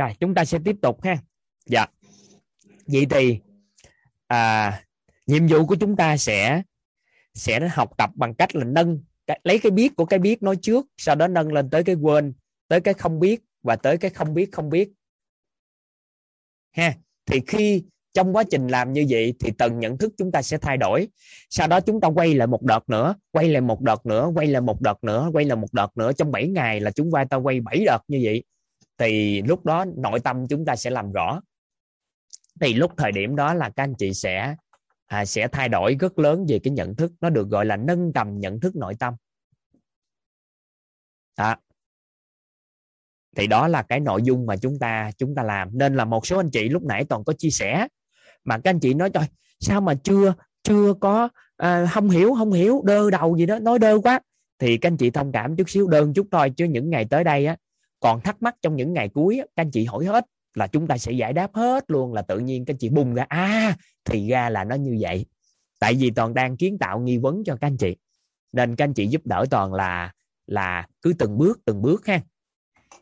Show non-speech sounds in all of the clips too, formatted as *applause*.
rồi chúng ta sẽ tiếp tục ha. Dạ. Vậy thì à, nhiệm vụ của chúng ta sẽ sẽ học tập bằng cách là nâng lấy cái biết của cái biết nói trước sau đó nâng lên tới cái quên tới cái không biết và tới cái không biết không biết. Ha. Thì khi trong quá trình làm như vậy thì tầng nhận thức chúng ta sẽ thay đổi. Sau đó chúng ta quay lại một đợt nữa quay lại một đợt nữa quay lại một đợt nữa quay lại một đợt nữa. Trong 7 ngày là chúng ta quay 7 đợt như vậy thì lúc đó nội tâm chúng ta sẽ làm rõ. Thì lúc thời điểm đó là các anh chị sẽ à, sẽ thay đổi rất lớn về cái nhận thức. Nó được gọi là nâng tầm nhận thức nội tâm. Đó. thì đó là cái nội dung mà chúng ta chúng ta làm. Nên là một số anh chị lúc nãy toàn có chia sẻ. Mà các anh chị nói trời sao mà chưa chưa có à, không hiểu không hiểu đơ đầu gì đó nói đơ quá. Thì các anh chị thông cảm chút xíu đơn chút thôi. Chứ những ngày tới đây á còn thắc mắc trong những ngày cuối á, các anh chị hỏi hết là chúng ta sẽ giải đáp hết luôn là tự nhiên các anh chị bùng ra. À thì ra là nó như vậy. Tại vì toàn đang kiến tạo nghi vấn cho các anh chị. Nên các anh chị giúp đỡ toàn là là cứ từng bước từng bước ha.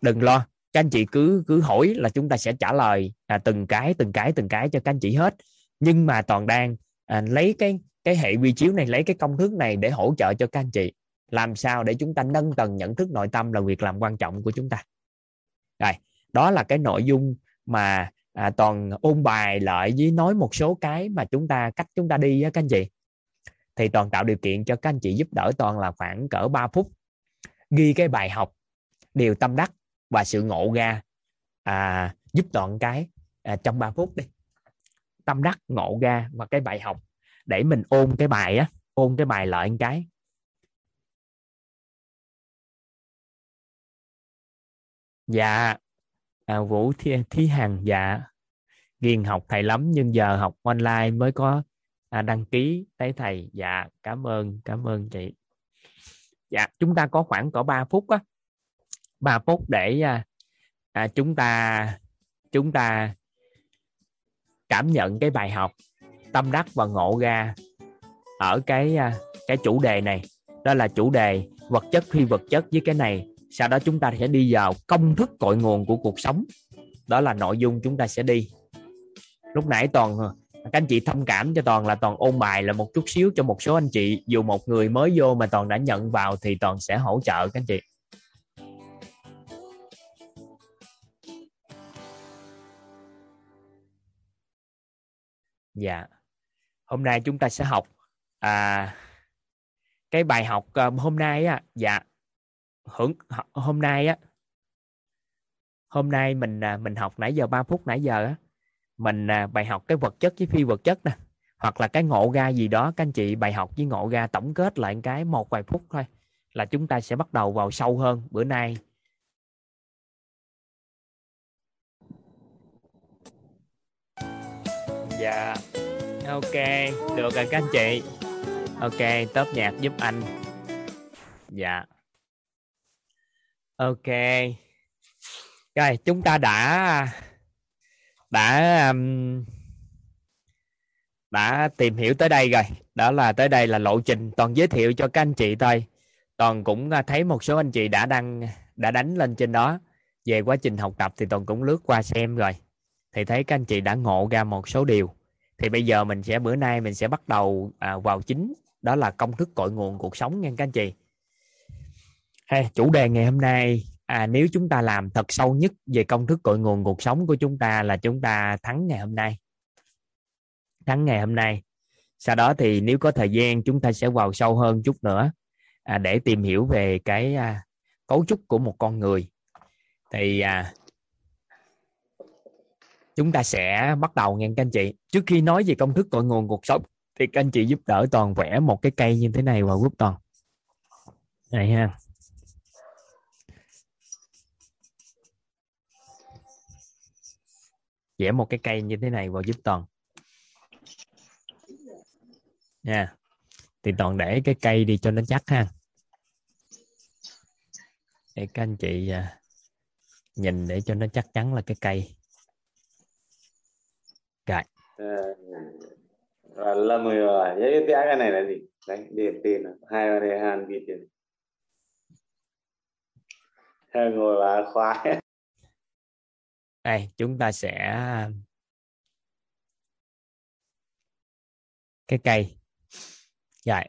Đừng lo các anh chị cứ cứ hỏi là chúng ta sẽ trả lời à, từng cái từng cái từng cái cho các anh chị hết. Nhưng mà toàn đang à, lấy cái cái hệ quy chiếu này lấy cái công thức này để hỗ trợ cho các anh chị làm sao để chúng ta nâng tầng nhận thức nội tâm là việc làm quan trọng của chúng ta? Rồi đó là cái nội dung mà à, toàn ôn bài lại với nói một số cái mà chúng ta cách chúng ta đi á các anh chị. Thì toàn tạo điều kiện cho các anh chị giúp đỡ toàn là khoảng cỡ 3 phút ghi cái bài học điều tâm đắc và sự ngộ ra à, giúp toàn cái à, trong 3 phút đi. Tâm đắc ngộ ra và cái bài học để mình ôn cái bài á ôn cái bài lại một cái. Dạ. À, vũ thi, thí hằng dạ. Ghiền học thầy lắm nhưng giờ học online mới có à, đăng ký thấy thầy. Dạ cảm ơn cảm ơn chị. Dạ chúng ta có khoảng có 3 phút á. 3 phút để à, à, chúng ta chúng ta cảm nhận cái bài học tâm đắc và ngộ ra ở cái à, cái chủ đề này. Đó là chủ đề vật chất phi vật chất với cái này sau đó chúng ta sẽ đi vào công thức cội nguồn của cuộc sống. Đó là nội dung chúng ta sẽ đi. Lúc nãy toàn các anh chị thông cảm cho toàn là toàn ôn bài là một chút xíu cho một số anh chị. Dù một người mới vô mà toàn đã nhận vào thì toàn sẽ hỗ trợ các anh chị. Dạ. Hôm nay chúng ta sẽ học à, cái bài học à, hôm nay á dạ hưởng hôm nay á, hôm nay mình à, mình học nãy giờ 3 phút nãy giờ á, mình à, bài học cái vật chất với phi vật chất nè, hoặc là cái ngộ ra gì đó, các anh chị bài học với ngộ ra tổng kết lại cái, một vài phút thôi, là chúng ta sẽ bắt đầu vào sâu hơn bữa nay. Dạ ok, được rồi các anh chị. Ok tớp nhạc giúp anh. Dạ ok. Rồi chúng ta đã đã um, đã tìm hiểu tới đây rồi. Đó là tới đây là lộ trình. Toàn giới thiệu cho các anh chị thôi. Toàn cũng à, thấy một số anh chị đã đăng đã đánh lên trên đó. Về quá trình học tập thì toàn cũng lướt qua xem rồi. Thì thấy các anh chị đã ngộ ra một số điều. Thì bây giờ mình sẽ bữa nay mình sẽ bắt đầu à, vào chính. Đó là công thức cội nguồn cuộc sống nha các anh chị hey, chủ đề ngày hôm nay à, nếu chúng ta làm thật sâu nhất về công thức cội nguồn cuộc sống của chúng ta là chúng ta thắng ngày hôm nay. Thắng ngày hôm nay. Sau đó thì nếu có thời gian chúng ta sẽ vào sâu hơn chút nữa à, để tìm hiểu về cái à, cấu trúc của một con người. Thì à, chúng ta sẽ bắt đầu nghe các anh chị. Trước khi nói về công thức cội nguồn cuộc sống thì các anh chị giúp đỡ toàn vẽ một cái cây như thế này vào giúp toàn. Này ha. Vẽ một cái cây như thế này vào giúp toàn. Nha. Thì toàn để cái cây đi cho nó chắc ha. Để các anh chị à, nhìn để cho nó chắc chắn là cái cây. Rồi. Rồi là mười rồi cái cái này là gì? Đấy điểm tiền à? hai đây hàn ghi hai ngồi là khoái đây chúng ta sẽ cái cây. Rồi.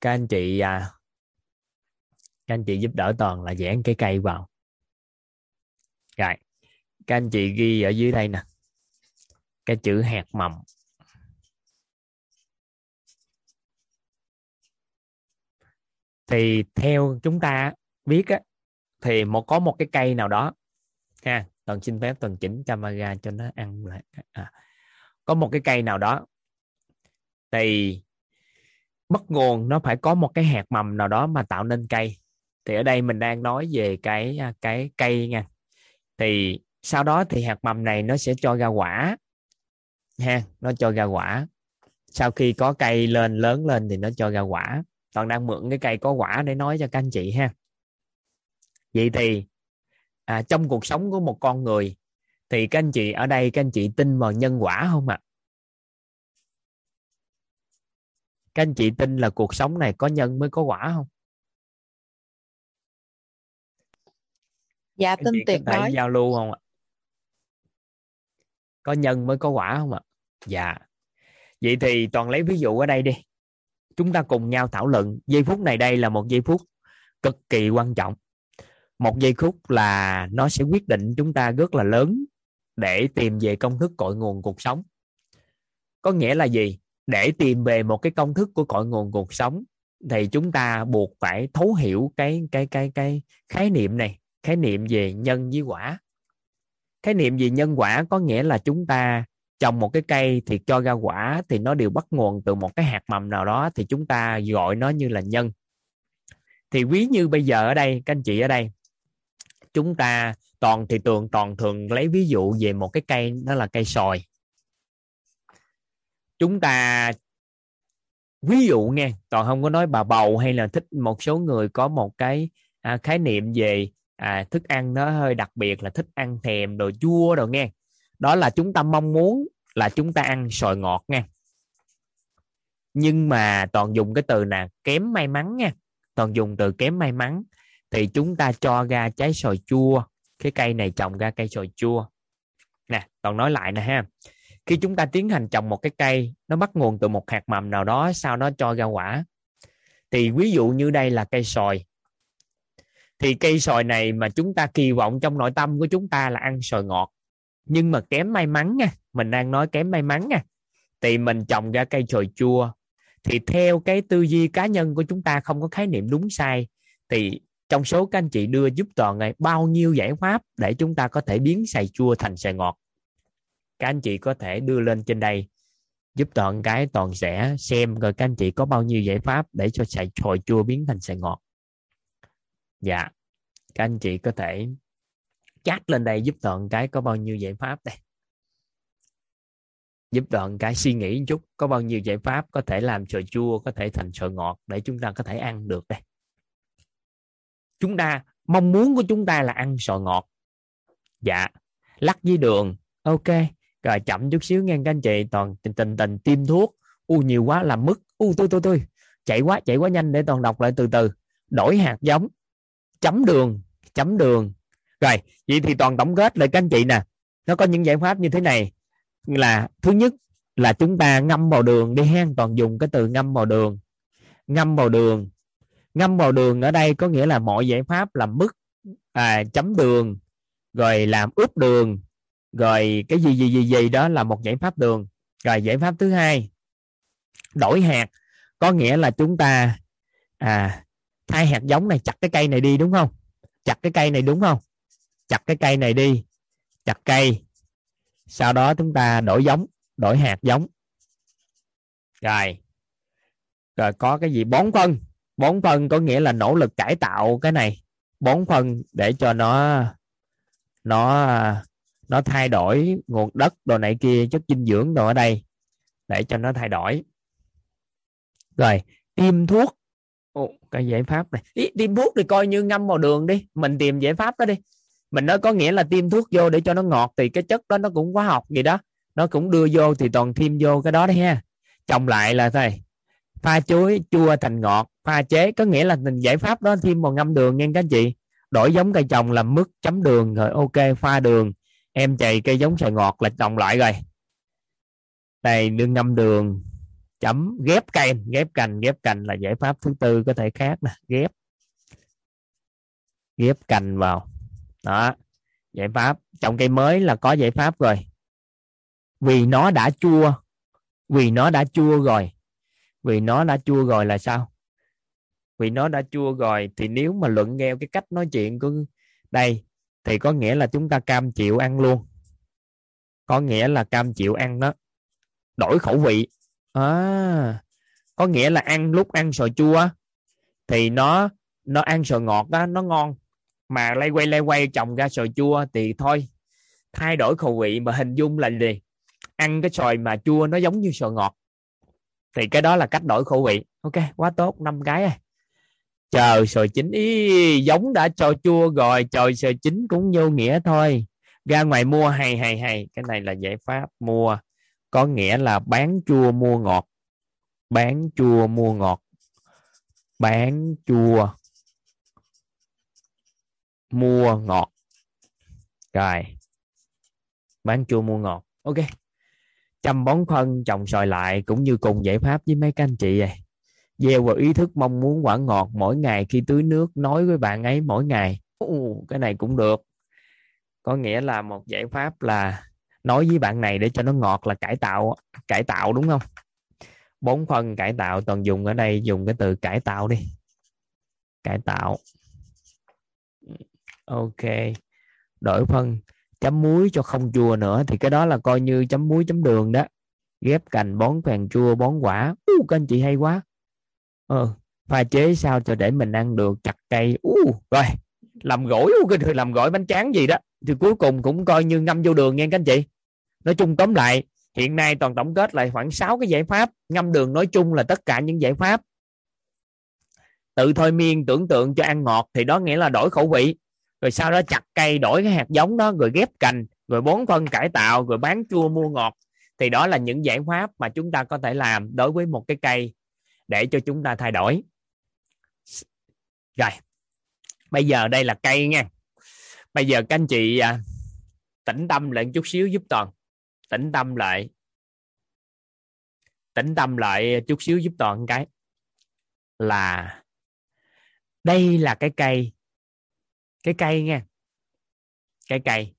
Các anh chị à, các anh chị giúp đỡ toàn là dán cái cây vào. Rồi. Các anh chị ghi ở dưới đây nè. Cái chữ hạt mầm. Thì theo chúng ta biết á thì một có một cái cây nào đó ha toàn xin phép toàn chỉnh camera cho nó ăn lại. À, có một cái cây nào đó thì bắt nguồn nó phải có một cái hạt mầm nào đó mà tạo nên cây. Thì ở đây mình đang nói về cái à, cái cây nha. Thì sau đó thì hạt mầm này nó sẽ cho ra quả ha nó cho ra quả. Sau khi có cây lên lớn lên thì nó cho ra quả. Toàn đang mượn cái cây có quả để nói cho các anh chị ha vậy thì à, trong cuộc sống của một con người thì các anh chị ở đây các anh chị tin vào nhân quả không ạ? À? các anh chị tin là cuộc sống này có nhân mới có quả không? Dạ tin tuyệt đối. giao lưu không ạ? Có nhân mới có quả không ạ? Dạ. Vậy thì toàn lấy ví dụ ở đây đi. Chúng ta cùng nhau thảo luận. Giây phút này đây là một giây phút cực kỳ quan trọng một giây phút là nó sẽ quyết định chúng ta rất là lớn để tìm về công thức cội nguồn cuộc sống. Có nghĩa là gì? Để tìm về một cái công thức của cội nguồn cuộc sống thì chúng ta buộc phải thấu hiểu cái cái cái cái khái niệm này, khái niệm về nhân với quả. Khái niệm về nhân quả có nghĩa là chúng ta trồng một cái cây thì cho ra quả thì nó đều bắt nguồn từ một cái hạt mầm nào đó thì chúng ta gọi nó như là nhân. Thì quý như bây giờ ở đây, các anh chị ở đây chúng ta toàn thì tường toàn thường lấy ví dụ về một cái cây đó là cây sòi chúng ta ví dụ nghe toàn không có nói bà bầu hay là thích một số người có một cái à, khái niệm về à, thức ăn nó hơi đặc biệt là thích ăn thèm đồ chua đồ nghe. Đó là chúng ta mong muốn là chúng ta ăn sòi ngọt nha nhưng mà toàn dùng cái từ là kém may mắn nha. Toàn dùng từ kém may mắn thì chúng ta cho ra trái sòi chua. Cái cây này trồng ra cây sòi chua. Nè còn nói lại nè ha. Khi chúng ta tiến hành trồng một cái cây, nó bắt nguồn từ một hạt mầm nào đó, sau đó cho ra quả. Thì ví dụ như đây là cây sòi thì cây sòi này mà chúng ta kỳ vọng trong nội tâm của chúng ta là ăn sòi ngọt. Nhưng mà kém may mắn nha. Mình đang nói kém may mắn nha. Thì mình trồng ra cây sòi chua. Thì theo cái tư duy cá nhân của chúng ta không có khái niệm đúng sai, thì trong số các anh chị đưa giúp toàn này, bao nhiêu giải pháp để chúng ta có thể biến xài chua thành xài ngọt? Các anh chị có thể đưa lên trên đây, giúp toàn cái toàn sẽ xem rồi các anh chị có bao nhiêu giải pháp để cho xài hồi chua biến thành xài ngọt. Dạ các anh chị có thể chat lên đây giúp toàn cái có bao nhiêu giải pháp đây. Giúp toàn cái suy nghĩ một chút, có bao nhiêu giải pháp có thể làm sợi chua, có thể thành sợi ngọt để chúng ta có thể ăn được đây chúng ta, mong muốn của chúng ta là ăn sò ngọt. Dạ lắc với đường. Ok, rồi chậm chút xíu nghe các anh chị, toàn tình tình tình, tiêm thuốc. U nhiều quá làm mất. U tôi tôi tôi chạy quá chạy quá nhanh để toàn đọc lại từ từ. Đổi hạt giống. Chấm đường chấm đường. Rồi, vậy thì toàn tổng kết lại các anh chị nè. Nó có những giải pháp như thế này. Là, thứ nhất là chúng ta ngâm vào đường đi hen, toàn dùng cái từ ngâm vào đường. Ngâm vào đường ngâm vào đường ở đây có nghĩa là mọi giải pháp làm mức à, chấm đường rồi làm ướp đường rồi cái gì gì gì gì đó là một giải pháp đường. Rồi giải pháp thứ hai đổi hạt. Có nghĩa là chúng ta à thay hạt giống này chặt cái cây này đi đúng không? Chặt cái cây này đúng không? Chặt cái cây này đi chặt cây. Sau đó chúng ta đổi giống đổi hạt giống. Rồi. Rồi có cái gì? Bón phân bón phân có nghĩa là nỗ lực cải tạo cái này. Bón phân để cho nó nó nó thay đổi nguồn đất đồ này kia chất dinh dưỡng đồ ở đây để cho nó thay đổi. Rồi tiêm thuốc. Ồ, cái giải pháp này. Ý, tiêm thuốc thì coi như ngâm vào đường đi. Mình tìm giải pháp đó đi. Mình nói có nghĩa là tiêm thuốc vô để cho nó ngọt thì cái chất đó nó cũng hóa học gì đó. Nó cũng đưa vô thì toàn thêm vô cái đó đấy ha. Trồng lại là thầy pha chuối chua thành ngọt pha chế có nghĩa là mình giải pháp đó thêm vào ngâm đường nha các anh chị. Đổi giống cây trồng làm mức chấm đường, rồi ok, pha đường. Em chày cây giống xoài ngọt là trồng lại rồi. Đây đương ngâm đường, chấm, ghép cây, ghép cành ghép cành là giải pháp thứ tư có thể khác nè, ghép. Ghép cành vào. Đó, giải pháp. Trồng cây mới là có giải pháp rồi. Vì nó đã chua, vì nó đã chua rồi. Vì nó đã chua rồi là sao? Vì nó đã chua rồi thì nếu mà luận theo cái cách nói chuyện của đây thì có nghĩa là chúng ta cam chịu ăn luôn. Có nghĩa là cam chịu ăn đó. Đổi khẩu vị. À, có nghĩa là ăn lúc ăn sò chua thì nó nó ăn sò ngọt đó nó ngon. Mà lay quay lay quay trồng ra sò chua thì thôi thay đổi khẩu vị mà hình dung là gì? Ăn cái sòi mà chua nó giống như sò ngọt. Thì cái đó là cách đổi khẩu vị. Ok quá tốt năm cái rồi chờ sồi chín, ý, giống đã cho chua rồi, trời sồi chín cũng vô nghĩa thôi. Ra ngoài mua, hay hay hay. Cái này là giải pháp mua. Có nghĩa là bán chua, mua ngọt. Bán chua, mua ngọt. Bán chua, mua ngọt. Rồi. Bán chua, mua ngọt. Ok. Chăm bón phân, trồng sòi lại cũng như cùng giải pháp với mấy các anh chị vậy gieo vào ý thức mong muốn quả ngọt mỗi ngày khi tưới nước nói với bạn ấy mỗi ngày. Ồ, cái này cũng được. Có nghĩa là một giải pháp là nói với bạn này để cho nó ngọt là cải tạo cải tạo đúng không? Bốn phân cải tạo toàn dùng ở đây dùng cái từ cải tạo đi. Cải tạo. Ok. Đổi phân chấm muối cho không chua nữa thì cái đó là coi như chấm muối chấm đường đó. Ghép cành bón phèn chua bón quả. Uh, các anh chị hay quá ờ, pha chế sao cho để mình ăn được chặt cây. Uh, rồi làm gỏi uh, làm gỏi bánh tráng gì đó. Thì cuối cùng cũng coi như ngâm vô đường nha các anh chị. Nói chung tóm lại hiện nay toàn tổng kết lại khoảng 6 cái giải pháp. Ngâm đường nói chung là tất cả những giải pháp. Tự thôi miên tưởng tượng cho ăn ngọt thì đó nghĩa là đổi khẩu vị. Rồi sau đó chặt cây đổi cái hạt giống đó rồi ghép cành rồi bón phân cải tạo rồi bán chua mua ngọt. Thì đó là những giải pháp mà chúng ta có thể làm đối với một cái cây để cho chúng ta thay đổi. Rồi bây giờ đây là cây nha. Bây giờ các anh chị à, tĩnh tâm lại chút xíu giúp toàn. Tĩnh tâm lại. Tĩnh tâm lại chút xíu giúp toàn cái. Là đây là cái cây. Cái cây nha. Cái cây.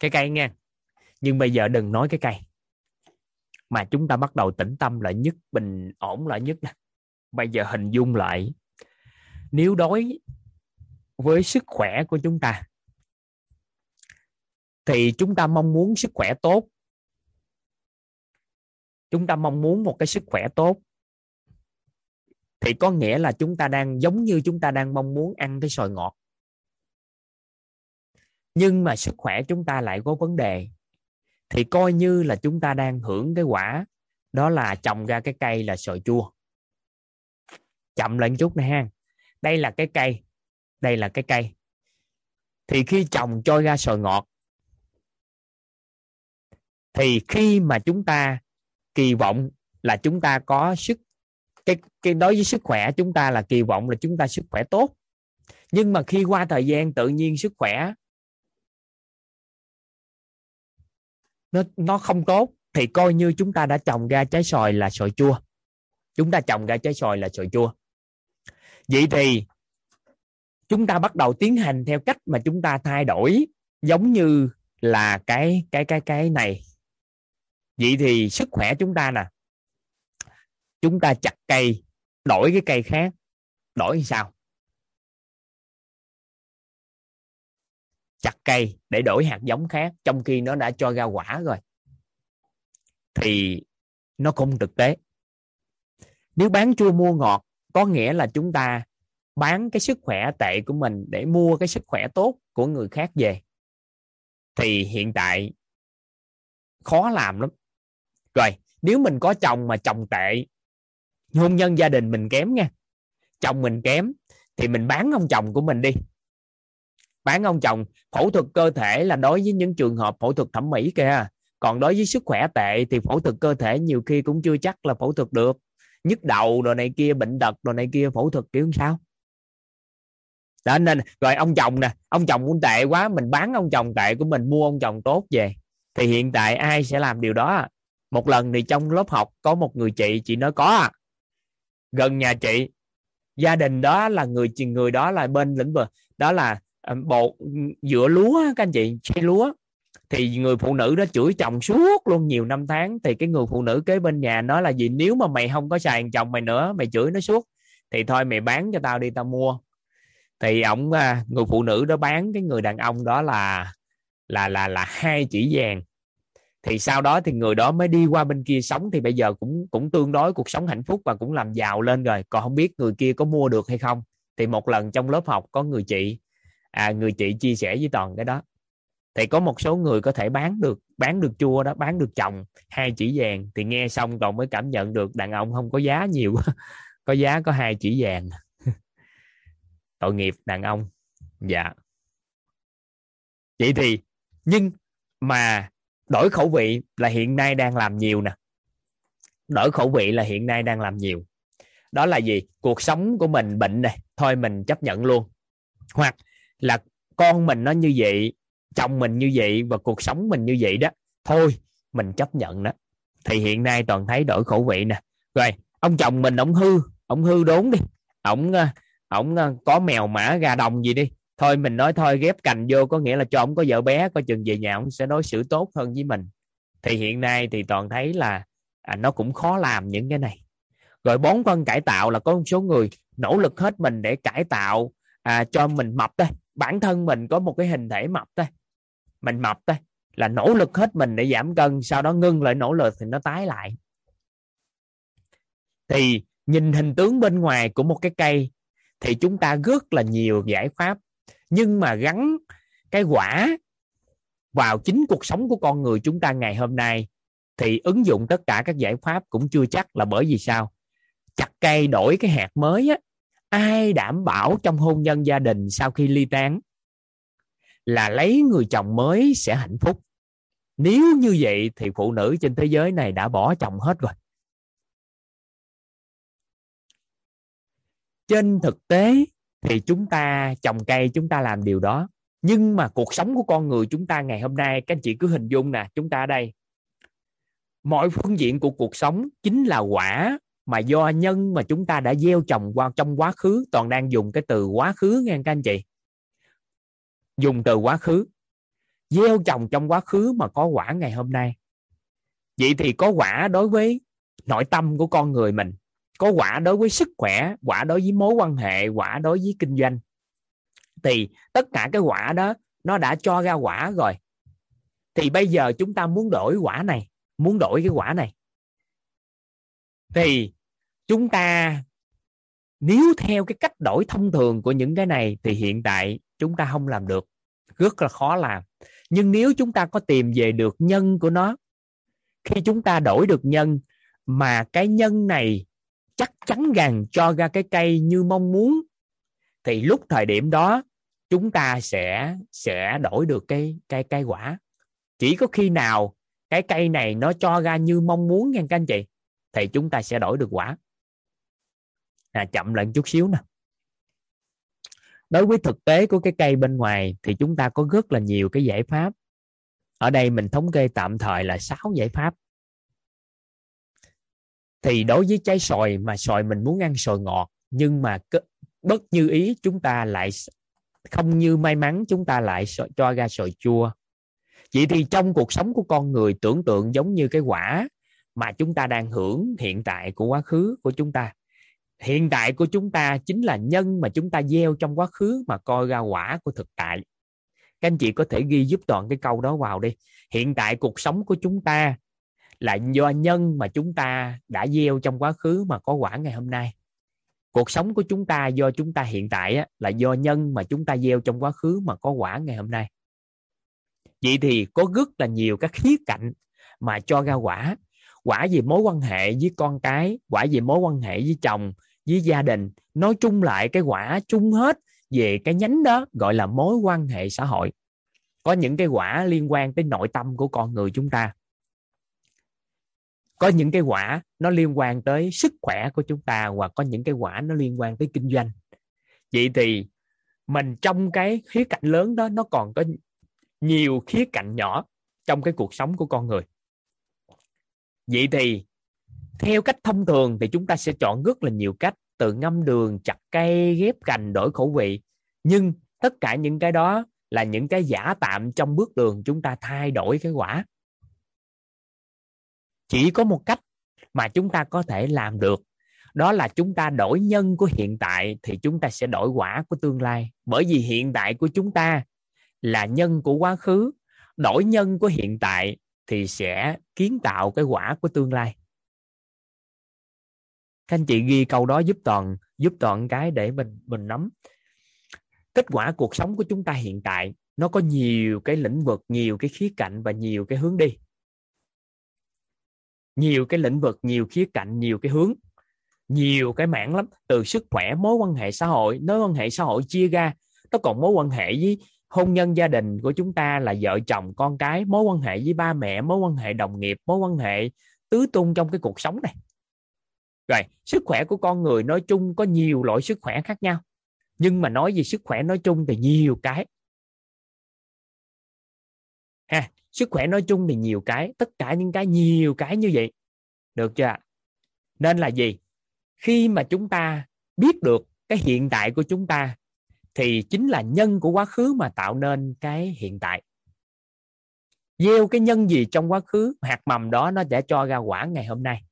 Cái cây nha. Nhưng bây giờ đừng nói cái cây mà chúng ta bắt đầu tĩnh tâm lại nhất, bình ổn lại nhất nè bây giờ hình dung lại, nếu đối với sức khỏe của chúng ta, thì chúng ta mong muốn sức khỏe tốt. Chúng ta mong muốn một cái sức khỏe tốt. Thì có nghĩa là chúng ta đang, giống như chúng ta đang mong muốn ăn cái sòi ngọt. Nhưng mà sức khỏe chúng ta lại có vấn đề thì coi như là chúng ta đang hưởng cái quả đó là trồng ra cái cây là sợi chua. Chậm lên chút nè ha. Đây là cái cây đây là cái cây. Thì khi trồng cho ra sợi ngọt thì khi mà chúng ta kỳ vọng là chúng ta có sức cái, cái đối với sức khỏe chúng ta là kỳ vọng là chúng ta sức khỏe tốt. Nhưng mà khi qua thời gian tự nhiên sức khỏe nó nó không tốt thì coi như chúng ta đã trồng ra trái sòi là sòi chua. Chúng ta trồng ra trái sòi là sòi chua. Vậy thì chúng ta bắt đầu tiến hành theo cách mà chúng ta thay đổi, giống như là cái cái cái cái này. Vậy thì sức khỏe chúng ta nè. Chúng ta chặt cây, đổi cái cây khác. Đổi sao? Chặt cây để đổi hạt giống khác, trong khi nó đã cho ra quả rồi, thì nó không thực tế. Nếu bán chua mua ngọt, có nghĩa là chúng ta bán cái sức khỏe tệ của mình để mua cái sức khỏe tốt của người khác về. Thì hiện tại khó làm lắm. Rồi, nếu mình có chồng mà chồng tệ, hôn nhân gia đình mình kém nha. Chồng mình kém, thì mình bán ông chồng của mình đi bán ông chồng, phẫu thuật cơ thể là đối với những trường hợp phẫu thuật thẩm mỹ kìa. Còn đối với sức khỏe tệ thì phẫu thuật cơ thể nhiều khi cũng chưa chắc là phẫu thuật được. Nhức đầu đồ này kia, bệnh tật đồ này kia, phẫu thuật kiểu sao? Đó, nên, rồi ông chồng nè, ông chồng cũng tệ quá, mình bán ông chồng tệ của mình, mua ông chồng tốt về, thì hiện tại ai sẽ làm điều đó? Một lần thì trong lớp học có một người chị chị nói có. Gần nhà chị, gia đình đó là người người đó là bên lĩnh vực, đó là À, bột, giữa dựa lúa các anh chị xây lúa. Thì người phụ nữ đó chửi chồng suốt luôn nhiều năm tháng. Thì cái người phụ nữ kế bên nhà nói là gì, nếu mà mày không có xài chồng mày nữa, mày chửi nó suốt, thì thôi mày bán cho tao đi, tao mua. Thì ổng à, người phụ nữ đó bán cái người đàn ông đó là là là là hai chỉ vàng. Thì sau đó thì người đó mới đi qua bên kia sống. Thì bây giờ cũng cũng tương đối, cuộc sống hạnh phúc và cũng làm giàu lên rồi. Còn không biết người kia có mua được hay không. Thì một lần trong lớp học có người chị à, người chị chia sẻ với toàn cái đó. Thì có một số người có thể bán được bán được chua đó bán được chồng hai chỉ vàng. Thì nghe xong toàn mới cảm nhận được đàn ông không có giá nhiều *laughs* có giá có hai chỉ vàng. *laughs* Tội nghiệp đàn ông. Dạ. Vậy thì nhưng mà đổi khẩu vị là hiện nay đang làm nhiều nè. Đổi khẩu vị là hiện nay đang làm nhiều. Đó là gì? Cuộc sống của mình bệnh này thôi mình chấp nhận luôn. Hoặc là con mình nó như vậy chồng mình như vậy và cuộc sống mình như vậy đó. Thôi mình chấp nhận đó. Thì hiện nay toàn thấy đổi khẩu vị nè. Rồi ông chồng mình ông hư ông hư đốn đi. Ổng ổng ờ, ờ, có mèo mã gà đồng gì đi. Thôi mình nói thôi ghép cành vô có nghĩa là cho ông có vợ bé coi chừng về nhà ông sẽ đối xử tốt hơn với mình. Thì hiện nay thì toàn thấy là à, nó cũng khó làm những cái này. Rồi bón phân cải tạo là có một số người nỗ lực hết mình để cải tạo à, cho mình mập đây bản thân mình có một cái hình thể mập thôi, mình mập thôi là nỗ lực hết mình để giảm cân sau đó ngưng lại nỗ lực thì nó tái lại. Thì nhìn hình tướng bên ngoài của một cái cây thì chúng ta rất là nhiều giải pháp nhưng mà gắn cái quả vào chính cuộc sống của con người chúng ta ngày hôm nay thì ứng dụng tất cả các giải pháp cũng chưa chắc là bởi vì sao? Chặt cây đổi cái hạt mới á ai đảm bảo trong hôn nhân gia đình sau khi ly tán? Là lấy người chồng mới sẽ hạnh phúc. Nếu như vậy thì phụ nữ trên thế giới này đã bỏ chồng hết rồi. Trên thực tế thì chúng ta trồng cây chúng ta làm điều đó. Nhưng mà cuộc sống của con người chúng ta ngày hôm nay, các anh chị cứ hình dung nè, chúng ta ở đây. Mọi phương diện của cuộc sống chính là quả mà do nhân mà chúng ta đã gieo trồng qua trong quá khứ, toàn đang dùng cái từ quá khứ nghe các anh chị. Dùng từ quá khứ. Gieo trồng trong quá khứ mà có quả ngày hôm nay. Vậy thì có quả đối với nội tâm của con người mình, có quả đối với sức khỏe, quả đối với mối quan hệ, quả đối với kinh doanh. Thì tất cả cái quả đó, nó đã cho ra quả rồi. Thì bây giờ chúng ta muốn đổi quả này, muốn đổi cái quả này thì chúng ta, nếu theo cái cách đổi thông thường của những cái này thì hiện tại chúng ta không làm được. Rất là khó làm. Nhưng nếu chúng ta có tìm về được nhân của nó, khi chúng ta đổi được nhân mà cái nhân này chắc chắn rằng cho ra cái cây như mong muốn, thì lúc thời điểm đó chúng ta sẽ sẽ đổi được cái cây cây quả. Chỉ có khi nào cái cây này nó cho ra như mong muốn nha các anh chị thì chúng ta sẽ đổi được quả. À, chậm lại chút xíu nè. Đối với thực tế của cái cây bên ngoài thì chúng ta có rất là nhiều cái giải pháp. Ở đây mình thống kê tạm thời là 6 giải pháp. Thì đối với trái sòi mà sòi mình muốn ăn sòi ngọt nhưng mà bất như ý chúng ta lại không như may mắn chúng ta lại cho ra sòi chua. Vậy thì trong cuộc sống của con người tưởng tượng giống như cái quả mà chúng ta đang hưởng hiện tại của quá khứ của chúng ta. Hiện tại của chúng ta chính là nhân mà chúng ta gieo trong quá khứ mà coi ra quả của thực tại. Các anh chị có thể ghi giúp toàn cái câu đó vào đi. Hiện tại cuộc sống của chúng ta là do nhân mà chúng ta đã gieo trong quá khứ mà có quả ngày hôm nay. Cuộc sống của chúng ta do chúng ta hiện tại á, là do nhân mà chúng ta gieo trong quá khứ mà có quả ngày hôm nay. Vậy thì có rất là nhiều các khía cạnh mà cho ra quả quả gì mối quan hệ với con cái, quả gì mối quan hệ với chồng, với gia đình. Nói chung lại cái quả chung hết về cái nhánh đó, gọi là mối quan hệ xã hội. Có những cái quả liên quan tới nội tâm của con người chúng ta. Có những cái quả nó liên quan tới sức khỏe của chúng ta hoặc có những cái quả nó liên quan tới kinh doanh. Vậy thì mình trong cái khía cạnh lớn đó, nó còn có nhiều khía cạnh nhỏ trong cái cuộc sống của con người vậy thì, theo cách thông thường thì chúng ta sẽ chọn rất là nhiều cách, từ ngâm đường, chặt cây, ghép cành, đổi khẩu vị. Nhưng tất cả những cái đó là những cái giả tạm trong bước đường chúng ta thay đổi cái quả. Chỉ có một cách mà chúng ta có thể làm được, đó là chúng ta đổi nhân của hiện tại thì chúng ta sẽ đổi quả của tương lai. Bởi vì hiện tại của chúng ta là nhân của quá khứ, đổi nhân của hiện tại thì sẽ kiến tạo cái quả của tương lai. Các anh chị ghi câu đó giúp toàn giúp toàn cái để mình mình nắm. Kết quả cuộc sống của chúng ta hiện tại, nó có nhiều cái lĩnh vực, nhiều cái khía cạnh và nhiều cái hướng đi. Nhiều cái lĩnh vực, nhiều khía cạnh, nhiều cái hướng. Nhiều cái mảng lắm, từ sức khỏe, mối quan hệ xã hội, mối quan hệ xã hội chia ra. Nó còn mối quan hệ với hôn nhân gia đình của chúng ta là vợ chồng, con cái, mối quan hệ với ba mẹ, mối quan hệ đồng nghiệp, mối quan hệ tứ tung trong cái cuộc sống này. Rồi, sức khỏe của con người nói chung có nhiều loại sức khỏe khác nhau, nhưng mà nói về sức khỏe nói chung thì nhiều cái. Ha, sức khỏe nói chung thì nhiều cái, tất cả những cái nhiều cái như vậy. Được chưa nên là gì? Khi mà chúng ta biết được cái hiện tại của chúng ta thì chính là nhân của quá khứ mà tạo nên cái hiện tại. Gieo cái nhân gì trong quá khứ hạt mầm đó nó sẽ cho ra quả ngày hôm nay.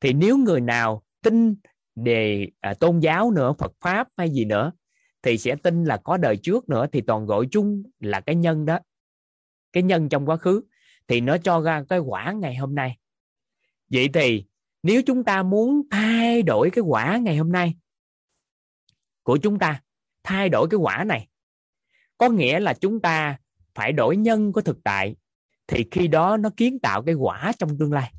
Thì nếu người nào tin về à, tôn giáo nữa Phật pháp hay gì nữa thì sẽ tin là có đời trước nữa thì toàn gọi chung là cái nhân đó. Cái nhân trong quá khứ thì nó cho ra cái quả ngày hôm nay. Vậy thì nếu chúng ta muốn thay đổi cái quả ngày hôm nay của chúng ta thay đổi cái quả này. Có nghĩa là chúng ta phải đổi nhân của thực tại, thì khi đó nó kiến tạo cái quả trong tương lai.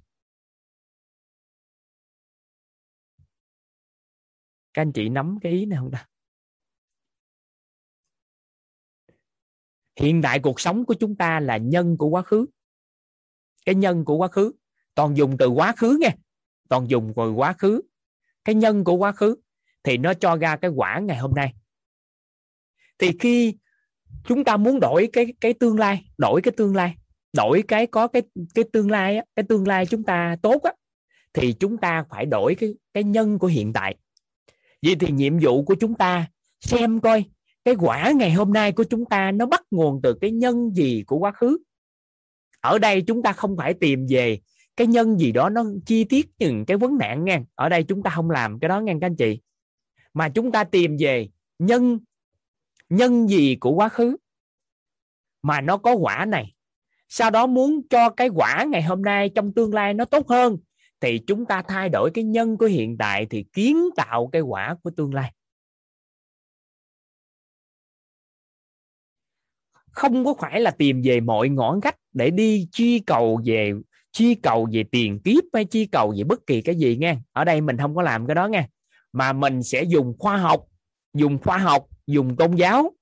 Các anh chị nắm cái ý này không ta? Hiện tại cuộc sống của chúng ta là nhân của quá khứ. Cái nhân của quá khứ, toàn dùng từ quá khứ nghe. Toàn dùng từ quá khứ. Cái nhân của quá khứ, thì nó cho ra cái quả ngày hôm nay thì khi chúng ta muốn đổi cái cái tương lai, đổi cái tương lai, đổi cái có cái cái tương lai cái tương lai chúng ta tốt á, thì chúng ta phải đổi cái cái nhân của hiện tại. Vậy thì nhiệm vụ của chúng ta xem coi, cái quả ngày hôm nay của chúng ta nó bắt nguồn từ cái nhân gì của quá khứ. Ở đây chúng ta không phải tìm về cái nhân gì đó nó chi tiết những cái vấn nạn nha. Ở đây chúng ta không làm cái đó nha các anh chị. Mà chúng ta tìm về nhân nhân gì của quá khứ mà nó có quả này? Sau đó muốn cho cái quả ngày hôm nay trong tương lai nó tốt hơn, thì chúng ta thay đổi cái nhân của hiện tại thì kiến tạo cái quả của tương lai. Không có phải là tìm về mọi ngõ ngách để đi chi cầu về, chi cầu về tiền kiếp hay chi cầu về bất kỳ cái gì nha ở đây mình không có làm cái đó nha mà mình sẽ dùng khoa học, dùng khoa học dùng tôn giáo,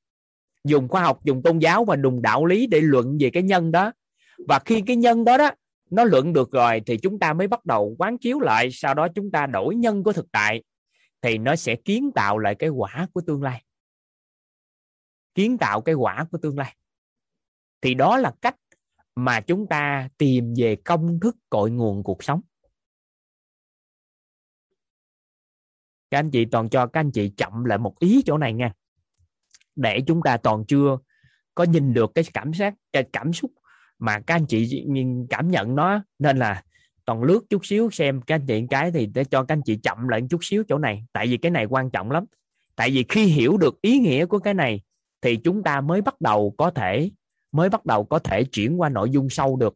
dùng khoa học, dùng tôn giáo và dùng đạo lý để luận về cái nhân đó. Và khi cái nhân đó đó, nó luận được rồi thì chúng ta mới bắt đầu quán chiếu lại, sau đó chúng ta đổi nhân của thực tại, thì nó sẽ kiến tạo lại cái quả của tương lai. Kiến tạo cái quả của tương lai. Thì đó là cách mà chúng ta tìm về công thức cội nguồn cuộc sống. Các anh chị toàn cho các anh chị chậm lại một ý chỗ này nha để chúng ta toàn chưa có nhìn được cái cảm giác, cái cảm xúc mà các anh chị cảm nhận nó. Nên là toàn lướt chút xíu xem các anh chị cái thì để cho các anh chị chậm lại chút xíu chỗ này. Tại vì cái này quan trọng lắm. Tại vì khi hiểu được ý nghĩa của cái này thì chúng ta mới bắt đầu có thể, mới bắt đầu có thể chuyển qua nội dung sâu được.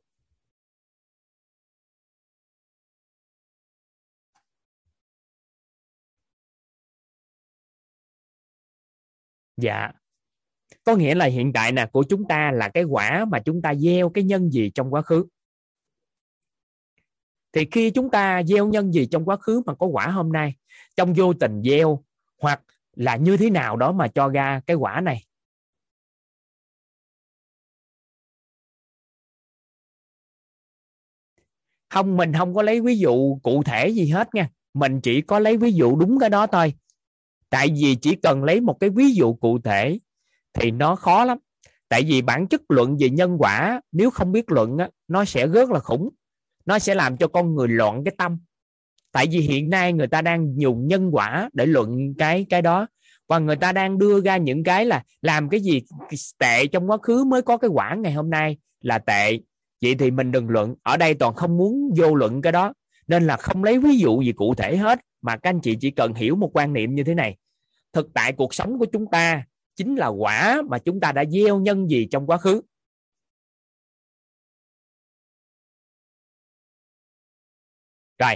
Dạ. Có nghĩa là hiện tại nè, của chúng ta là cái quả mà chúng ta gieo cái nhân gì trong quá khứ? Thì khi chúng ta gieo nhân gì trong quá khứ mà có quả hôm nay, trong vô tình gieo hoặc là như thế nào đó mà cho ra cái quả này? Không, mình không có lấy ví dụ cụ thể gì hết nha. Mình chỉ có lấy ví dụ đúng cái đó thôi tại vì chỉ cần lấy một cái ví dụ cụ thể thì nó khó lắm. Tại vì bản chất luận về nhân quả nếu không biết luận á, nó sẽ rất là khủng. Nó sẽ làm cho con người loạn cái tâm. Tại vì hiện nay người ta đang dùng nhân quả để luận cái cái đó. Và người ta đang đưa ra những cái là làm cái gì tệ trong quá khứ mới có cái quả ngày hôm nay là tệ. Vậy thì mình đừng luận. Ở đây toàn không muốn vô luận cái đó. Nên là không lấy ví dụ gì cụ thể hết mà các anh chị chỉ cần hiểu một quan niệm như thế này. Thực tại cuộc sống của chúng ta chính là quả mà chúng ta đã gieo nhân gì trong quá khứ. Rồi,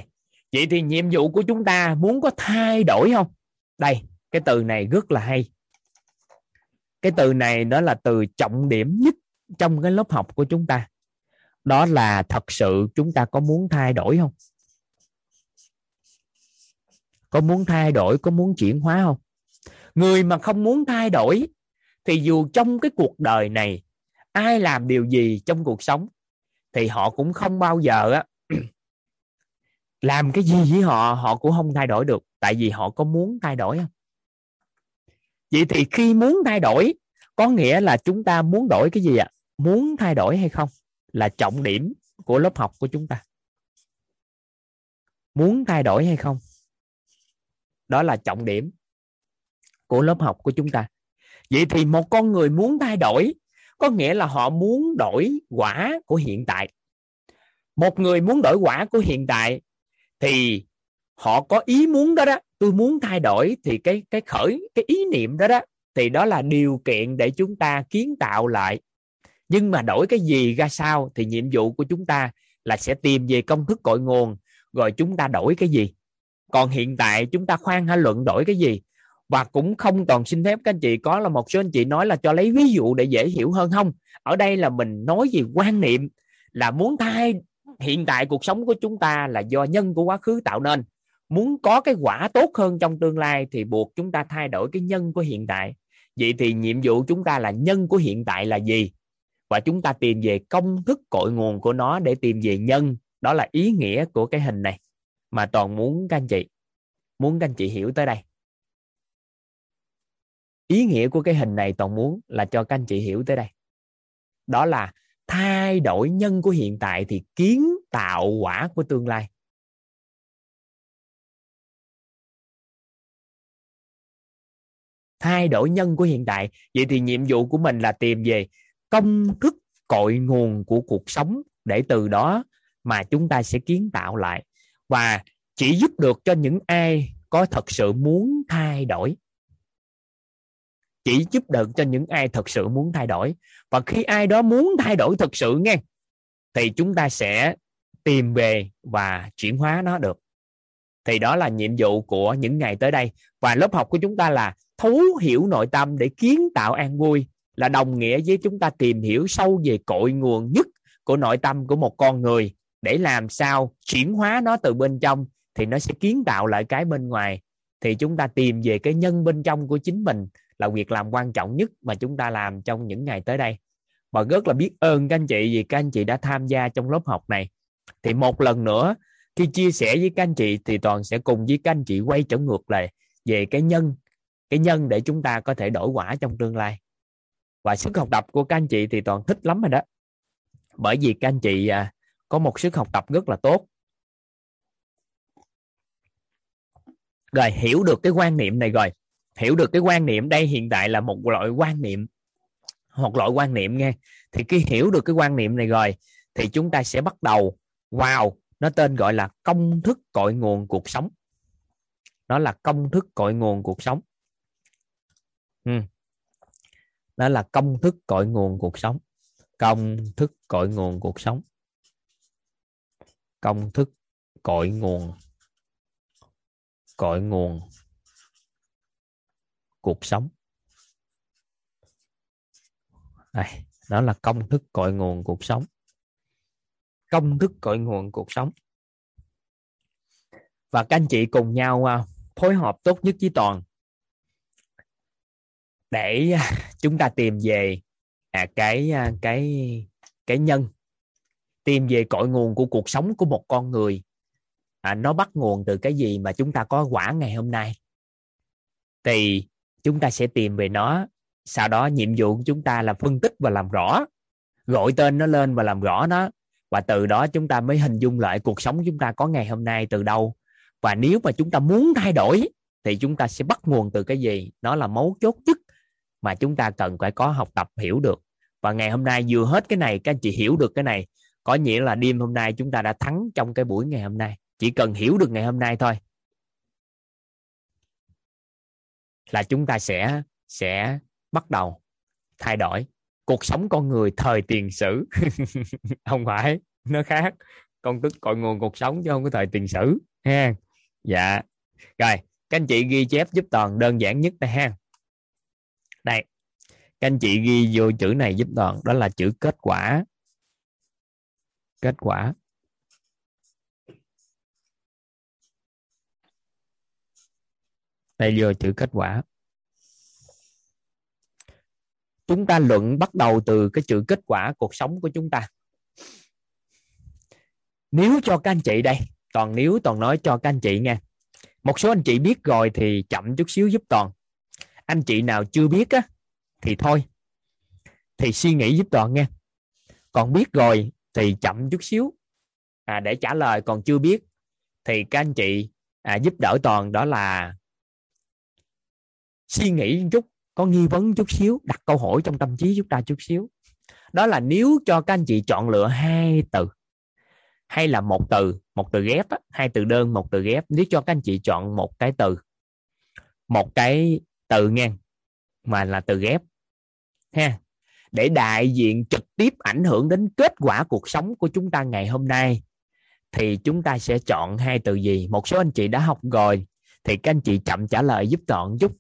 vậy thì nhiệm vụ của chúng ta muốn có thay đổi không? Đây, cái từ này rất là hay. Cái từ này nó là từ trọng điểm nhất trong cái lớp học của chúng ta. Đó là thật sự chúng ta có muốn thay đổi không? Có muốn thay đổi, có muốn chuyển hóa không? Người mà không muốn thay đổi, thì dù trong cái cuộc đời này, ai làm điều gì trong cuộc sống, thì họ cũng không bao giờ á, *clears throat* làm cái gì với họ họ cũng không thay đổi được. Tại vì họ có muốn thay đổi không? Vậy thì khi muốn thay đổi, có nghĩa là chúng ta muốn đổi cái gì ạ? Muốn thay đổi hay không là trọng điểm của lớp học của chúng ta. Muốn thay đổi hay không đó là trọng điểm của lớp học của chúng ta. Vậy thì một con người muốn thay đổi, có nghĩa là họ muốn đổi quả của hiện tại. Một người muốn đổi quả của hiện tại thì họ có ý muốn đó đó. Tôi muốn thay đổi thì cái cái khởi, cái ý niệm đó đó, thì đó là điều kiện để chúng ta kiến tạo lại. Nhưng mà đổi cái gì ra sao thì nhiệm vụ của chúng ta là sẽ tìm về công thức cội nguồn, rồi chúng ta đổi cái gì còn hiện tại chúng ta khoan hả, luận đổi cái gì? Và cũng không toàn xin phép các anh chị, có là một số anh chị nói là cho lấy ví dụ để dễ hiểu hơn không? Ở đây là mình nói gì quan niệm là muốn thay, hiện tại cuộc sống của chúng ta là do nhân của quá khứ tạo nên. Muốn có cái quả tốt hơn trong tương lai thì buộc chúng ta thay đổi cái nhân của hiện tại. Vậy thì nhiệm vụ chúng ta là nhân của hiện tại là gì? Và chúng ta tìm về công thức cội nguồn của nó để tìm về nhân. Đó là ý nghĩa của cái hình này mà toàn muốn các anh chị, muốn các anh chị hiểu tới đây. Ý nghĩa của cái hình này toàn muốn là cho các anh chị hiểu tới đây. Đó là thay đổi nhân của hiện tại thì kiến tạo quả của tương lai. Thay đổi nhân của hiện tại, vậy thì nhiệm vụ của mình là tìm về công thức cội nguồn của cuộc sống để từ đó mà chúng ta sẽ kiến tạo lại và chỉ giúp được cho những ai có thật sự muốn thay đổi. Chỉ giúp được cho những ai thật sự muốn thay đổi. Và khi ai đó muốn thay đổi thật sự nghe, thì chúng ta sẽ tìm về và chuyển hóa nó được. Thì đó là nhiệm vụ của những ngày tới đây. Và lớp học của chúng ta là thấu hiểu nội tâm để kiến tạo an vui, là đồng nghĩa với chúng ta tìm hiểu sâu về cội nguồn nhất của nội tâm của một con người để làm sao chuyển hóa nó từ bên trong thì nó sẽ kiến tạo lại cái bên ngoài. Thì chúng ta tìm về cái nhân bên trong của chính mình là việc làm quan trọng nhất mà chúng ta làm trong những ngày tới đây. Và rất là biết ơn các anh chị vì các anh chị đã tham gia trong lớp học này. Thì một lần nữa khi chia sẻ với các anh chị thì toàn sẽ cùng với các anh chị quay trở ngược lại về cái nhân cái nhân để chúng ta có thể đổi quả trong tương lai. Và sức học tập của các anh chị thì toàn thích lắm rồi đó. Bởi vì các anh chị à, có một sức học tập rất là tốt. Rồi, hiểu được cái quan niệm này rồi. Hiểu được cái quan niệm đây hiện tại là một loại quan niệm, một loại quan niệm nghe. Thì khi hiểu được cái quan niệm này rồi, thì chúng ta sẽ bắt đầu. Vào nó tên gọi là công thức cội nguồn cuộc sống. Nó là công thức cội nguồn cuộc sống. Ừ. đó là công thức cội nguồn cuộc sống. Công thức cội nguồn cuộc sống công thức cội nguồn cội nguồn cuộc sống. Đây đó là công thức cội nguồn cuộc sống. Công thức cội nguồn cuộc sống. Và các anh chị cùng nhau à, phối hợp tốt nhất với toàn để à, chúng ta tìm về à, cái à, cái cái nhân tìm về cội nguồn của cuộc sống của một con người. À, nó bắt nguồn từ cái gì mà chúng ta có quả ngày hôm nay? Thì chúng ta sẽ tìm về nó sau đó nhiệm vụ của chúng ta là phân tích và làm rõ. Gọi tên nó lên và làm rõ nó. Và từ đó chúng ta mới hình dung lại cuộc sống chúng ta có ngày hôm nay từ đâu. Và nếu mà chúng ta muốn thay đổi thì chúng ta sẽ bắt nguồn từ cái gì? Nó là mấu chốt nhất mà chúng ta cần phải có học tập hiểu được. Và ngày hôm nay vừa hết cái này các anh chị hiểu được cái này có nghĩa là đêm hôm nay chúng ta đã thắng trong cái buổi ngày hôm nay. Chỉ cần hiểu được ngày hôm nay thôi. Là chúng ta sẽ sẽ bắt đầu thay đổi cuộc sống con người thời tiền sử. *laughs* Không phải, nó khác. Công thức cội nguồn cuộc sống chứ không có thời tiền sử, ha? Dạ. Rồi, các anh chị ghi chép giúp toàn đơn giản nhất đây, ha? Đây. Các anh chị ghi vô chữ này giúp toàn, đó là chữ kết quả kết quả. Đây vừa chữ kết quả. Chúng ta luận bắt đầu từ cái chữ kết quả cuộc sống của chúng ta. Nếu cho các anh chị đây, toàn nếu, toàn nói cho các anh chị nghe. một số anh chị biết rồi thì chậm chút xíu giúp toàn. Anh chị nào chưa biết á, thì thôi. Thì suy nghĩ giúp toàn nghe. còn biết rồi thì chậm chút xíu. À, để trả lời còn chưa biết thì các anh chị à, giúp đỡ toàn đó là suy nghĩ chút có nghi vấn chút xíu đặt câu hỏi trong tâm trí chúng ta chút xíu. Đó là nếu cho các anh chị chọn lựa hai từ hay là một từ một từ ghép hai từ đơn một từ ghép nếu cho các anh chị chọn một cái từ một cái từ ngang mà là từ ghép ha để đại diện trực tiếp ảnh hưởng đến kết quả cuộc sống của chúng ta ngày hôm nay. Thì chúng ta sẽ chọn hai từ gì? Một số anh chị đã học rồi, thì các anh chị chậm trả lời giúp toàn chút.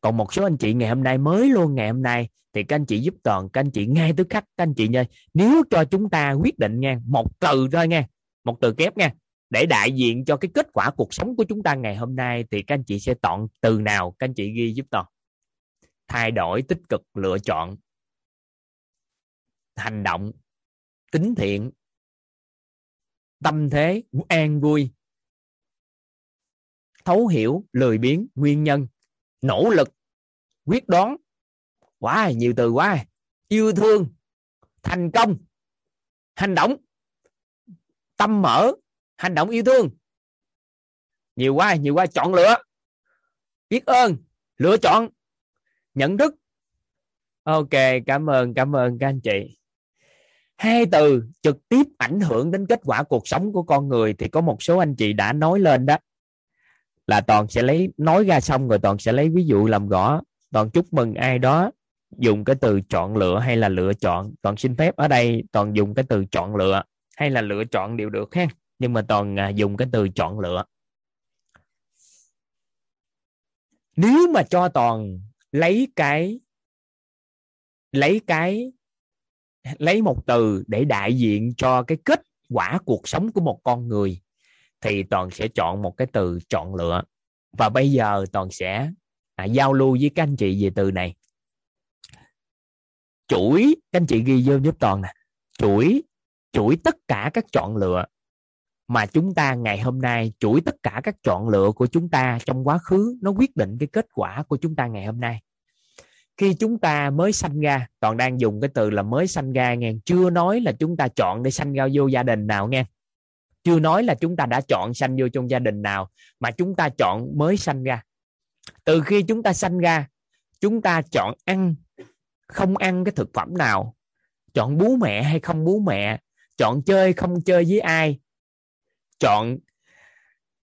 Còn một số anh chị ngày hôm nay mới luôn ngày hôm nay, thì các anh chị giúp toàn, các anh chị ngay tức khắc, các anh chị nha nếu cho chúng ta quyết định nha một từ thôi nha một từ kép nha để đại diện cho cái kết quả cuộc sống của chúng ta ngày hôm nay, thì các anh chị sẽ chọn từ nào? Các anh chị ghi giúp toàn. Thay đổi tích cực lựa chọn hành động tính thiện, tâm thế, an vui, thấu hiểu lười biếng nguyên nhân, nỗ lực, quyết đoán. Quá nhiều từ quá. Yêu thương, thành công, hành động. Tâm mở, hành động yêu thương. Nhiều quá nhiều quá, chọn lựa. Biết ơn, lựa chọn. Nhận thức. Ok, cảm ơn cảm ơn các anh chị hai từ trực tiếp ảnh hưởng đến kết quả cuộc sống của con người thì có một số anh chị đã nói lên đó. Là toàn sẽ lấy, nói ra xong rồi toàn sẽ lấy ví dụ làm rõ toàn chúc mừng ai đó dùng cái từ chọn lựa hay là lựa chọn. Toàn xin phép ở đây toàn dùng cái từ chọn lựa hay là lựa chọn đều được ha. Nhưng mà toàn à, dùng cái từ chọn lựa. Nếu mà cho toàn lấy cái lấy cái lấy một từ để đại diện cho cái kết quả cuộc sống của một con người thì toàn sẽ chọn một cái từ chọn lựa. Và bây giờ toàn sẽ à, giao lưu với các anh chị về từ này. Chuỗi các anh chị ghi vô giúp toàn nè. Chuỗi chuỗi tất cả các chọn lựa mà chúng ta ngày hôm nay chuỗi tất cả các chọn lựa của chúng ta trong quá khứ nó quyết định cái kết quả của chúng ta ngày hôm nay khi chúng ta mới sanh ra, toàn đang dùng cái từ là mới sanh ra nghe. Chưa nói là chúng ta chọn để sanh ra vô gia đình nào nghe. Chưa nói là chúng ta đã chọn sanh vô trong gia đình nào, mà chúng ta chọn mới sanh ra. Từ khi chúng ta sanh ra, chúng ta chọn ăn, không ăn cái thực phẩm nào. Chọn bú mẹ hay không bú mẹ. Chọn chơi không chơi với ai. Chọn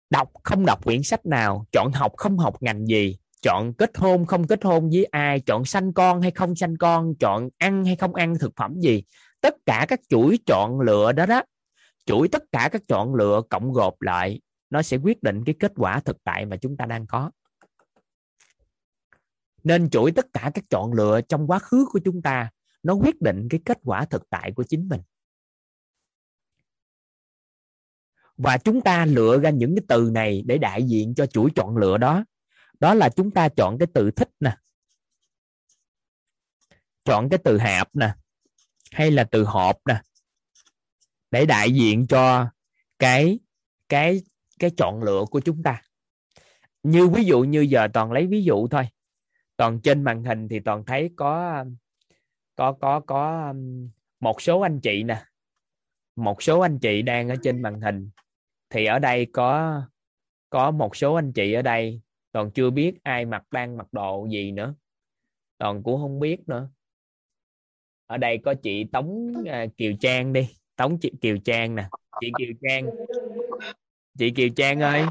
đọc không đọc quyển sách nào. Chọn học không học ngành gì chọn kết hôn không kết hôn với ai, chọn sanh con hay không sanh con, chọn ăn hay không ăn thực phẩm gì. Tất cả các chuỗi chọn lựa đó đó. Chuỗi tất cả các chọn lựa cộng gộp lại, nó sẽ quyết định cái kết quả thực tại mà chúng ta đang có. Nên chuỗi tất cả các chọn lựa trong quá khứ của chúng ta, nó quyết định cái kết quả thực tại của chính mình. Và chúng ta lựa ra những cái từ này để đại diện cho chuỗi chọn lựa đó đó là chúng ta chọn cái từ thích nè. Chọn cái từ hạp nè, hay là từ hộp nè, để đại diện cho cái cái cái chọn lựa của chúng ta. Như ví dụ như giờ toàn lấy ví dụ thôi. Toàn trên màn hình thì toàn thấy có có có có um, một số anh chị nè. Một số anh chị đang ở trên màn hình. Thì ở đây có có một số anh chị ở đây toàn chưa biết ai mặc đang mặc đồ gì nữa. Toàn cũng không biết nữa. Ở đây có chị Tống à, Kiều Trang đi. Tống chị Kiều Trang nè. Chị Kiều Trang. Chị Kiều Trang ơi.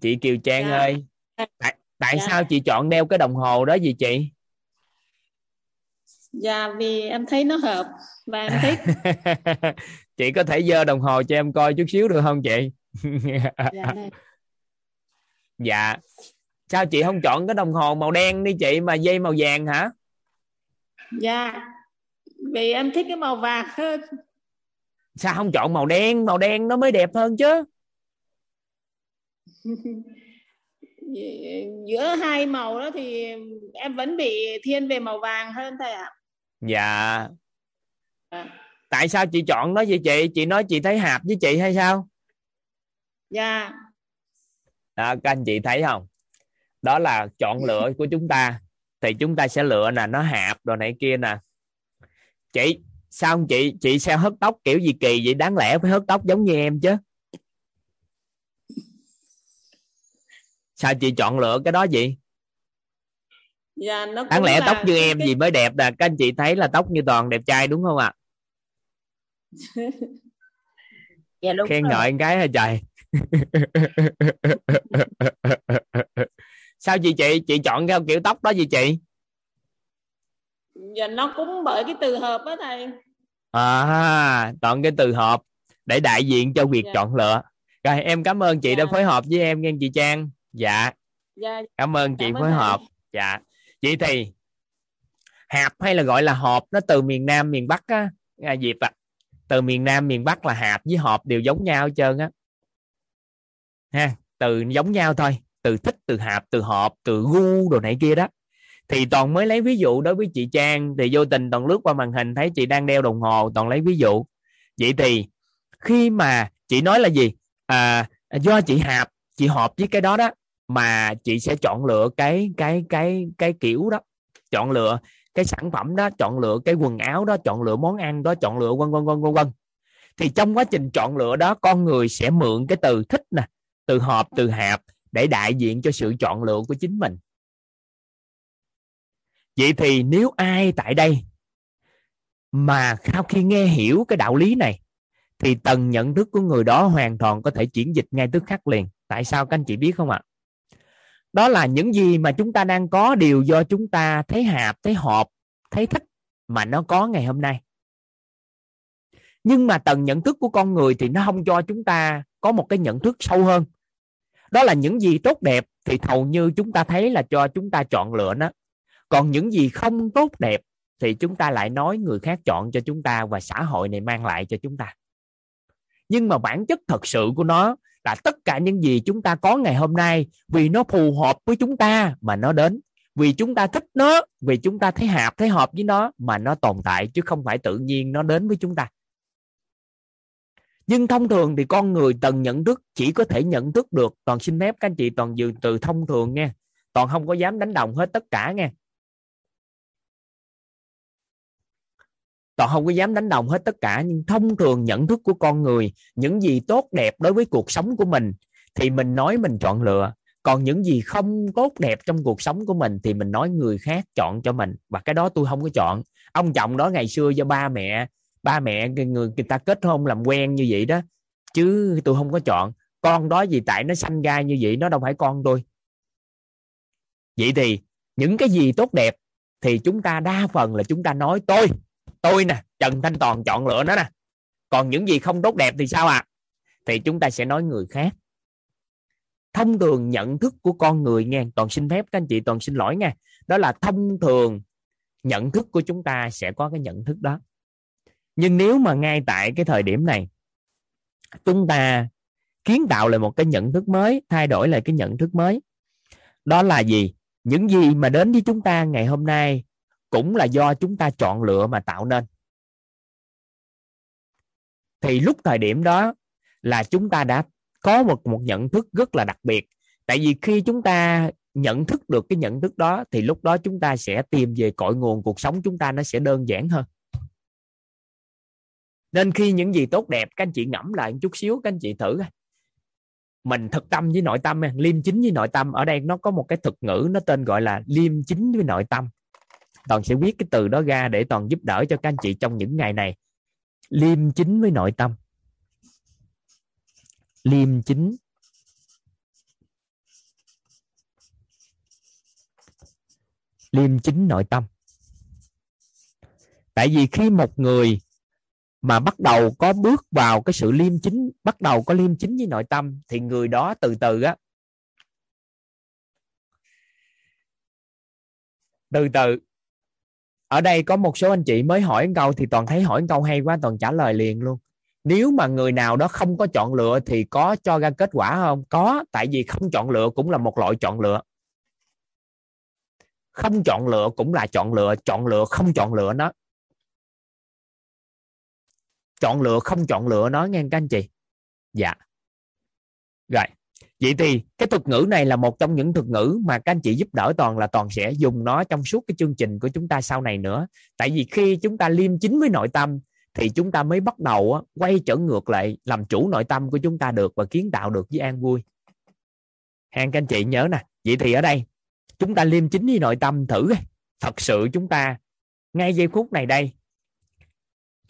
Chị Kiều Trang dạ. ơi. Tại, tại dạ. sao chị chọn đeo cái đồng hồ đó gì chị? Dạ vì em thấy nó hợp và em thích *laughs* chị có thể dơ đồng hồ cho em coi chút xíu được không chị dạ, *laughs* dạ. Sao chị không chọn cái đồng hồ màu đen đi chị mà dây màu vàng hả? Dạ. Vì em thích cái màu vàng hơn. Sao không chọn màu đen? Màu đen nó mới đẹp hơn chứ. *laughs* Giữa hai màu đó thì em vẫn bị thiên về màu vàng hơn thầy ạ. Dạ. À. tại sao chị chọn nó vậy chị? Chị nói chị thấy hạp với chị hay sao dạ. Đó các anh chị thấy không? Đó là chọn lựa của chúng ta. Thì chúng ta sẽ lựa là nó hạp rồi này kia nè. Chị sao không chị? Chị sao hớt tóc kiểu gì kỳ vậy? Đáng lẽ phải hớt tóc giống như em chứ. Sao chị chọn lựa cái đó gì dạ, nó đáng lẽ tóc như em cái... gì mới đẹp nè. Các anh chị thấy là tóc như toàn đẹp trai đúng không ạ? *laughs* Dạ, đúng khen ngợi cái hả trời *laughs* sao chị chị? Chị chọn theo kiểu tóc đó gì chị? Dạ nó cũng bởi cái từ hợp đó thầy. À chọn cái từ hợp để đại diện cho việc dạ. chọn lựa. Rồi em cảm ơn chị dạ. đã phối hợp với em nghe chị Trang. Dạ. Dạ. Cảm ơn chị cảm phối hợp. Dạ. Vậy thì hạp hay là gọi là hộp nó từ miền Nam miền Bắc á à, Diệp ạ. À. từ miền Nam miền Bắc là hạp với hộp đều giống nhau hết trơn á ha từ giống nhau thôi từ thích từ hạp từ hộp từ gu đồ này kia đó. Thì toàn mới lấy ví dụ đối với chị Trang thì vô tình toàn lướt qua màn hình thấy chị đang đeo đồng hồ toàn lấy ví dụ. Vậy thì khi mà chị nói là gì? À, do chị hạp chị họp với cái đó đó mà chị sẽ chọn lựa cái cái cái cái kiểu đó. Chọn lựa cái sản phẩm đó chọn lựa cái quần áo đó chọn lựa món ăn đó chọn lựa vân vân vân vân vân. Thì trong quá trình chọn lựa đó con người sẽ mượn cái từ thích nè từ hộp từ hạp để đại diện cho sự chọn lựa của chính mình. Vậy thì nếu ai tại đây mà sau khi nghe hiểu cái đạo lý này, thì tầng nhận thức của người đó hoàn toàn có thể chuyển dịch ngay tức khắc liền. Tại sao các anh chị biết không ạ? Đó là những gì mà chúng ta đang có đều do chúng ta thấy hạp, thấy hộp thấy thích mà nó có ngày hôm nay. Nhưng mà tầng nhận thức của con người thì nó không cho chúng ta có một cái nhận thức sâu hơn đó là những gì tốt đẹp thì hầu như chúng ta thấy là cho chúng ta chọn lựa nó. Còn những gì không tốt đẹp thì chúng ta lại nói người khác chọn cho chúng ta và xã hội này mang lại cho chúng ta. Nhưng mà bản chất thật sự của nó là tất cả những gì chúng ta có ngày hôm nay vì nó phù hợp với chúng ta mà nó đến. Vì chúng ta thích nó, vì chúng ta thấy hợp thấy hợp với nó mà nó tồn tại chứ không phải tự nhiên nó đến với chúng ta nhưng thông thường thì con người tầng nhận thức, chỉ có thể nhận thức được. Toàn xin phép các anh chị toàn dừng từ thông thường nha toàn không có dám đánh đồng hết tất cả nha toàn không có dám đánh đồng hết tất cả, nhưng thông thường nhận thức của con người, những gì tốt đẹp đối với cuộc sống của mình, thì mình nói mình chọn lựa. Còn những gì không tốt đẹp trong cuộc sống của mình, thì mình nói người khác chọn cho mình. Và cái đó tôi không có chọn. Ông chồng đó ngày xưa do ba mẹ ba mẹ người người ta kết hôn làm quen như vậy đó, chứ tôi không có chọn. Con đó vì tại nó sanh ra như vậy, nó đâu phải con tôi. Vậy thì những cái gì tốt đẹp thì chúng ta đa phần là chúng ta nói tôi tôi nè, trần thanh toàn chọn lựa nó nè. Còn những gì không tốt đẹp thì sao ạ? À? thì chúng ta sẽ nói người khác. Thông thường nhận thức của con người nghe, toàn xin phép các anh chị, toàn xin lỗi nha đó là thông thường nhận thức của chúng ta sẽ có cái nhận thức đó nhưng nếu mà ngay tại cái thời điểm này, chúng ta kiến tạo lại một cái nhận thức mới, thay đổi lại cái nhận thức mới, đó là gì? Những gì mà đến với chúng ta ngày hôm nay cũng là do chúng ta chọn lựa mà tạo nên. Thì lúc thời điểm đó là chúng ta đã có một một nhận thức rất là đặc biệt. Tại vì khi chúng ta nhận thức được cái nhận thức đó, thì lúc đó chúng ta sẽ tìm về cội nguồn, cuộc sống chúng ta nó sẽ đơn giản hơn nên khi những gì tốt đẹp, các anh chị ngẫm lại một chút xíu, các anh chị thử mình thực tâm với nội tâm liêm chính với nội tâm. Ở đây nó có một cái thực ngữ, nó tên gọi là liêm chính với nội tâm. Toàn sẽ viết cái từ đó ra để toàn giúp đỡ cho các anh chị trong những ngày này. Liêm chính với nội tâm. Liêm chính. Liêm chính nội tâm. Tại vì khi một người mà bắt đầu có bước vào cái sự liêm chính, bắt đầu có liêm chính với nội tâm, thì người đó từ từ á, từ từ. Ở đây có một số anh chị mới hỏi câu, thì toàn thấy hỏi câu hay quá, toàn trả lời liền luôn. Nếu mà người nào đó không có chọn lựa thì có cho ra kết quả không? Có, tại vì không chọn lựa cũng là một loại chọn lựa. Không chọn lựa cũng là chọn lựa chọn lựa không chọn lựa nó chọn lựa, không chọn lựa nó nghe các anh chị. Dạ. Rồi. Vậy thì cái thuật ngữ này là một trong những thuật ngữ mà các anh chị giúp đỡ toàn là toàn sẽ dùng nó trong suốt cái chương trình của chúng ta sau này nữa. Tại vì khi chúng ta liêm chính với nội tâm thì chúng ta mới bắt đầu quay trở ngược lại làm chủ nội tâm của chúng ta được và kiến tạo được với an vui. Hàng các anh chị nhớ nè. Vậy thì ở đây, chúng ta liêm chính với nội tâm thử. Thật sự chúng ta, ngay giây phút này đây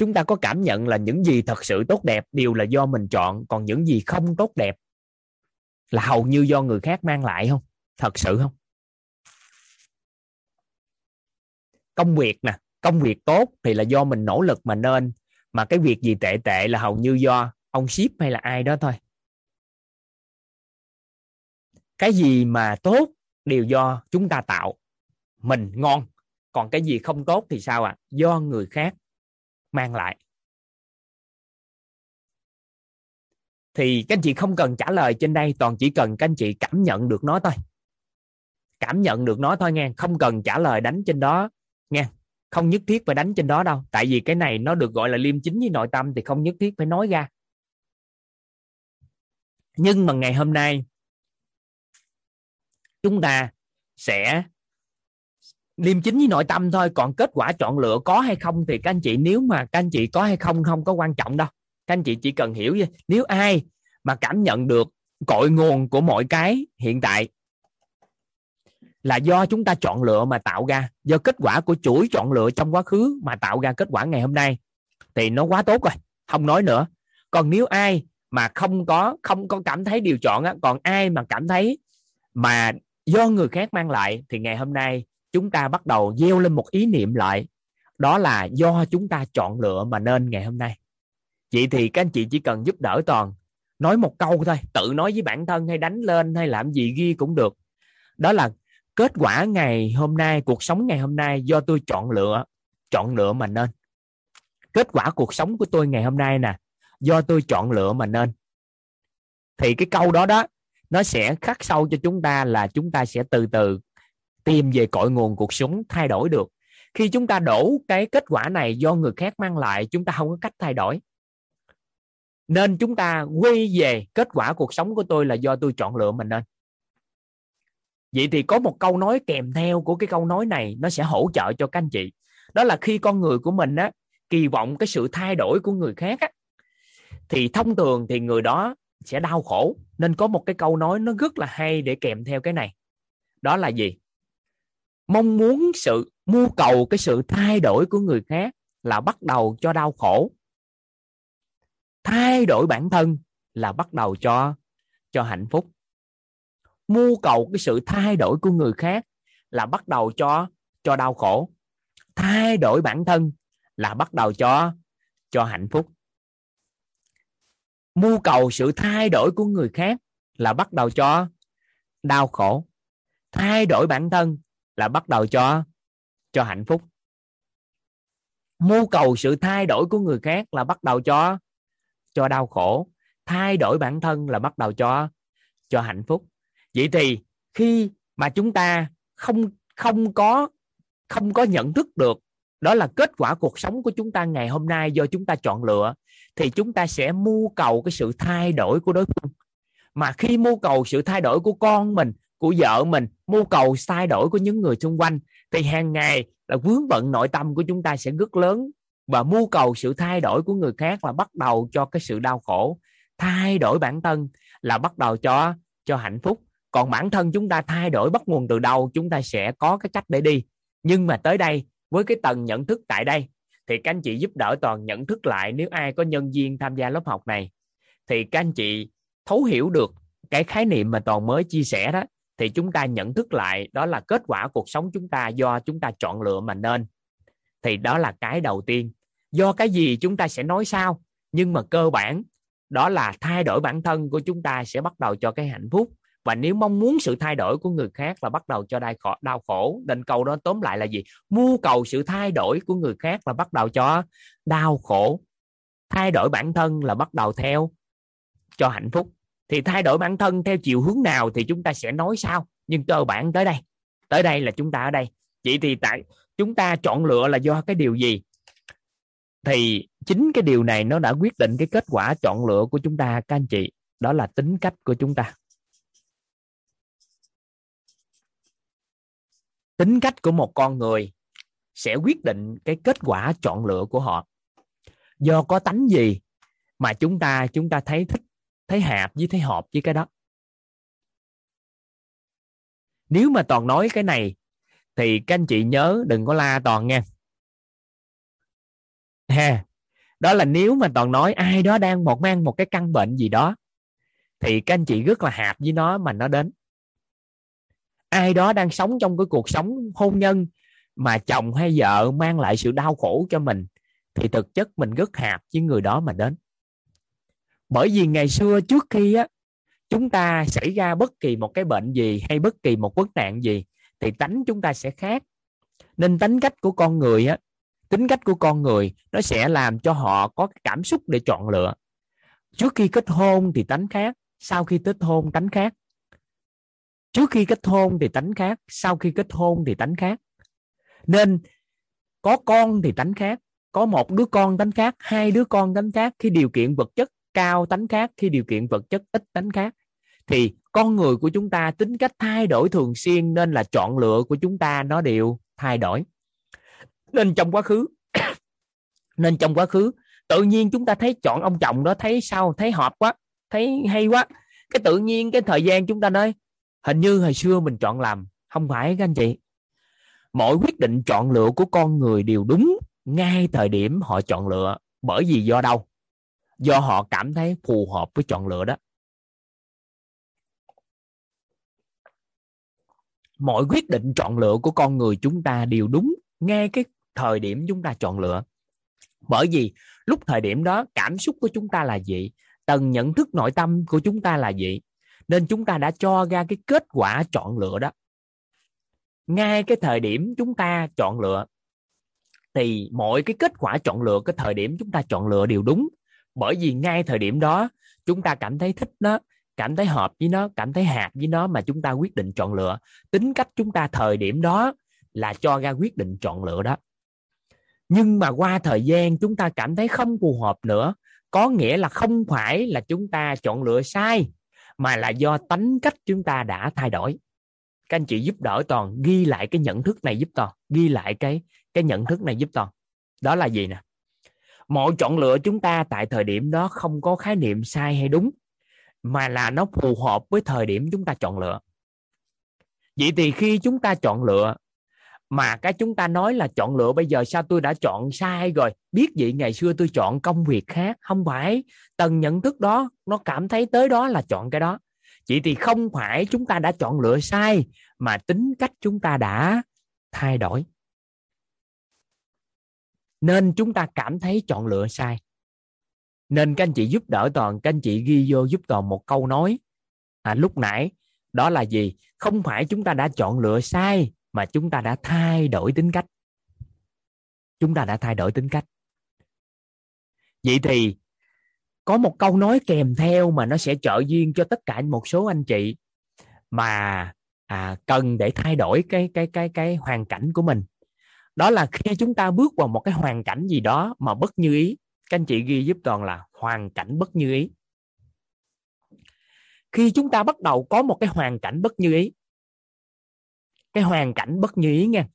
chúng ta có cảm nhận là những gì thật sự tốt đẹp đều là do mình chọn, còn những gì không tốt đẹp là hầu như do người khác mang lại không? Thật sự không? Công việc nè, công việc tốt thì là do mình nỗ lực mà nên, mà cái việc gì tệ tệ là hầu như do ông ship hay là ai đó thôi. Cái gì mà tốt đều do chúng ta tạo, mình ngon, còn cái gì không tốt thì sao ạ? À? do người khác mang lại. Thì các anh chị không cần trả lời trên đây, toàn chỉ cần các anh chị cảm nhận được nó thôi. Cảm nhận được nó thôi nghe, không cần trả lời đánh trên đó nghe. Không nhất thiết phải đánh trên đó đâu, tại vì cái này nó được gọi là liêm chính với nội tâm thì không nhất thiết phải nói ra. Nhưng mà ngày hôm nay, chúng ta sẽ liêm chính với nội tâm thôi, còn kết quả chọn lựa có hay không thì các anh chị, nếu mà các anh chị có hay không không có quan trọng đâu. Các anh chị chỉ cần hiểu vậy. Nếu ai mà cảm nhận được cội nguồn của mọi cái hiện tại là do chúng ta chọn lựa mà tạo ra, do kết quả của chuỗi chọn lựa trong quá khứ mà tạo ra kết quả ngày hôm nay, thì nó quá tốt rồi, không nói nữa. Còn nếu ai mà không có không có cảm thấy điều chọn á, còn ai mà cảm thấy mà do người khác mang lại, thì ngày hôm nay chúng ta bắt đầu gieo lên một ý niệm lại. Đó là do chúng ta chọn lựa mà nên ngày hôm nay. Vậy thì các anh chị chỉ cần giúp đỡ toàn. Nói một câu thôi, tự nói với bản thân hay đánh lên hay làm gì ghi cũng được. Đó là kết quả ngày hôm nay, cuộc sống ngày hôm nay do tôi chọn lựa chọn lựa mà nên. Kết quả cuộc sống của tôi ngày hôm nay nè, do tôi chọn lựa mà nên. Thì cái câu đó đó, nó sẽ khắc sâu cho chúng ta là chúng ta sẽ từ từ tìm về cội nguồn cuộc sống thay đổi được. Khi chúng ta đổ cái kết quả này do người khác mang lại, chúng ta không có cách thay đổi. Nên chúng ta quay về kết quả cuộc sống của tôi là do tôi chọn lựa mình nên vậy thì có một câu nói kèm theo của cái câu nói này, nó sẽ hỗ trợ cho các anh chị. Đó là khi con người của mình á, kỳ vọng cái sự thay đổi của người khác á, thì thông thường thì người đó sẽ đau khổ. Nên có một cái câu nói nó rất là hay để kèm theo cái này. Đó là gì? Mong muốn sự, mưu cầu cái sự thay đổi của người khác là bắt đầu cho đau khổ. Thay đổi bản thân là bắt đầu cho cho hạnh phúc. Mưu cầu cái sự thay đổi của người khác là bắt đầu cho cho đau khổ. Thay đổi bản thân là bắt đầu cho cho hạnh phúc. Mưu cầu sự thay đổi của người khác là bắt đầu cho đau khổ. Thay đổi bản thân là bắt đầu cho cho hạnh phúc. Mưu cầu sự thay đổi của người khác là bắt đầu cho cho đau khổ. Thay đổi bản thân là bắt đầu cho cho hạnh phúc. Vậy thì khi mà chúng ta không không có không có nhận thức được đó là kết quả cuộc sống của chúng ta ngày hôm nay do chúng ta chọn lựa, thì chúng ta sẽ mưu cầu cái sự thay đổi của đối phương. Mà khi mưu cầu sự thay đổi của con mình của vợ mình, mưu cầu thay đổi của những người xung quanh. Thì hàng ngày là vướng bận nội tâm của chúng ta sẽ rất lớn và mưu cầu sự thay đổi của người khác là bắt đầu cho cái sự đau khổ. Thay đổi bản thân là bắt đầu cho cho hạnh phúc. Còn bản thân chúng ta thay đổi bắt nguồn từ đâu, chúng ta sẽ có cái cách để đi. Nhưng mà tới đây, với cái tầng nhận thức tại đây, thì các anh chị giúp đỡ toàn nhận thức lại nếu ai có nhân viên tham gia lớp học này. Thì các anh chị thấu hiểu được cái khái niệm mà toàn mới chia sẻ đó thì chúng ta nhận thức lại đó là kết quả cuộc sống chúng ta do chúng ta chọn lựa mà nên. Thì đó là cái đầu tiên. Do cái gì chúng ta sẽ nói sao nhưng mà cơ bản, đó là thay đổi bản thân của chúng ta sẽ bắt đầu cho cái hạnh phúc. Và nếu mong muốn sự thay đổi của người khác là bắt đầu cho đau khổ đau khổ định câu đó tóm lại là gì? Mưu cầu sự thay đổi của người khác là bắt đầu cho đau khổ. Thay đổi bản thân là bắt đầu theo cho hạnh phúc thì thay đổi bản thân theo chiều hướng nào thì chúng ta sẽ nói sao nhưng cơ bản tới đây. Tới đây là chúng ta ở đây. Vậy thì tại chúng ta chọn lựa là do cái điều gì? Thì chính cái điều này nó đã quyết định cái kết quả chọn lựa của chúng ta, các anh chị. Đó là tính cách của chúng ta. Tính cách của một con người sẽ quyết định cái kết quả chọn lựa của họ. Do có tánh gì mà chúng ta chúng ta thấy thích thấy hạp với thấy hộp với cái đó. Nếu mà toàn nói cái này, thì các anh chị nhớ đừng có la toàn nha ha, đó là nếu mà toàn nói ai đó đang một mang một cái căn bệnh gì đó, thì các anh chị rất là hạp với nó mà nó đến. Ai đó đang sống trong cái cuộc sống hôn nhân mà chồng hay vợ mang lại sự đau khổ cho mình, thì thực chất mình rất hạp với người đó mà đến bởi vì ngày xưa trước khi á, chúng ta xảy ra bất kỳ một cái bệnh gì hay bất kỳ một vấn nạn gì, thì tánh chúng ta sẽ khác. Nên tính cách của con người á, tính cách của con người, nó sẽ làm cho họ có cảm xúc để chọn lựa. Trước khi kết hôn thì tánh khác, sau khi kết hôn tánh khác. Trước khi kết hôn thì tánh khác, sau khi kết hôn thì tánh khác. Nên có con thì tánh khác, có một đứa con tánh khác, hai đứa con tánh khác khi điều kiện vật chất cao tánh khác khi điều kiện vật chất ít tánh khác. Thì con người của chúng ta tính cách thay đổi thường xuyên nên là chọn lựa của chúng ta nó đều thay đổi. Nên trong quá khứ, *coughs* nên trong quá khứ, tự nhiên chúng ta thấy chọn ông chồng đó, thấy sao, thấy hợp quá, thấy hay quá. Cái tự nhiên, cái thời gian chúng ta nói, hình như hồi xưa mình chọn làm, không phải các anh chị. Mọi quyết định chọn lựa của con người đều đúng ngay thời điểm họ chọn lựa, bởi vì do đâu? Do họ cảm thấy phù hợp với chọn lựa đó. Mọi quyết định chọn lựa của con người chúng ta đều đúng ngay cái thời điểm chúng ta chọn lựa. Bởi vì lúc thời điểm đó, cảm xúc của chúng ta là gì? Tầng nhận thức nội tâm của chúng ta là gì? Nên chúng ta đã cho ra cái kết quả chọn lựa đó. Ngay cái thời điểm chúng ta chọn lựa, thì mọi cái kết quả chọn lựa, cái thời điểm chúng ta chọn lựa đều đúng bởi vì ngay thời điểm đó, chúng ta cảm thấy thích nó, cảm thấy hợp với nó, cảm thấy hạt với nó mà chúng ta quyết định chọn lựa. Tính cách chúng ta thời điểm đó là cho ra quyết định chọn lựa đó. Nhưng mà qua thời gian, chúng ta cảm thấy không phù hợp nữa. Có nghĩa là không phải là chúng ta chọn lựa sai, mà là do tính cách chúng ta đã thay đổi. Các anh chị giúp đỡ toàn, ghi lại cái nhận thức này giúp toàn, ghi lại cái cái nhận thức này giúp toàn. Đó là gì nè? Mọi chọn lựa chúng ta tại thời điểm đó không có khái niệm sai hay đúng, mà là nó phù hợp với thời điểm chúng ta chọn lựa. Vậy thì khi chúng ta chọn lựa, mà cái chúng ta nói là chọn lựa bây giờ sao tôi đã chọn sai rồi, biết vậy ngày xưa tôi chọn công việc khác, không phải. Tầng nhận thức đó, nó cảm thấy tới đó là chọn cái đó. Chỉ thì không phải chúng ta đã chọn lựa sai, mà tính cách chúng ta đã thay đổi nên chúng ta cảm thấy chọn lựa sai. Nên các anh chị giúp đỡ toàn các anh chị ghi vô giúp toàn một câu nói. À, lúc nãy đó là gì? Không phải chúng ta đã chọn lựa sai mà chúng ta đã thay đổi tính cách. Chúng ta đã thay đổi tính cách. Vậy thì có một câu nói kèm theo mà nó sẽ trợ duyên cho tất cả một số anh chị mà à, cần để thay đổi cái cái cái cái hoàn cảnh của mình đó là khi chúng ta bước vào một cái hoàn cảnh gì đó mà bất như ý. Các anh chị ghi giúp toàn là hoàn cảnh bất như ý. Khi chúng ta bắt đầu có một cái hoàn cảnh bất như ý, cái hoàn cảnh bất như ý nha,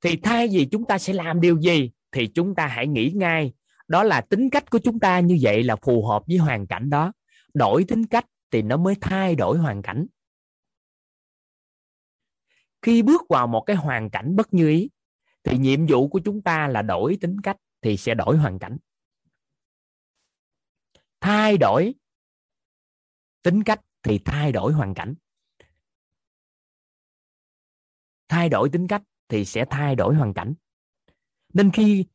thì thay vì chúng ta sẽ làm điều gì thì chúng ta hãy nghĩ ngay. Đó là tính cách của chúng ta như vậy là phù hợp với hoàn cảnh đó. Đổi tính cách thì nó mới thay đổi hoàn cảnh. Khi bước vào một cái hoàn cảnh bất như ý thì nhiệm vụ của chúng ta là đổi tính cách thì sẽ đổi hoàn cảnh. Thay đổi tính cách thì thay đổi hoàn cảnh. Thay đổi tính cách thì sẽ thay đổi hoàn cảnh. Nên khi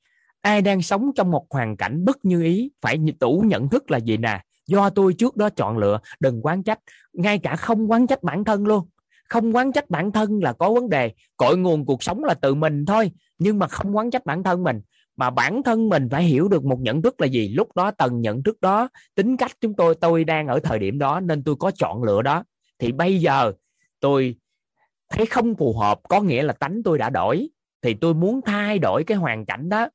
ai đang sống trong một hoàn cảnh bất như ý, phải tủ nhận thức là gì nè? Do tôi trước đó chọn lựa, đừng quán trách. Ngay cả không quán trách bản thân luôn không quán trách bản thân là có vấn đề, cội nguồn cuộc sống là từ mình thôi, nhưng mà không quán trách bản thân mình. Mà bản thân mình phải hiểu được một nhận thức là gì? Lúc đó, tầng nhận thức đó, tính cách chúng tôi tôi đang ở thời điểm đó nên tôi có chọn lựa đó. Thì bây giờ tôi thấy không phù hợp, có nghĩa là tánh tôi đã đổi, thì tôi muốn thay đổi cái hoàn cảnh đó.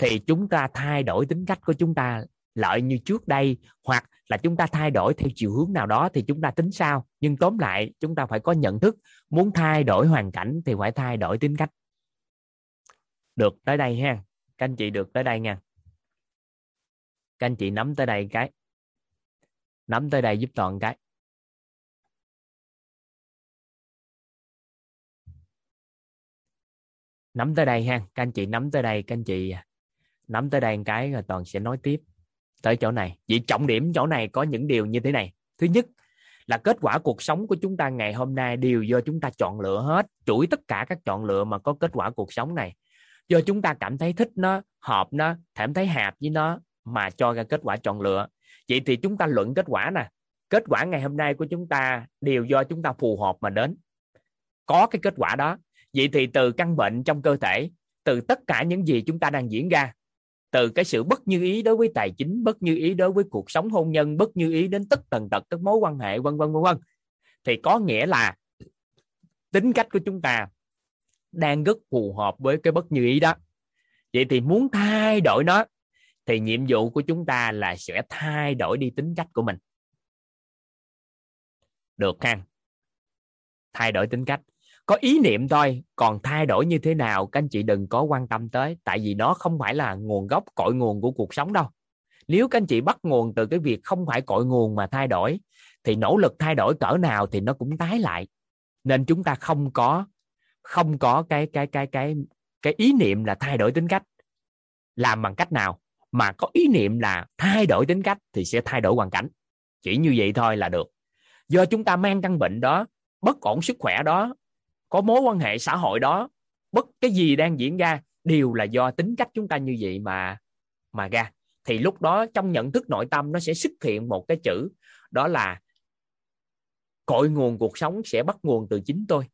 Thì chúng ta thay đổi tính cách của chúng ta lợi như trước đây, hoặc là chúng ta thay đổi theo chiều hướng nào đó thì chúng ta tính sao. Nhưng tóm lại, chúng ta phải có nhận thức, muốn thay đổi hoàn cảnh thì phải thay đổi tính cách. Được tới đây ha. Các anh chị được tới đây nha. Các anh chị nắm tới đây cái. Nắm tới đây giúp toàn cái. Nắm tới đây ha. Các anh chị nắm tới đây, các anh chị nắm tới đây một cái rồi toàn sẽ nói tiếp tới chỗ này. Vậy trọng điểm chỗ này có những điều như thế này. Thứ nhất là kết quả cuộc sống của chúng ta ngày hôm nay đều do chúng ta chọn lựa hết. Chuỗi tất cả các chọn lựa mà có kết quả cuộc sống này. Do chúng ta cảm thấy thích nó, hợp nó, cảm thấy hạp với nó mà cho ra kết quả chọn lựa. Vậy thì chúng ta luận kết quả nè. Kết quả ngày hôm nay của chúng ta đều do chúng ta phù hợp mà đến. Có cái kết quả đó. Vậy thì từ căn bệnh trong cơ thể, từ tất cả những gì chúng ta đang diễn ra từ cái sự bất như ý đối với tài chính, bất như ý đối với cuộc sống hôn nhân, bất như ý đến tất tần tật, các mối quan hệ, vân vân vân vân. Thì có nghĩa là tính cách của chúng ta đang rất phù hợp với cái bất như ý đó. Vậy thì muốn thay đổi nó, thì nhiệm vụ của chúng ta là sẽ thay đổi đi tính cách của mình. Được ha? Thay đổi tính cách có ý niệm thôi, còn thay đổi như thế nào các anh chị đừng có quan tâm tới, tại vì nó không phải là nguồn gốc cội nguồn của cuộc sống đâu. Nếu các anh chị bắt nguồn từ cái việc không phải cội nguồn mà thay đổi, thì nỗ lực thay đổi cỡ nào thì nó cũng tái lại. Nên chúng ta không có không có cái cái cái cái cái ý niệm là thay đổi tính cách. Làm bằng cách nào? Mà có ý niệm là thay đổi tính cách thì sẽ thay đổi hoàn cảnh. Chỉ như vậy thôi là được. Do chúng ta mang căn bệnh đó, bất ổn sức khỏe đó có mối quan hệ xã hội đó, bất cái gì đang diễn ra đều là do tính cách chúng ta như vậy mà mà ra. Thì lúc đó trong nhận thức nội tâm nó sẽ xuất hiện một cái chữ, đó là cội nguồn cuộc sống sẽ bắt nguồn từ chính tôi.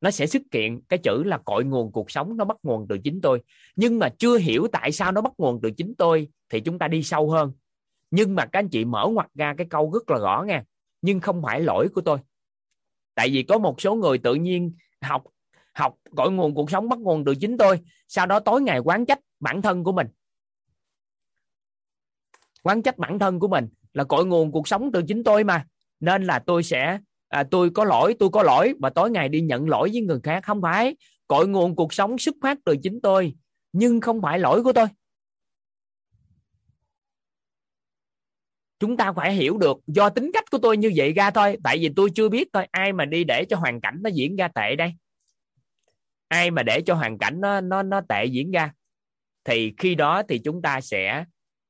Nó sẽ xuất hiện cái chữ là cội nguồn cuộc sống nó bắt nguồn từ chính tôi. Nhưng mà chưa hiểu tại sao nó bắt nguồn từ chính tôi thì chúng ta đi sâu hơn. Nhưng mà các anh chị mở ngoặt ra cái câu rất là rõ nha nhưng không phải lỗi của tôi tại vì có một số người tự nhiên học học cội nguồn cuộc sống bắt nguồn từ chính tôi. Sau đó tối ngày quán trách bản thân của mình. Quán trách bản thân của mình là cội nguồn cuộc sống từ chính tôi mà. Nên là tôi sẽ à, tôi có lỗi tôi có lỗi và tối ngày đi nhận lỗi với người khác. Không phải cội nguồn cuộc sống xuất phát từ chính tôi nhưng không phải lỗi của tôi. Chúng ta phải hiểu được do tính cách của tôi như vậy ra thôi, tại vì tôi chưa biết thôi, ai mà đi để cho hoàn cảnh nó diễn ra tệ đây? Ai mà để cho hoàn cảnh nó nó nó tệ diễn ra? Thì khi đó thì chúng ta sẽ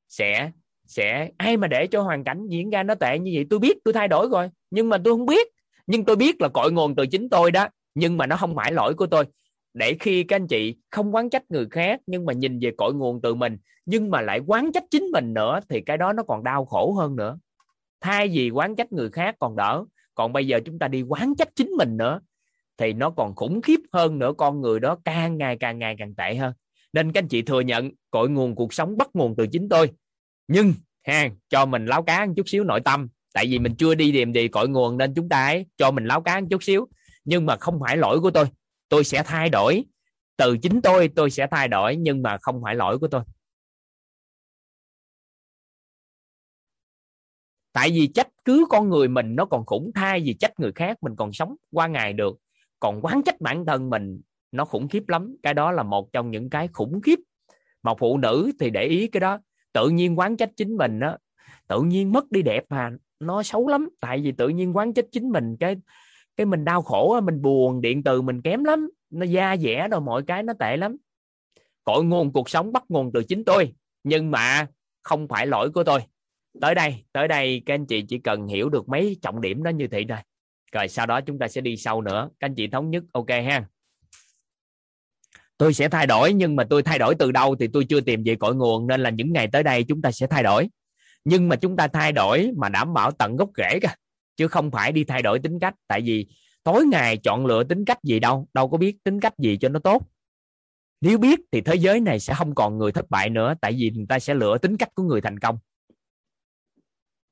sẽ sẽ, ai mà để cho hoàn cảnh diễn ra nó tệ như vậy? Tôi biết tôi thay đổi rồi, nhưng mà tôi không biết. Nhưng tôi biết là cội nguồn từ chính tôi đó, nhưng mà nó không phải lỗi của tôi để khi các anh chị không quán trách người khác nhưng mà nhìn về cội nguồn từ mình, nhưng mà lại quán trách chính mình nữa, thì cái đó nó còn đau khổ hơn nữa. Thay vì quán trách người khác còn đỡ, còn bây giờ chúng ta đi quán trách chính mình nữa, thì nó còn khủng khiếp hơn nữa, con người đó càng ngày càng ngày càng tệ hơn. Nên các anh chị thừa nhận, cội nguồn cuộc sống bắt nguồn từ chính tôi. Nhưng ha cho mình láo cá một chút xíu nội tâm. Tại vì mình chưa đi điềm đi cội nguồn nên chúng ta ấy cho mình láo cá một chút xíu. Nhưng mà không phải lỗi của tôi tôi sẽ thay đổi. Từ chính tôi tôi sẽ thay đổi, nhưng mà không phải lỗi của tôi. Tại vì trách cứ con người mình nó còn khủng thay vì trách người khác mình còn sống qua ngày được. Còn quán trách bản thân mình nó khủng khiếp lắm. Cái đó là một trong những cái khủng khiếp. Mà phụ nữ thì để ý cái đó. Tự nhiên quán trách chính mình đó tự nhiên mất đi đẹp mà, nó xấu lắm. Tại vì tự nhiên quán trách chính mình, cái cái mình đau khổ mình buồn, điện từ mình kém lắm, nó da dẻ rồi mọi cái, nó tệ lắm. Cội nguồn cuộc sống bắt nguồn từ chính tôi, nhưng mà không phải lỗi của tôi. Tới đây tới đây các anh chị chỉ cần hiểu được mấy trọng điểm đó như thế rồi rồi sau đó chúng ta sẽ đi sâu nữa. Các anh chị thống nhất, ok ha. Tôi sẽ thay đổi, nhưng mà tôi thay đổi từ đâu thì tôi chưa tìm về cội nguồn, nên là những ngày tới đây chúng ta sẽ thay đổi. Nhưng mà chúng ta thay đổi mà đảm bảo tận gốc rễ cả chứ không phải đi thay đổi tính cách. Tại vì tối ngày chọn lựa tính cách gì đâu đâu có biết tính cách gì cho nó tốt. Nếu biết thì thế giới này sẽ không còn người thất bại nữa, tại vì người ta sẽ lựa tính cách của người thành công.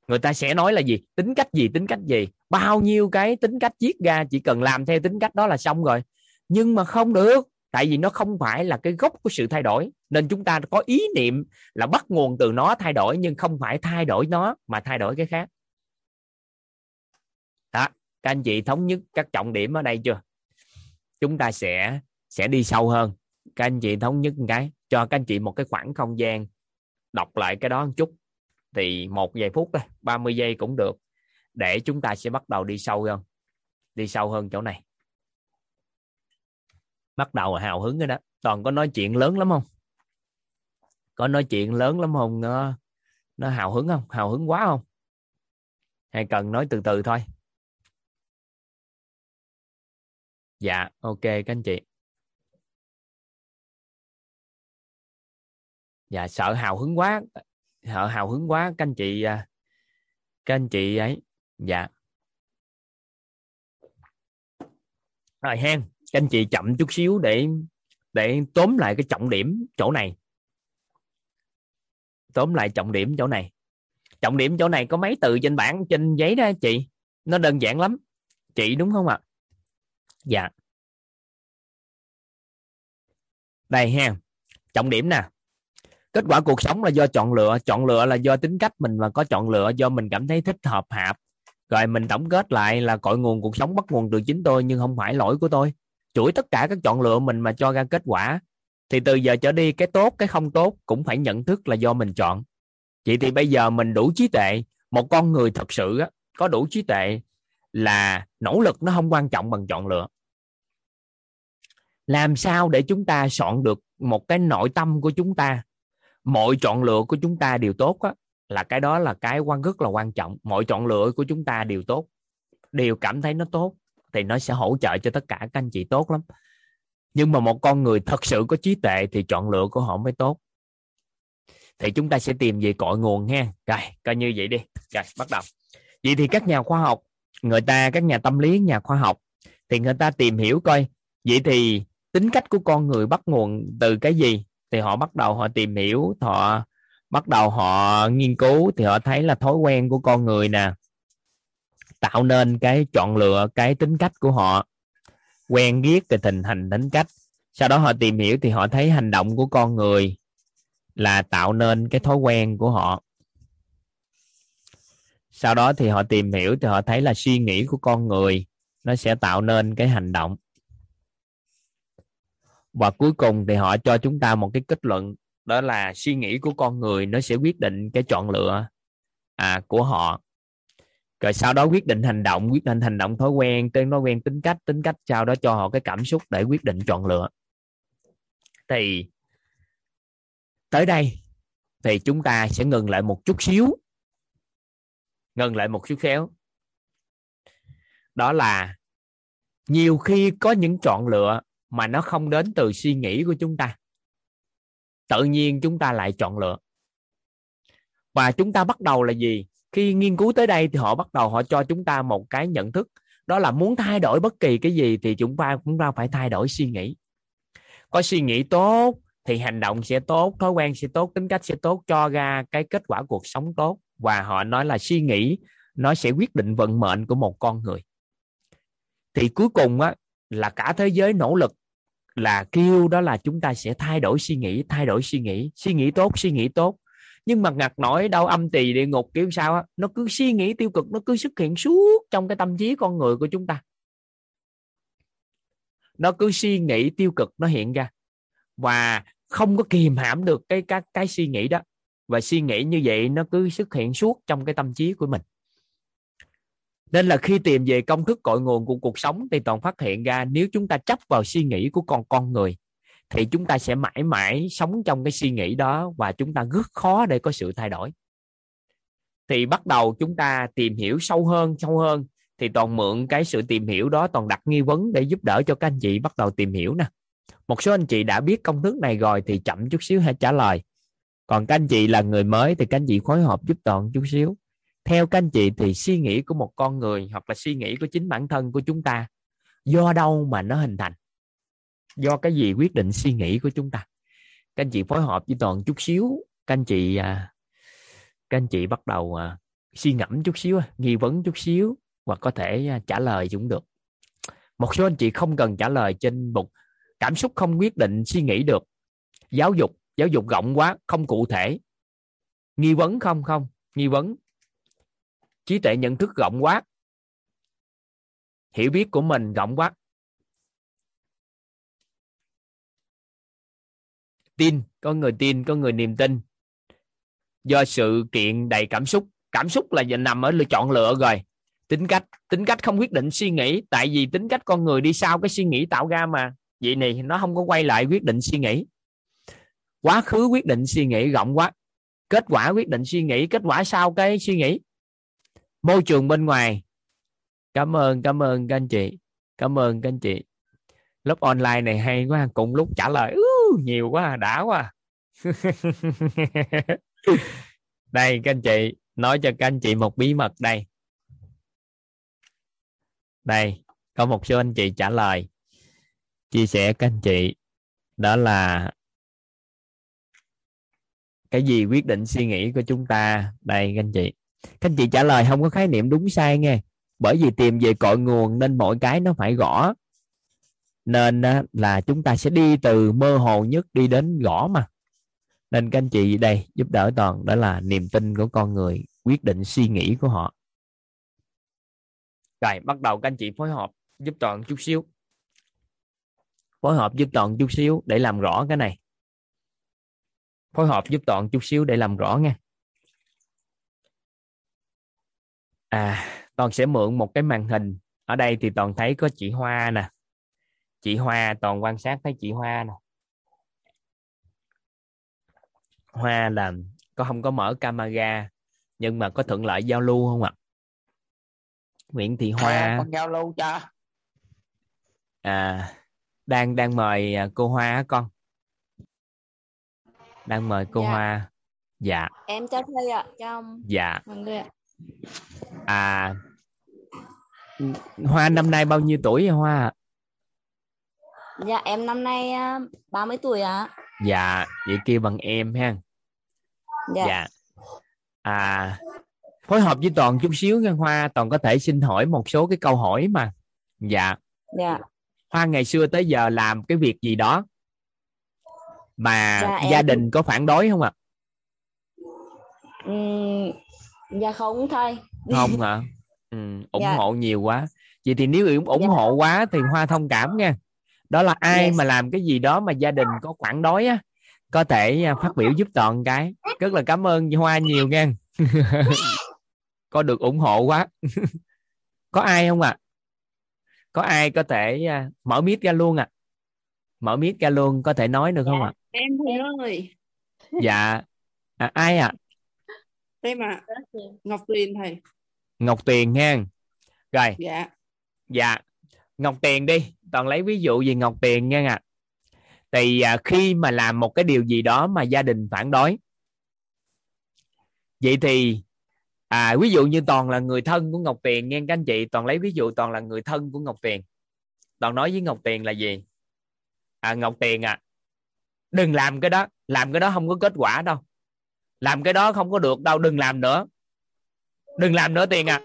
Người ta sẽ nói là gì? Tính cách gì, tính cách gì? Bao nhiêu cái tính cách chiết ra, chỉ cần làm theo tính cách đó là xong rồi. Nhưng mà không được, tại vì nó không phải là cái gốc của sự thay đổi. Nên chúng ta có ý niệm là bắt nguồn từ nó thay đổi, nhưng không phải thay đổi nó mà thay đổi cái khác các anh chị thống nhất các trọng điểm ở đây chưa? Chúng ta sẽ sẽ đi sâu hơn. Các anh chị thống nhất một cái, cho các anh chị một cái khoảng không gian đọc lại cái đó một chút. Thì một vài phút thôi 30 giây cũng được, để chúng ta sẽ bắt đầu đi sâu hơn. Đi sâu hơn chỗ này. Bắt đầu hào hứng rồi đó. Toàn có nói chuyện lớn lắm không? Có nói chuyện lớn lắm không? Nó nó hào hứng không? Hào hứng quá không? Hay cần nói từ từ thôi. Dạ ok, các anh chị. Dạ sợ hào hứng quá, sợ hào hứng quá, các anh chị à, các anh chị ấy. Dạ. Rồi hen, các anh chị chậm chút xíu để để tóm lại cái trọng điểm chỗ này. Tóm lại trọng điểm chỗ này. Trọng điểm chỗ này có mấy từ trên bảng trên giấy đó, chị? Nó đơn giản lắm. Chị đúng không ạ? Dạ. Đây ha, trọng điểm nè. Kết quả cuộc sống là do chọn lựa chọn lựa là do tính cách mình mà có chọn lựa do mình cảm thấy thích hợp hạp. Rồi mình tổng kết lại là cội nguồn cuộc sống bắt nguồn từ chính tôi nhưng không phải lỗi của tôi. Chuỗi tất cả các chọn lựa mình mà cho ra kết quả. Thì từ giờ trở đi, cái tốt, cái không tốt cũng phải nhận thức là do mình chọn. Vậy thì bây giờ mình đủ trí tuệ. Một con người thật sự có đủ trí tuệ là nỗ lực nó không quan trọng bằng chọn lựa. Làm sao để chúng ta soạn được một cái nội tâm của chúng ta? Mọi chọn lựa của chúng ta đều tốt á, là cái đó là cái quan rất là quan trọng. Mọi chọn lựa của chúng ta đều tốt đều cảm thấy nó tốt thì nó sẽ hỗ trợ cho tất cả các anh chị tốt lắm. Nhưng mà một con người thật sự có trí tuệ thì chọn lựa của họ mới tốt. Thì chúng ta sẽ tìm về cội nguồn ha. Rồi coi như vậy đi. Rồi bắt đầu. Vậy thì các nhà khoa học người ta, các nhà tâm lý, nhà khoa học, thì người ta tìm hiểu coi, vậy thì tính cách của con người bắt nguồn từ cái gì? Thì họ bắt đầu họ tìm hiểu, họ bắt đầu họ nghiên cứu, thì họ thấy là thói quen của con người nè, tạo nên cái chọn lựa, cái tính cách của họ, quen biết về tình hình, tính cách. Sau đó họ tìm hiểu thì họ thấy hành động của con người là tạo nên cái thói quen của họ sau đó thì họ tìm hiểu thì họ thấy là suy nghĩ của con người nó sẽ tạo nên cái hành động. Và cuối cùng thì họ cho chúng ta một cái kết luận đó là suy nghĩ của con người nó sẽ quyết định cái chọn lựa à, của họ. Rồi sau đó quyết định hành động quyết định hành động thói quen tên thói quen tính cách tính cách sau đó cho họ cái cảm xúc để quyết định chọn lựa. Thì tới đây thì chúng ta sẽ ngừng lại một chút xíu ngừng lại một chút khéo, đó là nhiều khi có những chọn lựa mà nó không đến từ suy nghĩ của chúng ta. Tự nhiên chúng ta lại chọn lựa. Và chúng ta bắt đầu là gì? Khi nghiên cứu tới đây thì họ bắt đầu họ cho chúng ta một cái nhận thức. Đó là muốn thay đổi bất kỳ cái gì thì chúng ta cũng ta phải thay đổi suy nghĩ. Có suy nghĩ tốt thì hành động sẽ tốt thói quen sẽ tốt tính cách sẽ tốt cho ra cái kết quả cuộc sống tốt và họ nói là suy nghĩ nó sẽ quyết định vận mệnh của một con người. Thì cuối cùng á, là cả thế giới nỗ lực là kêu đó là chúng ta sẽ thay đổi suy nghĩ, thay đổi suy nghĩ. Suy nghĩ tốt, suy nghĩ tốt. Nhưng mà ngặt nổi đau âm tỳ địa ngục kiểu sao á, nó cứ suy nghĩ tiêu cực, nó cứ xuất hiện suốt trong cái tâm trí con người của chúng ta. Nó cứ suy nghĩ tiêu cực nó hiện ra. Và không có kìm hãm được cái các cái suy nghĩ đó và suy nghĩ như vậy nó cứ xuất hiện suốt trong cái tâm trí của mình. Nên là khi tìm về công thức cội nguồn của cuộc sống thì toàn phát hiện ra nếu chúng ta chấp vào suy nghĩ của con con người thì chúng ta sẽ mãi mãi sống trong cái suy nghĩ đó và chúng ta rất khó để có sự thay đổi. Thì bắt đầu chúng ta tìm hiểu sâu hơn sâu hơn thì toàn mượn cái sự tìm hiểu đó, toàn đặt nghi vấn để giúp đỡ cho các anh chị bắt đầu tìm hiểu nè. Một số anh chị đã biết công thức này rồi thì chậm chút xíu hãy trả lời còn các anh chị là người mới thì các anh chị phối hợp giúp toàn chút xíu. Theo các anh chị thì suy nghĩ của một con người hoặc là suy nghĩ của chính bản thân của chúng ta, do đâu mà nó hình thành? Do cái gì quyết định suy nghĩ của chúng ta? Các anh chị phối hợp với toàn chút xíu, các anh chị à, các anh chị bắt đầu à, suy ngẫm chút xíu, nghi vấn chút xíu hoặc có thể à, trả lời cũng được. Một số anh chị không cần trả lời trên một cảm xúc không quyết định suy nghĩ được. Giáo dục giáo dục rộng quá, không cụ thể. Nghi vấn không không. Nghi vấn. Trí tuệ nhận thức rộng quá. Hiểu biết của mình rộng quá. Tin. Có người tin, có người niềm tin. Do sự kiện đầy cảm xúc. Cảm xúc là nằm ở lựa chọn lựa rồi. Tính cách. Tính cách không quyết định suy nghĩ. Tại vì tính cách con người đi sau cái suy nghĩ tạo ra mà. Vậy này nó không có quay lại quyết định suy nghĩ quá khứ quyết định suy nghĩ rộng quá. Kết quả quyết định suy nghĩ kết quả sau cái suy nghĩ. Môi trường bên ngoài. Cảm ơn cảm ơn các anh chị. Cảm ơn các anh chị. Lớp online này hay quá cùng lúc trả lời. Uh, nhiều quá đã quá. *laughs* Đây các anh chị nói cho các anh chị một bí mật đây. Đây có một số anh chị trả lời chia sẻ các anh chị. Đó là cái gì quyết định suy nghĩ của chúng ta? Đây, các anh chị. Các anh chị trả lời không có khái niệm đúng sai nghe. Bởi vì tìm về cội nguồn nên mọi cái nó phải gõ. Nên là chúng ta sẽ đi từ mơ hồ nhất đi đến gõ mà. Nên các anh chị đây, giúp đỡ toàn, đó là niềm tin của con người, quyết định suy nghĩ của họ. Rồi, bắt đầu các anh chị phối hợp giúp toàn chút xíu. Phối hợp giúp toàn chút xíu để làm rõ cái này phối hợp giúp toàn chút xíu để làm rõ nha. À toàn sẽ mượn một cái màn hình. Ở đây thì toàn thấy có chị Hoa nè. Chị Hoa toàn quan sát thấy chị Hoa nè. Hoa là có không có mở camera nhưng mà có thuận lợi giao lưu không ạ? Nguyễn Thị Hoa. À, con giao lưu cho. À đang đang mời à, cô Hoa con đang mời cô Dạ. Hoa. Dạ. Em cho thuê ạ cho ông. Dạ. Mọi người ạ. À Hoa năm nay bao nhiêu tuổi vậy Hoa? Dạ em năm nay à, 30 tuổi ạ. Dạ vậy kêu bằng em ha. Dạ, dạ. À phối hợp với toàn chút xíu nha Hoa. Toàn có thể xin hỏi một số cái câu hỏi mà. Dạ. Dạ. Hoa ngày xưa tới giờ làm cái việc gì đó mà Dạ, em- gia đình có phản đối không ạ? Ừm, dạ không thầy không hả? *laughs* Ừ, ủng Dạ. hộ nhiều quá. Vậy thì nếu ủng ủng Dạ. hộ quá thì hoa thông cảm nha. Đó là ai Yes. mà làm cái gì đó mà gia đình có phản đối á có thể à, phát biểu giúp toàn cái. Rất là cảm ơn hoa nhiều nha. *laughs* Có được ủng hộ quá. *laughs* Có ai không ạ? Có ai có thể à, mở mic ra luôn ạ? Mở mic ra luôn có thể nói được không ạ em thầy ơi. Dạ. À, ai ạ? Em ạ. Ngọc tuyền thầy. Ngọc tuyền nha rồi. Dạ. Dạ. Ngọc tiền đi. Toàn lấy ví dụ về ngọc tiền nha ạ thì à, khi mà làm một cái điều gì đó mà gia đình phản đối. Vậy thì à, ví dụ như toàn là người thân của ngọc tiền nghe các anh chị toàn lấy ví dụ toàn là người thân của ngọc tiền. Toàn nói với ngọc tiền là gì? À, ngọc tiền à đừng làm cái đó làm cái đó không có kết quả đâu. Làm cái đó không có được đâu đừng làm nữa. Đừng làm nữa tiền à.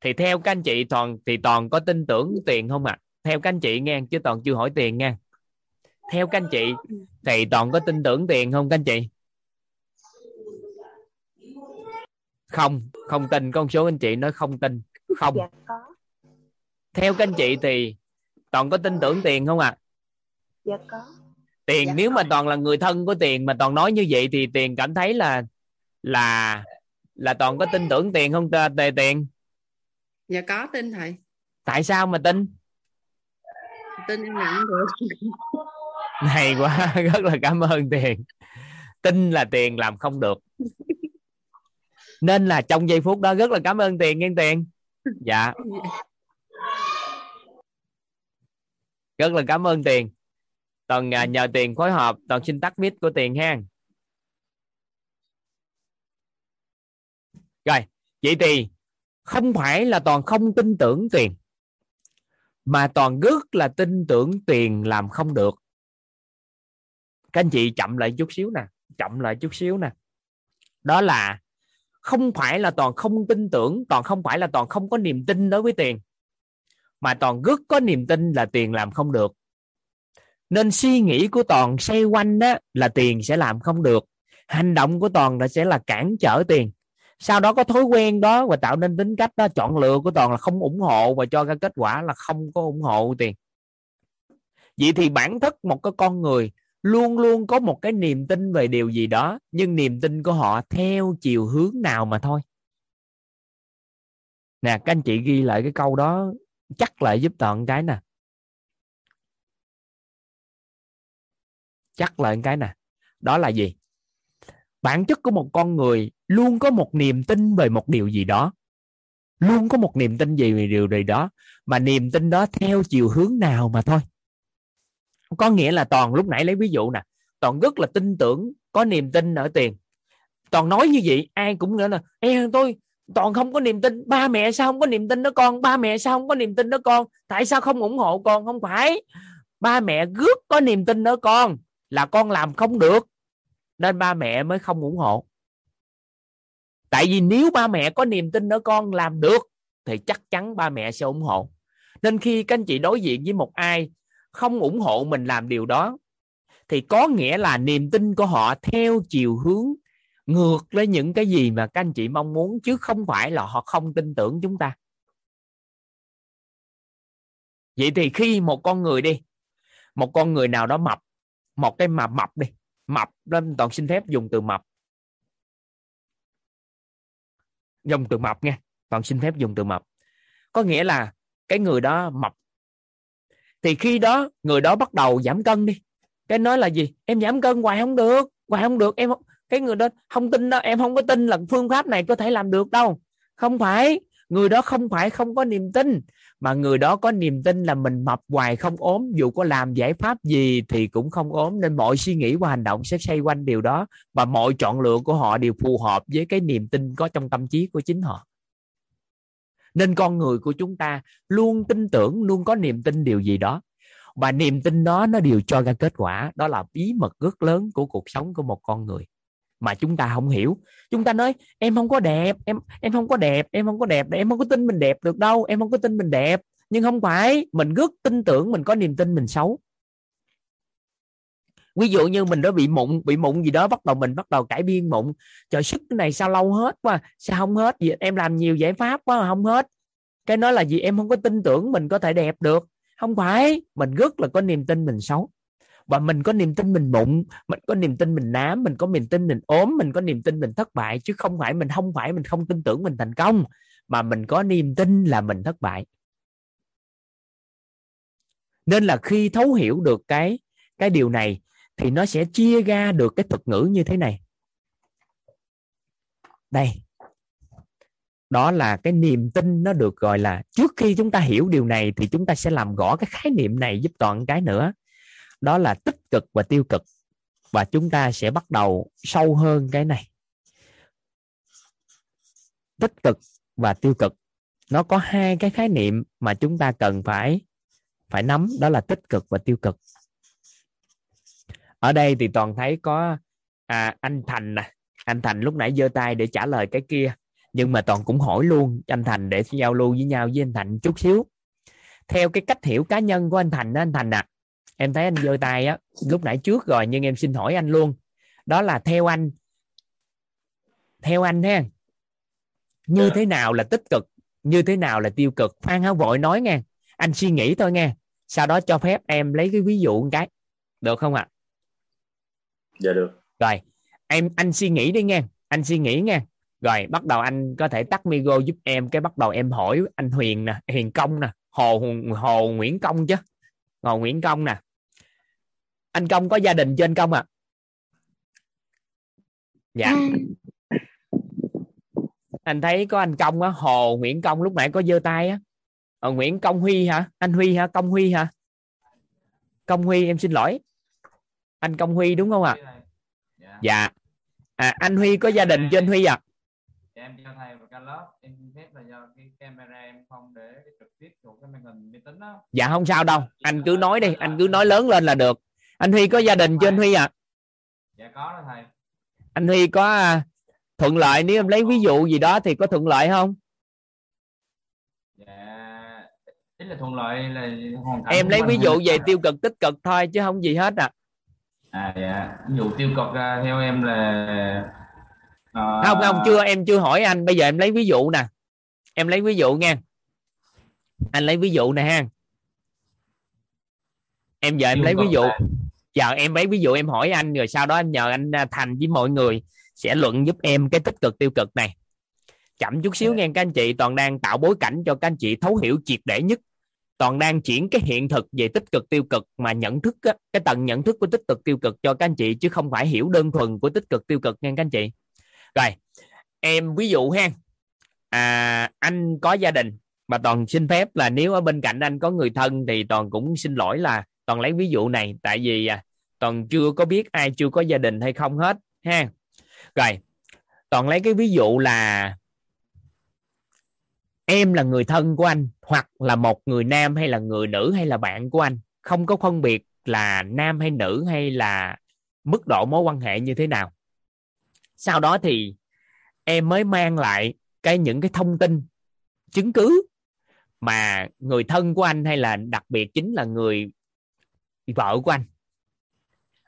Thì theo các anh chị toàn thì toàn có tin tưởng tiền không ạ? À? theo các anh chị nghe chứ toàn chưa hỏi tiền nha theo các anh chị thì toàn có tin tưởng tiền không các anh chị? Không không tin. Con số anh chị nói không tin. Không. Dạ có. Theo các anh chị thì toàn có tin tưởng tiền không ạ? À? dạ có tiền Dạ nếu mà có. toàn là người thân của tiền mà toàn nói như vậy thì tiền cảm thấy là là là toàn có tin tưởng tiền không ta- tề tiền? Dạ có tin thầy. Tại sao mà tin? Tin em làm được. *laughs* Hay quá *laughs* rất là cảm ơn tiền. Tin là tiền làm không được. Nên là trong giây phút đó rất là cảm ơn tiền nghe tiền? Dạ. Rất là cảm ơn tiền toàn à, nhờ tiền phối hợp. Toàn xin tắt mic của tiền ha rồi, vậy thì không phải là toàn không tin tưởng tiền, mà toàn rất là tin tưởng tiền làm không được. Các anh chị chậm lại chút xíu nè, chậm lại chút xíu nè. Đó là không phải là toàn không tin tưởng, toàn không phải là toàn không có niềm tin đối với tiền, mà toàn rất có niềm tin là tiền làm không được nên suy nghĩ của toàn xoay quanh đó là tiền sẽ làm không được. Hành động của toàn là sẽ là cản trở tiền. Sau đó có thói quen đó và tạo nên tính cách đó, chọn lựa của toàn là không ủng hộ và cho ra kết quả là không có ủng hộ tiền. Vậy thì bản chất một cái con người luôn luôn có một cái niềm tin về điều gì đó, nhưng niềm tin của họ theo chiều hướng nào mà thôi. Nè, các anh chị ghi lại cái câu đó, chắc lại giúp toàn cái nè. Chắc là cái nè. Đó là gì? Bản chất của một con người luôn có một niềm tin về một điều gì đó. Luôn có một niềm tin gì về điều gì đó, mà niềm tin đó theo chiều hướng nào mà thôi. Có nghĩa là toàn lúc nãy lấy ví dụ nè. Toàn rất là tin tưởng có niềm tin ở tiền. Toàn nói như vậy, ai cũng nữa là em tôi, toàn không có niềm tin. Ba mẹ sao không có niềm tin đó con? Ba mẹ sao không có niềm tin đó con? Tại sao không ủng hộ con? Không phải. Ba mẹ rất có niềm tin đó con là con làm không được, nên ba mẹ mới không ủng hộ. Tại vì nếu ba mẹ có niềm tin ở con làm được, thì chắc chắn ba mẹ sẽ ủng hộ. Nên khi các anh chị đối diện với một ai không ủng hộ mình làm điều đó, thì có nghĩa là niềm tin của họ theo chiều hướng ngược với những cái gì mà các anh chị mong muốn, chứ không phải là họ không tin tưởng chúng ta. Vậy thì khi một con người đi, một con người nào đó mập một cái mà mập đi. Mập lên toàn xin phép dùng từ mập. Dùng từ mập nha, toàn xin phép dùng từ mập. Có nghĩa là cái người đó mập. Thì khi đó, người đó bắt đầu giảm cân đi. Cái nói là gì? Em giảm cân hoài không được, hoài không được, em cái người đó không tin đó, em không có tin là phương pháp này có thể làm được đâu. Không phải người đó không phải không có niềm tin, mà người đó có niềm tin là mình mập hoài không ốm. Dù có làm giải pháp gì thì cũng không ốm, nên mọi suy nghĩ và hành động sẽ xoay quanh điều đó, và mọi chọn lựa của họ đều phù hợp với cái niềm tin có trong tâm trí của chính họ. Nên con người của chúng ta luôn tin tưởng, luôn có niềm tin điều gì đó. Và niềm tin đó nó đều cho ra kết quả, đó là bí mật rất lớn của cuộc sống của một con người mà chúng ta không hiểu. Chúng ta nói, em không có đẹp, em em không có đẹp, em không có đẹp em không có tin mình đẹp được đâu, em không có tin mình đẹp. Nhưng không phải, mình rất tin tưởng mình có niềm tin mình xấu. Ví dụ như mình đã bị mụn bị mụn gì đó, bắt đầu mình bắt đầu cải biên mụn. Trời, sức cái này sao lâu hết quá, sao không hết? Gì, em làm nhiều giải pháp quá mà không hết. Cái nói là gì? Em không có tin tưởng mình có thể đẹp được. Không phải, mình rất là có niềm tin mình xấu và mình có niềm tin mình mụn mình có niềm tin mình nám, mình có niềm tin mình ốm, mình có niềm tin mình thất bại, chứ không phải mình không phải mình không tin tưởng mình thành công, mà mình có niềm tin là mình thất bại. Nên là khi thấu hiểu được cái cái điều này thì nó sẽ chia ra được cái thuật ngữ như thế này. Đây. Đó là cái niềm tin nó được gọi là trước khi chúng ta hiểu điều này thì chúng ta sẽ làm rõ cái khái niệm này giúp toàn cái nữa đó là tích cực và tiêu cực. Và chúng ta sẽ bắt đầu sâu hơn cái này. Tích cực và tiêu cực. Nó có hai cái khái niệm mà chúng ta cần phải phải nắm. Đó là tích cực và tiêu cực. Ở đây thì toàn thấy có à, anh thành nè. Anh thành lúc nãy giơ tay để trả lời cái kia. Nhưng mà toàn cũng hỏi luôn anh thành để giao lưu với nhau với anh thành chút xíu. Theo cái cách hiểu cá nhân của anh thành đó anh thành à em thấy anh giơ tay á lúc nãy trước rồi nhưng em xin hỏi anh luôn. Đó là theo anh theo anh ha như Dạ. thế nào là tích cực như thế nào là tiêu cực? Phan háo vội nói nghe anh suy nghĩ thôi nghe sau đó cho phép em lấy cái ví dụ một cái được không ạ? Dạ được. Rồi em anh suy nghĩ đi nghe anh suy nghĩ nghe. Rồi bắt đầu anh có thể tắt micro giúp em cái bắt đầu em hỏi anh Huyền nè Huyền Công nè Hồ Hồ Nguyễn Công chứ Hồ Nguyễn Công nè anh Công có gia đình trên Công à dạ. Anh thấy có anh Công á Hồ Nguyễn Công lúc nãy có giơ tay á. Ờ, Nguyễn Công Huy hả? Anh Huy hả? Công Huy hả? Công Huy em xin lỗi. Anh Công Huy đúng không ạ? Dạ. dạ à, anh Huy có gia đình trên Huy à Dạ, em cho thầy vào cả lớp em xin phép là do cái camera em không để trực tiếp của cái màn hình máy tính đó. Dạ không sao đâu. Anh cứ nói đi. Anh cứ nói lớn lên là được anh Huy có gia đình trên Huy à dạ có đó thầy. Anh Huy có à, thuận lợi nếu em lấy ví dụ gì đó thì có thuận lợi không? Dạ ý là thuận lợi là hoàn cảnh em lấy ví dụ về tiêu cực tích cực thôi chứ không gì hết à à dạ. Ví dụ tiêu cực à, theo em là à, không không chưa em chưa hỏi anh. Bây giờ em lấy ví dụ nè. Em lấy ví dụ nha. Anh lấy ví dụ nè ha. Em giờ em tiêu lấy ví dụ. là- giờ em lấy ví dụ em hỏi anh rồi sau đó em nhờ anh à, thành với mọi người sẽ luận giúp em cái tích cực tiêu cực này. Chậm chút xíu Dạ. nghe các anh chị toàn đang tạo bối cảnh cho các anh chị thấu hiểu triệt để nhất. Toàn đang chuyển cái hiện thực về tích cực tiêu cực mà nhận thức á, cái tầng nhận thức của tích cực tiêu cực cho các anh chị chứ không phải hiểu đơn thuần của tích cực tiêu cực nha các anh chị. Rồi em ví dụ ha. À, anh có gia đình mà toàn xin phép là nếu ở bên cạnh anh có người thân thì toàn cũng xin lỗi là toàn lấy ví dụ này tại vì à, toàn chưa có biết ai chưa có gia đình hay không hết ha. Rồi toàn lấy cái ví dụ là em là người thân của anh hoặc là một người nam hay là người nữ hay là bạn của anh. Không có phân biệt là nam hay nữ hay là mức độ mối quan hệ như thế nào. Sau đó thì em mới mang lại cái những cái thông tin chứng cứ mà người thân của anh hay là đặc biệt chính là người vợ của anh.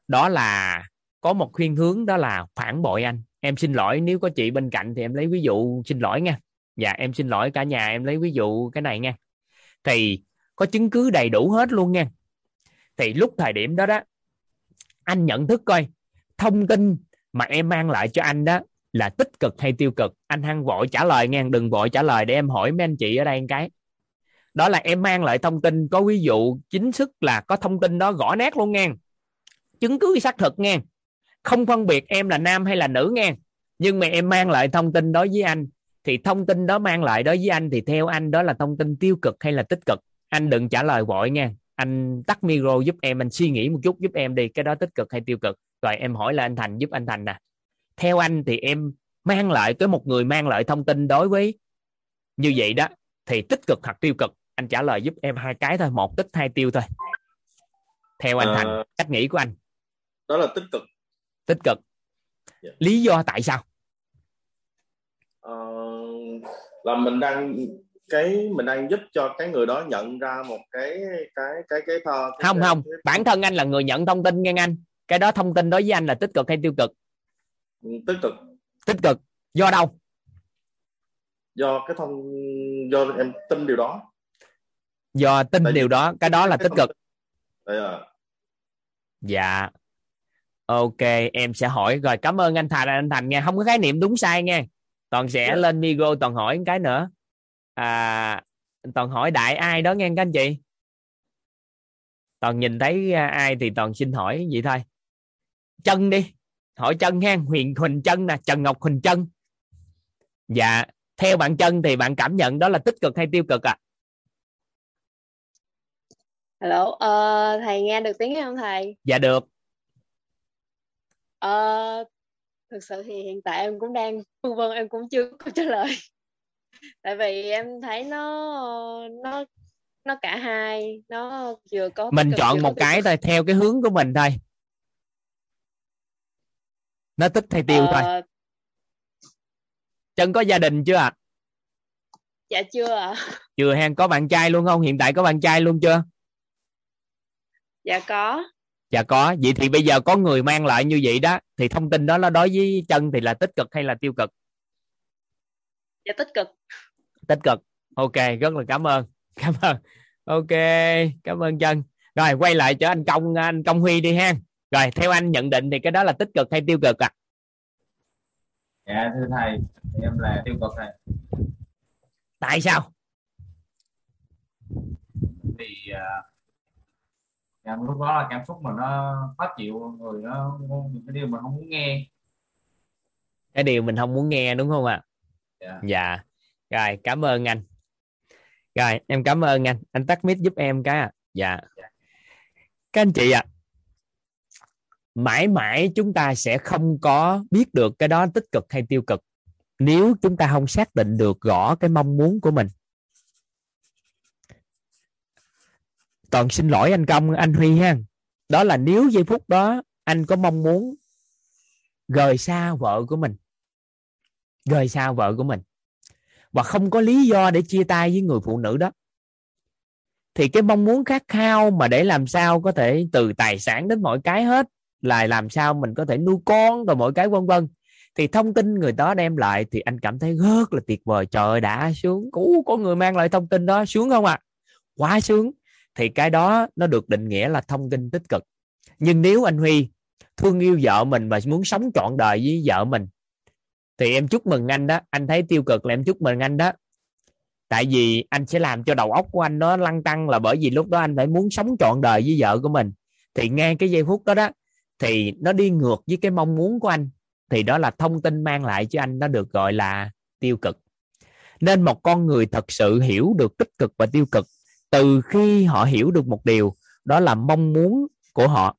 Đó là có một khuyên hướng, đó là phản bội anh. Em xin lỗi, nếu có chị bên cạnh thì em lấy ví dụ, xin lỗi nha. Dạ em xin lỗi cả nhà, em lấy ví dụ cái này nha. Thì có chứng cứ đầy đủ hết luôn nha. Thì lúc thời điểm đó đó, anh nhận thức coi, thông tin mà em mang lại cho anh đó là tích cực hay tiêu cực. Anh hăng vội trả lời nghe đừng vội trả lời để em hỏi mấy anh chị ở đây một cái đó là em mang lại thông tin, có ví dụ chính thức là có thông tin đó gõ nét luôn nghe. Chứng cứ xác thực nghe. Không phân biệt em là nam hay là nữ nghe. Nhưng mà em mang lại thông tin đó với anh. Thì thông tin đó mang lại đối với anh thì theo anh đó là thông tin tiêu cực hay là tích cực? Anh đừng trả lời vội nghe. Anh tắt micro giúp em, anh suy nghĩ một chút giúp em đi. Cái đó tích cực hay tiêu cực? Rồi em hỏi là anh thành, giúp anh thành nè. Theo anh thì em mang lại tới một người mang lại thông tin đối với như vậy đó, thì tích cực hoặc tiêu cực? Anh trả lời giúp em hai cái thôi một tích hai tiêu thôi. Theo anh Ờ. thành cách nghĩ của anh. đó là tích cực. Tích cực. Dạ. lý do tại sao? Ờ, là mình đang cái mình đang giúp cho cái người đó nhận ra một cái cái cái cái thơ cái, không cái, không. cái, bản thân anh là người nhận thông tin nghe anh. Cái đó thông tin đối với anh là tích cực hay tiêu cực? Tích cực. Tích cực. Do đâu? Do cái thông do em tin điều đó do tin điều đó cái đó là tích cực. Đây là dạ. Ok em sẽ hỏi rồi. Cảm ơn anh thành anh thành nha không có khái niệm đúng sai nha toàn sẽ Dạ. lên micro toàn hỏi một cái nữa. À toàn hỏi đại ai đó nghe các anh chị? Toàn nhìn thấy à, ai thì toàn xin hỏi vậy thôi. Chân đi. Hỏi chân ha huyền huỳnh chân nè trần ngọc huỳnh chân dạ. Theo bạn chân thì bạn cảm nhận đó là tích cực hay tiêu cực à Hello, ờ, thầy nghe được tiếng không thầy? dạ được Ờ, thực sự thì hiện tại em cũng đang phân vân, em cũng chưa có trả lời. *laughs* Tại vì em thấy nó nó nó cả hai, nó vừa có mình cực, chọn một cái cực. thôi theo cái hướng của mình thôi nó tích hay tiêu thôi Ờ, chân có gia đình chưa ạ dạ chưa ạ. chưa hen có bạn trai luôn không hiện tại có bạn trai luôn chưa Dạ có. dạ có. Vậy thì bây giờ có người mang lại như vậy đó thì thông tin đó nó đối với chân thì là tích cực hay là tiêu cực? Dạ tích cực. Tích cực. Ok rất là cảm ơn. *laughs* Cảm ơn. Ok cảm ơn chân rồi quay lại cho anh công anh công huy đi ha. Rồi theo anh nhận định thì cái đó là tích cực hay tiêu cực à dạ thưa thầy em là tiêu cực thầy tại sao? Thì uh, dạ, lúc đó là cảm xúc mình nó khó chịu người nó những cái điều mình không muốn nghe. Cái điều mình không muốn nghe đúng không ạ? Dạ. dạ. Rồi cảm ơn anh. Rồi em cảm ơn anh. Anh tắt mic giúp em cái à dạ. Các anh chị ạ à, mãi mãi chúng ta sẽ không có biết được cái đó tích cực hay tiêu cực nếu chúng ta không xác định được rõ cái mong muốn của mình toàn xin lỗi anh công, anh huy ha. Đó là nếu giây phút đó anh có mong muốn rời xa vợ của mình, rời xa vợ của mình, và không có lý do để chia tay với người phụ nữ đó, thì cái mong muốn khát khao mà để làm sao có thể từ tài sản đến mọi cái hết là làm sao mình có thể nuôi con rồi mọi cái vân vân. Thì thông tin người đó đem lại thì anh cảm thấy rất là tuyệt vời. Trời đã sướng cú có người mang lại thông tin đó. Sướng không ạ? À? quá sướng thì cái đó nó được định nghĩa là thông tin tích cực. Nhưng nếu anh huy thương yêu vợ mình và muốn sống trọn đời với vợ mình, thì em chúc mừng anh đó. Anh thấy tiêu cực là em chúc mừng anh đó. Tại vì anh sẽ làm cho đầu óc của anh nó lăn tăng là bởi vì lúc đó anh phải muốn sống trọn đời với vợ của mình. Thì ngay cái giây phút đó đó, thì nó đi ngược với cái mong muốn của anh. Thì đó là thông tin mang lại cho anh, nó được gọi là tiêu cực. Nên một con người thật sự hiểu được tích cực và tiêu cực từ khi họ hiểu được một điều, đó là mong muốn của họ.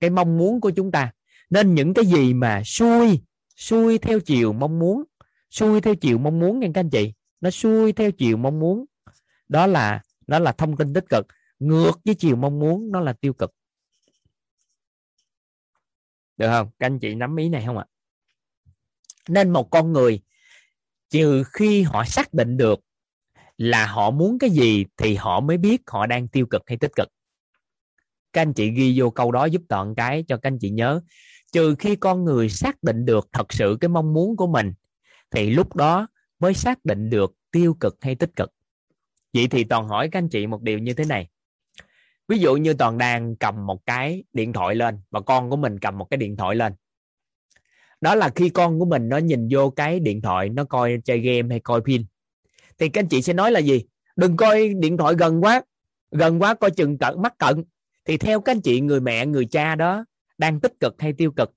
Cái mong muốn của chúng ta. Nên những cái gì mà xuôi xuôi theo chiều mong muốn xuôi theo chiều mong muốn nha các anh chị, nó xuôi theo chiều mong muốn, đó là đó là thông tin tích cực. Ngược với chiều mong muốn, nó là tiêu cực. Được không? Các anh chị nắm ý này không ạ? Nên một con người, trừ khi họ xác định được là họ muốn cái gì thì họ mới biết họ đang tiêu cực hay tích cực. Các anh chị ghi vô câu đó giúp toàn cái cho các anh chị nhớ. Trừ khi con người xác định được thật sự cái mong muốn của mình, thì lúc đó mới xác định được tiêu cực hay tích cực. Vậy thì toàn hỏi các anh chị một điều như thế này. Ví dụ như toàn đang cầm một cái điện thoại lên và con của mình cầm một cái điện thoại lên. Đó là khi con của mình nó nhìn vô cái điện thoại, nó coi chơi game hay coi phim thì các anh chị sẽ nói là gì? Đừng coi điện thoại gần quá gần quá coi chừng cận, mắt cận. Thì theo các anh chị người mẹ, người cha đó, đang tích cực hay tiêu cực?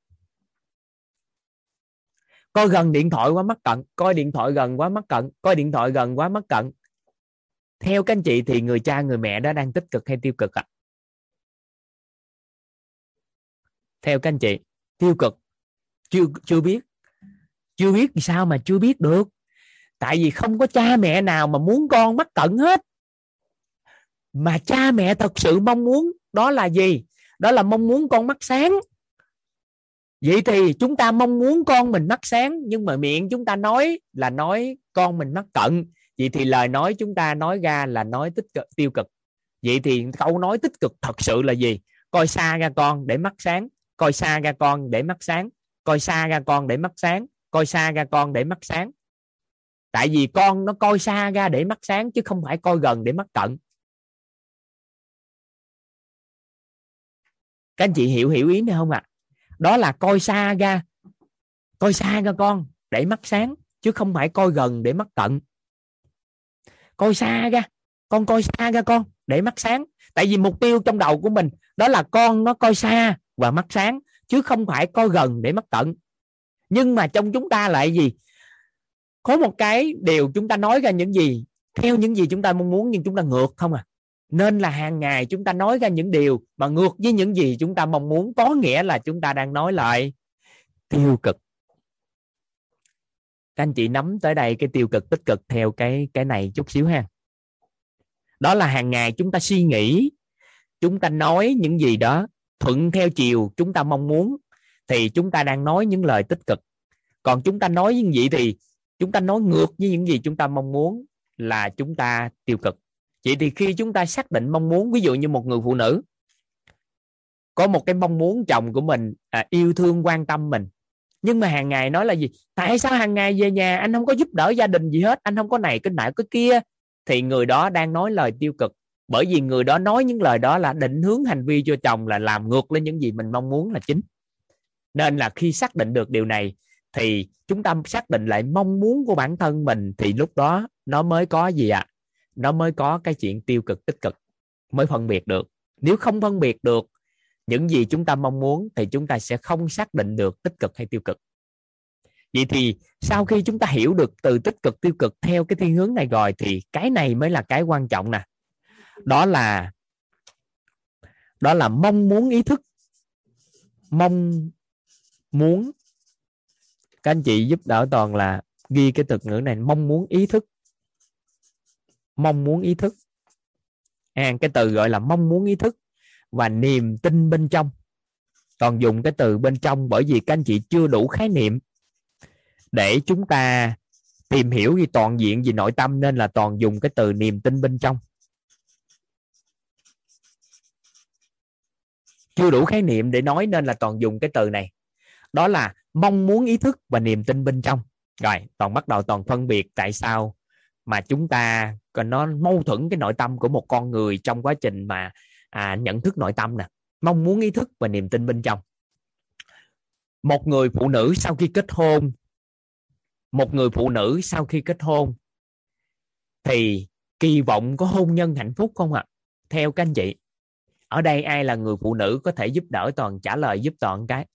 Coi gần điện thoại quá, mắt cận. Coi điện thoại gần quá, mắt cận. Coi điện thoại gần quá, mắt cận. Theo các anh chị thì người cha, người mẹ đó đang tích cực hay tiêu cực ạ? À? theo các anh chị, tiêu cực. Chưa chưa biết. Chưa biết sao mà chưa biết được tại vì không có cha mẹ nào mà muốn con mắc cận hết. Mà cha mẹ thật sự mong muốn, đó là gì? Đó là mong muốn con mắt sáng. Vậy thì chúng ta mong muốn con mình mắt sáng, nhưng mà miệng chúng ta nói là nói con mình mắc cận. Vậy thì lời nói chúng ta nói ra là nói tích cực, tiêu cực. Vậy thì câu nói tích cực thật sự là gì? Coi xa ra con để mắt sáng, coi xa ra con để mắt sáng, coi xa ra con để mắt sáng, coi xa ra con để mắt sáng tại vì con nó coi xa ra để mắt sáng chứ không phải coi gần để mắt cận. Các anh chị hiểu hiểu ý này không ạ? À? đó là coi xa ra, coi xa ra con để mắt sáng chứ không phải coi gần để mắt cận. Coi xa ra, con coi xa ra con để mắt sáng. Tại vì mục tiêu trong đầu của mình đó là con nó coi xa và mắt sáng chứ không phải coi gần để mắt cận. Nhưng mà trong chúng ta lại gì? Có một cái điều chúng ta nói ra những gì theo những gì chúng ta mong muốn nhưng chúng ta ngược không à nên là hàng ngày chúng ta nói ra những điều mà ngược với những gì chúng ta mong muốn có nghĩa là chúng ta đang nói lại tiêu cực các anh chị nắm tới đây cái tiêu cực tích cực theo cái cái này chút xíu ha đó là hàng ngày chúng ta suy nghĩ chúng ta nói những gì đó thuận theo chiều chúng ta mong muốn thì chúng ta đang nói những lời tích cực còn chúng ta nói những gì thì chúng ta nói ngược với những gì chúng ta mong muốn là chúng ta tiêu cực. Vậy thì khi chúng ta xác định mong muốn ví dụ như một người phụ nữ có một cái mong muốn chồng của mình à, yêu thương quan tâm mình nhưng mà hàng ngày nói là gì? Tại sao hàng ngày về nhà anh không có giúp đỡ gia đình gì hết? Anh không có này cái nại cái kia. Thì người đó đang nói lời tiêu cực. Bởi vì người đó nói những lời đó là định hướng hành vi cho chồng là làm ngược lên những gì mình mong muốn là chính. Nên là khi xác định được điều này thì chúng ta xác định lại mong muốn của bản thân mình thì lúc đó nó mới có gì ạ? À? nó mới có cái chuyện tiêu cực, tích cực, mới phân biệt được. Nếu không phân biệt được, những gì chúng ta mong muốn thì chúng ta sẽ không xác định được tích cực hay tiêu cực. Vậy thì sau khi chúng ta hiểu được từ tích cực, tiêu cực theo cái thiên hướng này rồi thì cái này mới là cái quan trọng nè. Đó là đó là mong muốn ý thức. Mong muốn các anh chị giúp đỡ toàn là ghi cái từ ngữ này mong muốn ý thức. Mong muốn ý thức. À, cái từ gọi là mong muốn ý thức và niềm tin bên trong. Toàn dùng cái từ bên trong bởi vì các anh chị chưa đủ khái niệm. Để chúng ta tìm hiểu gì toàn diện về nội tâm nên là toàn dùng cái từ niềm tin bên trong. Chưa đủ khái niệm để nói nên là toàn dùng cái từ này. Đó là mong muốn ý thức và niềm tin bên trong. Rồi toàn bắt đầu toàn phân biệt tại sao mà chúng ta còn nó mâu thuẫn cái nội tâm của một con người trong quá trình mà à, nhận thức nội tâm nè. Mong muốn ý thức và niềm tin bên trong. Một người phụ nữ sau khi kết hôn một người phụ nữ sau khi kết hôn thì kỳ vọng có hôn nhân hạnh phúc không ạ? À? theo các anh chị ở đây ai là người phụ nữ có thể giúp đỡ toàn trả lời giúp toàn cái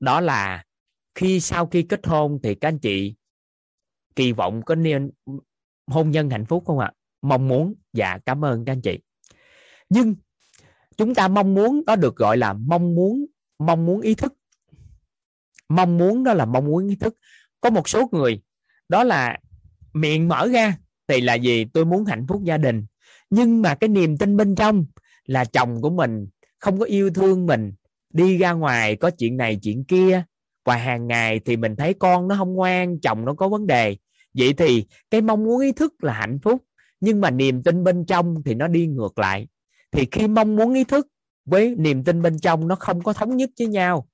đó là khi sau khi kết hôn thì các anh chị kỳ vọng có nên hôn nhân hạnh phúc không ạ? Mong muốn. Dạ cảm ơn các anh chị. Nhưng chúng ta mong muốn, đó được gọi là mong muốn mong muốn ý thức. Mong muốn đó là mong muốn ý thức. Có một số người, đó là miệng mở ra thì là gì? Tôi muốn hạnh phúc gia đình. Nhưng mà cái niềm tin bên trong là chồng của mình không có yêu thương mình đi ra ngoài có chuyện này, chuyện kia. Và hàng ngày thì mình thấy con nó không ngoan, chồng nó có vấn đề. Vậy thì cái mong muốn, ý thức là hạnh phúc. Nhưng mà niềm tin bên trong thì nó đi ngược lại. Thì khi mong muốn, ý thức với niềm tin bên trong nó không có thống nhất với nhau,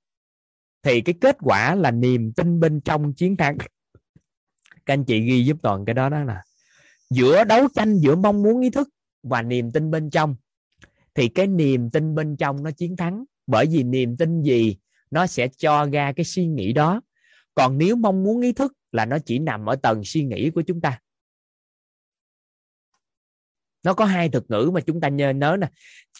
thì cái kết quả là niềm tin bên trong chiến thắng. Các anh chị ghi giúp toàn cái đó đó là giữa đấu tranh, giữa mong muốn, ý thức và niềm tin bên trong, thì cái niềm tin bên trong nó chiến thắng bởi vì niềm tin gì nó sẽ cho ra cái suy nghĩ đó. Còn nếu mong muốn ý thức là nó chỉ nằm ở tầng suy nghĩ của chúng ta. Nó có hai thuật ngữ mà chúng ta nhớ nhớ nè.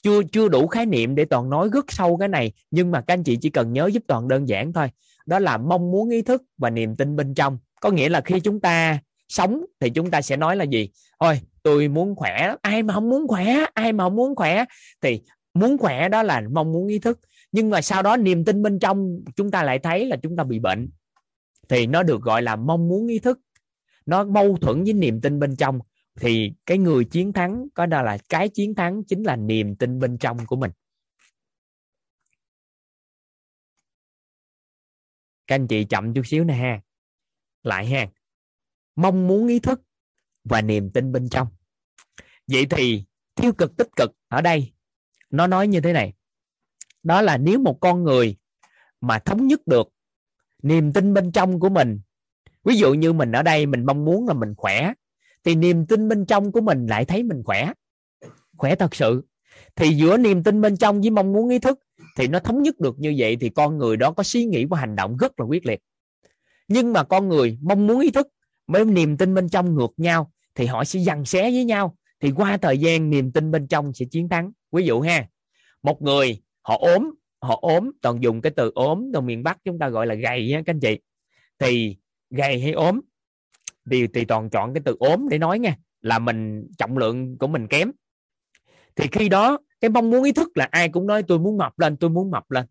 Chưa chưa đủ khái niệm để toàn nói rất sâu cái này, nhưng mà các anh chị chỉ cần nhớ giúp toàn đơn giản thôi. Đó là mong muốn ý thức và niềm tin bên trong. Có nghĩa là khi chúng ta sống thì chúng ta sẽ nói là gì? Thôi tôi muốn khỏe. Ai mà không muốn khỏe? Ai mà không muốn khỏe? Thì muốn khỏe đó là mong muốn ý thức. Nhưng mà sau đó niềm tin bên trong chúng ta lại thấy là chúng ta bị bệnh. Thì nó được gọi là mong muốn ý thức. Nó mâu thuẫn với niềm tin bên trong. Thì cái người chiến thắng, có đó là cái chiến thắng chính là niềm tin bên trong của mình. Các anh chị chậm chút xíu nè ha. Lại ha. Mong muốn ý thức và niềm tin bên trong. Vậy thì, tiêu cực, tích cực ở đây nó nói như thế này. Đó là nếu một con người mà thống nhất được niềm tin bên trong của mình, ví dụ như mình ở đây mình mong muốn là mình khỏe, thì niềm tin bên trong của mình lại thấy mình khỏe. Khỏe thật sự. Thì giữa niềm tin bên trong với mong muốn ý thức thì nó thống nhất được như vậy thì con người đó có suy nghĩ và hành động rất là quyết liệt. Nhưng mà con người mong muốn ý thức với niềm tin bên trong ngược nhau thì họ sẽ dằn xé với nhau thì qua thời gian, niềm tin bên trong sẽ chiến thắng. Ví dụ ha, một người, họ ốm họ ốm, toàn dùng cái từ ốm từ miền bắc chúng ta gọi là gầy nha các anh chị. Thì gầy hay ốm, thì thì toàn chọn cái từ ốm để nói nha, là mình, trọng lượng của mình kém. Thì khi đó, cái mong muốn, ý thức là ai cũng nói, tôi muốn mập lên, tôi muốn mập lên.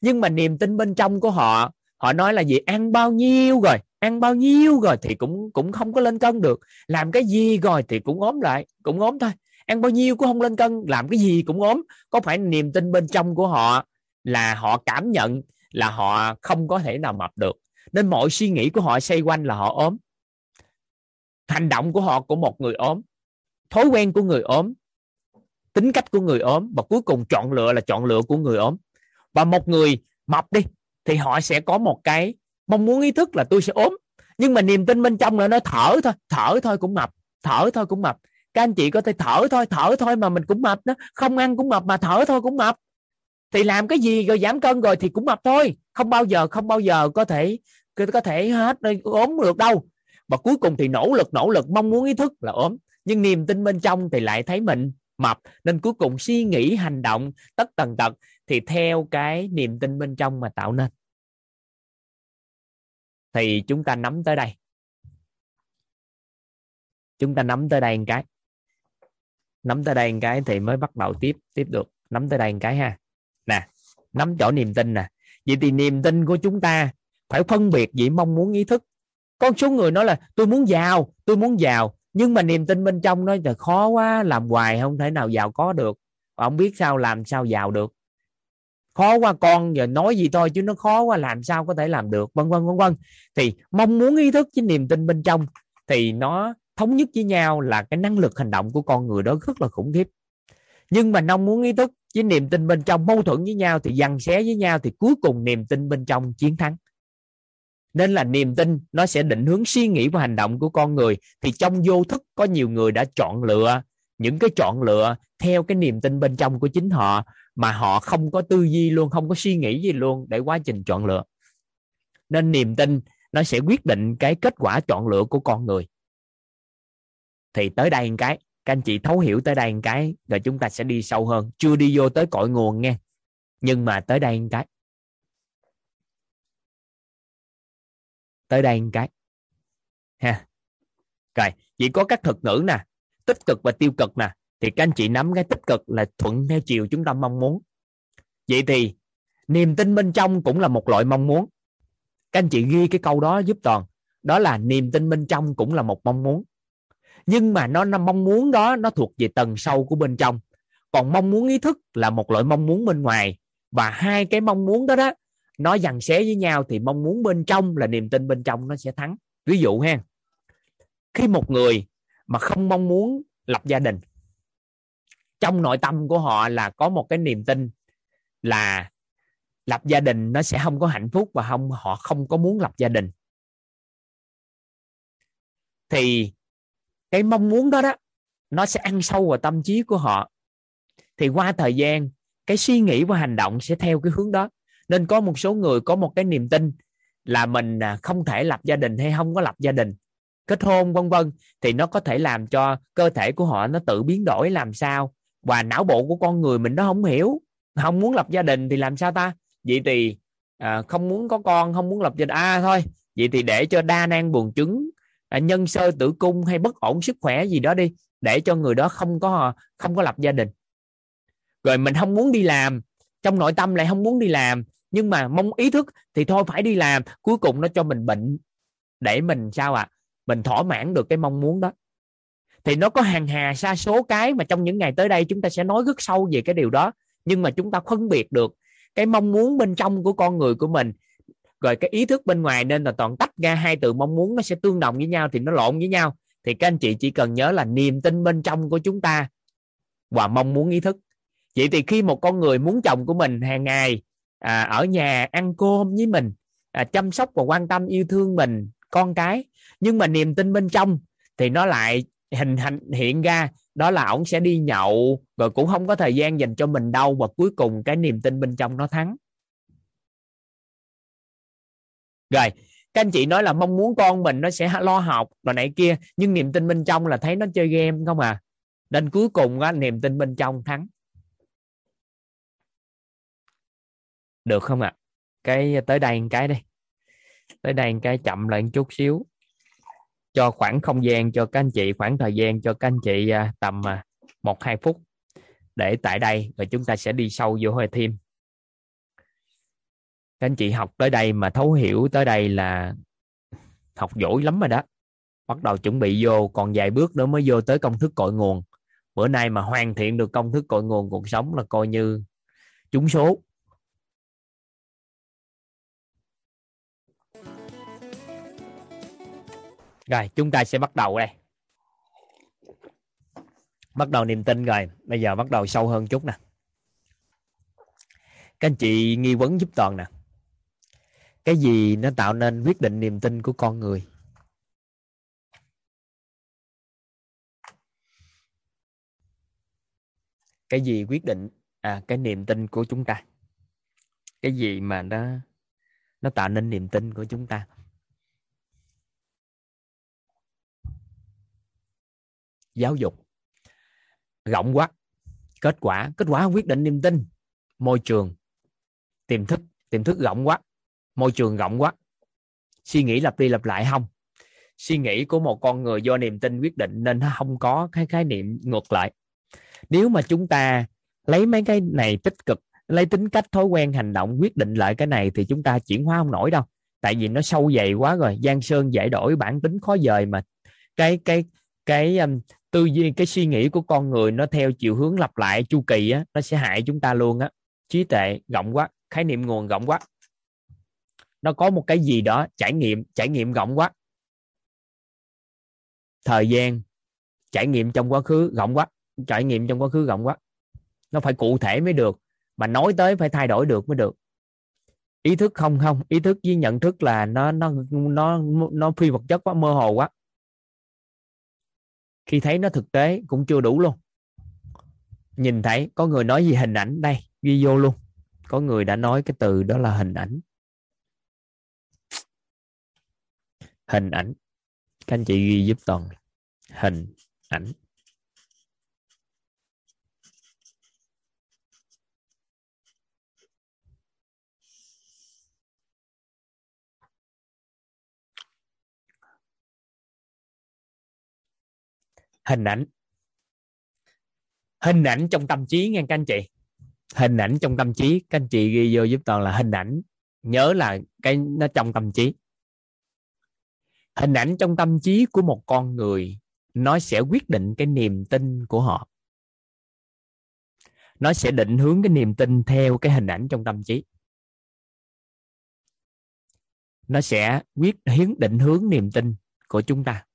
Nhưng mà niềm tin bên trong của họ họ nói là gì? Ăn bao nhiêu rồi? Ăn bao nhiêu rồi thì cũng cũng không có lên cân được. Làm cái gì rồi thì cũng ốm lại, cũng ốm thôi. Ăn bao nhiêu cũng không lên cân, làm cái gì cũng ốm. Có phải niềm tin bên trong của họ là họ cảm nhận là họ không có thể nào mập được? Nên mọi suy nghĩ của họ xoay quanh là họ ốm. Hành động của họ của một người ốm, thói quen của người ốm, tính cách của người ốm và cuối cùng chọn lựa là chọn lựa của người ốm. Và một người mập đi thì họ sẽ có một cái mong muốn ý thức là tôi sẽ ốm. Nhưng mà niềm tin bên trong là nó thở thôi thở thôi cũng mập, thở thôi cũng mập. Các anh chị có thể thở thôi thở thôi mà mình cũng mập đó. Không ăn cũng mập mà thở thôi cũng mập. Thì làm cái gì rồi giảm cân rồi thì cũng mập thôi. Không bao giờ, không bao giờ có thể có thể hết ốm được đâu. Và cuối cùng thì nỗ lực nỗ lực, mong muốn ý thức là ốm. Nhưng niềm tin bên trong thì lại thấy mình mập. Nên cuối cùng suy nghĩ, hành động tất tần tật thì theo cái niềm tin bên trong mà tạo nên thì chúng ta nắm tới đây. Chúng ta nắm tới đây một cái. Nắm tới đây một cái thì mới bắt đầu tiếp tiếp được. Nắm tới đây một cái ha. Nè, nắm chỗ niềm tin nè. Vậy thì niềm tin của chúng ta phải phân biệt giữa mong muốn ý thức. Có số người nói là, tôi muốn giàu, tôi muốn giàu. Nhưng mà niềm tin bên trong nói là khó quá, làm hoài không thể nào giàu có được. Không biết sao làm sao giàu được khó quá, con giờ nói gì thôi chứ nó khó quá, làm sao có thể làm được, vân vân vân vân. Thì mong muốn ý thức với niềm tin bên trong thì nó thống nhất với nhau là cái năng lực hành động của con người đó rất là khủng khiếp. Nhưng mà mong muốn ý thức với niềm tin bên trong, mâu thuẫn với nhau thì dằn xé với nhau thì cuối cùng niềm tin bên trong chiến thắng. Nên là niềm tin nó sẽ định hướng suy nghĩ và hành động của con người. Thì trong vô thức có nhiều người đã chọn lựa những cái chọn lựa theo cái niềm tin bên trong của chính họ mà họ không có tư duy luôn, không có suy nghĩ gì luôn để quá trình chọn lựa. Nên niềm tin nó sẽ quyết định cái kết quả chọn lựa của con người. Thì tới đây một cái, các anh chị thấu hiểu tới đây một cái, rồi chúng ta sẽ đi sâu hơn. Chưa đi vô tới cội nguồn nghe nhưng mà tới đây một cái. Tới đây một cái. Ha. Rồi, chỉ có các thuật ngữ nè, tích cực và tiêu cực nè thì các anh chị nắm cái tích cực là thuận theo chiều chúng ta mong muốn. Vậy thì niềm tin bên trong cũng là một loại mong muốn. Các anh chị ghi cái câu đó giúp toàn. Đó là niềm tin bên trong cũng là một mong muốn. Nhưng mà nó, nó mong muốn đó nó thuộc về tầng sâu của bên trong. Còn mong muốn ý thức là một loại mong muốn bên ngoài. Và hai cái mong muốn đó đó nó dằn xé với nhau thì mong muốn bên trong là niềm tin bên trong nó sẽ thắng. Ví dụ ha khi một người mà không mong muốn lập gia đình trong nội tâm của họ là có một cái niềm tin là lập gia đình nó sẽ không có hạnh phúc và không, họ không có muốn lập gia đình. Thì cái mong muốn đó đó, nó sẽ ăn sâu vào tâm trí của họ. Thì qua thời gian, cái suy nghĩ và hành động sẽ theo cái hướng đó. Nên có một số người có một cái niềm tin là mình à, không thể lập gia đình hay không có lập gia đình. Kết hôn, vân vân, thì nó có thể làm cho cơ thể của họ nó tự biến đổi, làm sao và não bộ của con người mình nó không hiểu không muốn lập gia đình thì làm sao ta? Vậy thì à, không muốn có con không muốn lập gia đình. À thôi vậy thì để cho đa năng buồn trứng à, nhân sơ tử cung hay bất ổn sức khỏe gì đó đi để cho người đó không có không có lập gia đình. Rồi mình không muốn đi làm trong nội tâm lại không muốn đi làm nhưng mà mong ý thức thì thôi phải đi làm cuối cùng nó cho mình bệnh để mình sao ạ? À? mình thỏa mãn được cái mong muốn đó thì nó có hàng hà sa số cái mà trong những ngày tới đây chúng ta sẽ nói rất sâu về cái điều đó. Nhưng mà chúng ta phân biệt được cái mong muốn bên trong của con người của mình rồi cái ý thức bên ngoài nên là toàn tách ra hai từ mong muốn nó sẽ tương đồng với nhau thì nó lộn với nhau. Thì các anh chị chỉ cần nhớ là niềm tin bên trong của chúng ta và mong muốn ý thức. Vậy thì khi một con người muốn chồng của mình hàng ngày à, ở nhà ăn cơm với mình à, chăm sóc và quan tâm yêu thương mình con cái nhưng mà niềm tin bên trong thì nó lại hình thành hiện ra đó là ổng sẽ đi nhậu rồi cũng không có thời gian dành cho mình đâu và cuối cùng cái niềm tin bên trong nó thắng. Rồi các anh chị nói là mong muốn con mình nó sẽ lo học và này kia nhưng niềm tin bên trong là thấy nó chơi game không à? Nên cuối cùng á, niềm tin bên trong thắng. Được không ạ? À? cái tới đây một cái đi. Tới đây một cái chậm lại một chút xíu cho khoảng không gian, cho các anh chị khoảng thời gian, cho các anh chị à, tầm à, một, hai phút để tại đây và chúng ta sẽ đi sâu vô hơi thêm các anh chị học tới đây mà thấu hiểu tới đây là học giỏi lắm rồi đó. Bắt đầu chuẩn bị vô, còn vài bước nữa mới vô tới công thức cội nguồn. Bữa nay mà hoàn thiện được công thức cội nguồn cuộc sống là coi như trúng số. Rồi, chúng ta sẽ bắt đầu đây. Bắt đầu niềm tin rồi. Bây giờ bắt đầu sâu hơn chút nè. Các anh chị nghi vấn giúp toàn nè. Cái gì nó tạo nên quyết định niềm tin của con người? Cái gì quyết định à cái niềm tin của chúng ta? Cái gì mà nó nó tạo nên niềm tin của chúng ta? Giáo dục, rộng quá, kết quả kết quả quyết định niềm tin, môi trường, tiềm thức tiềm thức rộng quá, môi trường rộng quá. Suy nghĩ lặp đi lặp lại không? Suy nghĩ của một con người do niềm tin quyết định nên nó không có cái khái niệm ngược lại. Nếu mà chúng ta lấy mấy cái này tích cực, lấy tính cách, thói quen, hành động quyết định lại cái này thì chúng ta chuyển hóa không nổi đâu. Tại vì nó sâu dày quá rồi, giang sơn giải đổi bản tính khó dời mà. Cái cái cái um, tư duy cái suy nghĩ của con người nó theo chiều hướng lặp lại chu kỳ á nó sẽ hại chúng ta luôn á. Trí tuệ rộng quá khái niệm nguồn rộng quá. Nó có một cái gì đó trải nghiệm trải nghiệm rộng quá. Thời gian trải nghiệm trong quá khứ rộng quá trải nghiệm trong quá khứ rộng quá. Nó phải cụ thể mới được mà nói tới phải thay đổi được mới được. Ý thức không không ý thức với nhận thức là nó nó nó nó phi vật chất quá mơ hồ quá khi thấy nó thực tế cũng chưa đủ luôn. Nhìn thấy có người nói gì hình ảnh đây, ghi vô luôn. Có người đã nói cái từ đó là hình ảnh. Hình ảnh. Các anh chị ghi giúp toàn. Hình ảnh. Hình ảnh. Hình ảnh trong tâm trí nghe các anh chị. Hình ảnh trong tâm trí, các anh chị ghi vô giúp toàn là hình ảnh. Nhớ là cái nó trong tâm trí. Hình ảnh trong tâm trí của một con người, nó sẽ quyết định cái niềm tin của họ. Nó sẽ định hướng cái niềm tin theo cái hình ảnh trong tâm trí. Nó sẽ quyết hiến định hướng niềm tin của chúng ta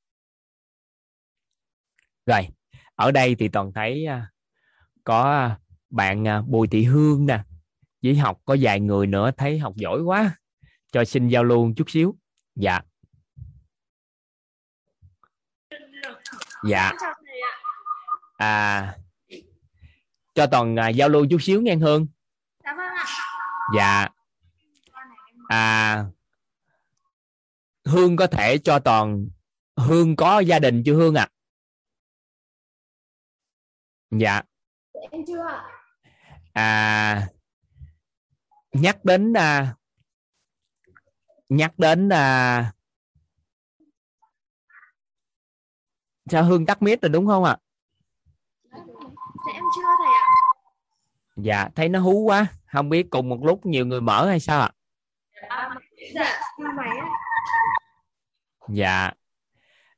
rồi ở đây thì toàn thấy à, có à, bạn à, bùi thị hương nè với học có vài người nữa thấy học giỏi quá cho xin giao lưu chút xíu. Dạ. Dạ. À cho toàn à, giao lưu chút xíu nghe hương. Dạ. À hương có thể cho toàn hương có gia đình chưa hương ạ? à? Dạ. Em chưa à nhắc đến à, nhắc đến à, sao hương tắt mic rồi đúng không ạ? Dạ em chưa thầy ạ. Dạ thấy nó hú quá. Không biết cùng một lúc nhiều người mở hay sao ạ? Dạ mày á dạ.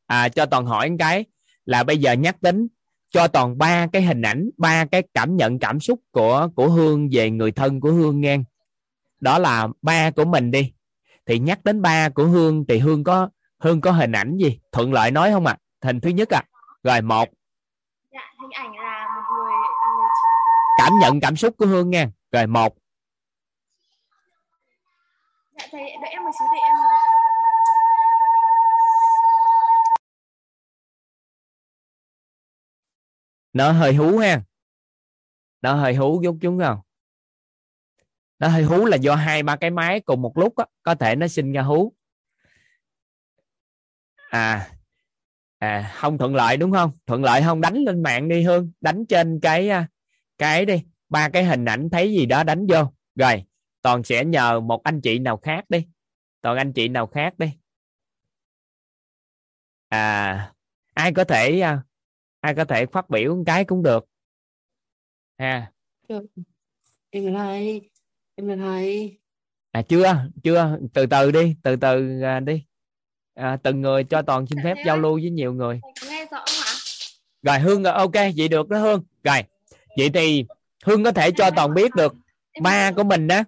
À, cho toàn hỏi một cái là bây giờ nhắc đến cho toàn ba cái hình ảnh ba cái cảm nhận cảm xúc của của hương về người thân của hương nghe. Đó là ba của mình đi. Thì nhắc đến ba của hương thì hương có hương có hình ảnh gì? Thuận lợi nói không ạ? À? hình thứ nhất à rồi một. Dạ hình ảnh là một người à, cảm nhận cảm xúc của hương nha rồi một. Dạ thầy đợi em một xíu thì em nó hơi hú ha. Nó hơi hú giúp chúng không nó hơi hú là do hai ba cái máy cùng một lúc á, có thể nó sinh ra hú. À à không thuận lợi đúng không? Thuận lợi không? Đánh lên mạng đi hương. Đánh trên cái à, cái đi. Ba cái hình ảnh thấy gì đó đánh vô. Rồi toàn sẽ nhờ một anh chị nào khác đi. Toàn anh chị nào khác đi. À ai có thể à, à, ai có thể phát biểu một cái cũng được. Ha. Em là thầy em là thầy à chưa chưa. Từ từ đi từ từ à, đi. À, từng người cho toàn xin phép giao lưu với nhiều người. Nghe rõ ạ rồi hương ok vậy được đó hương. Rồi vậy thì hương có thể cho toàn biết được ba của mình đó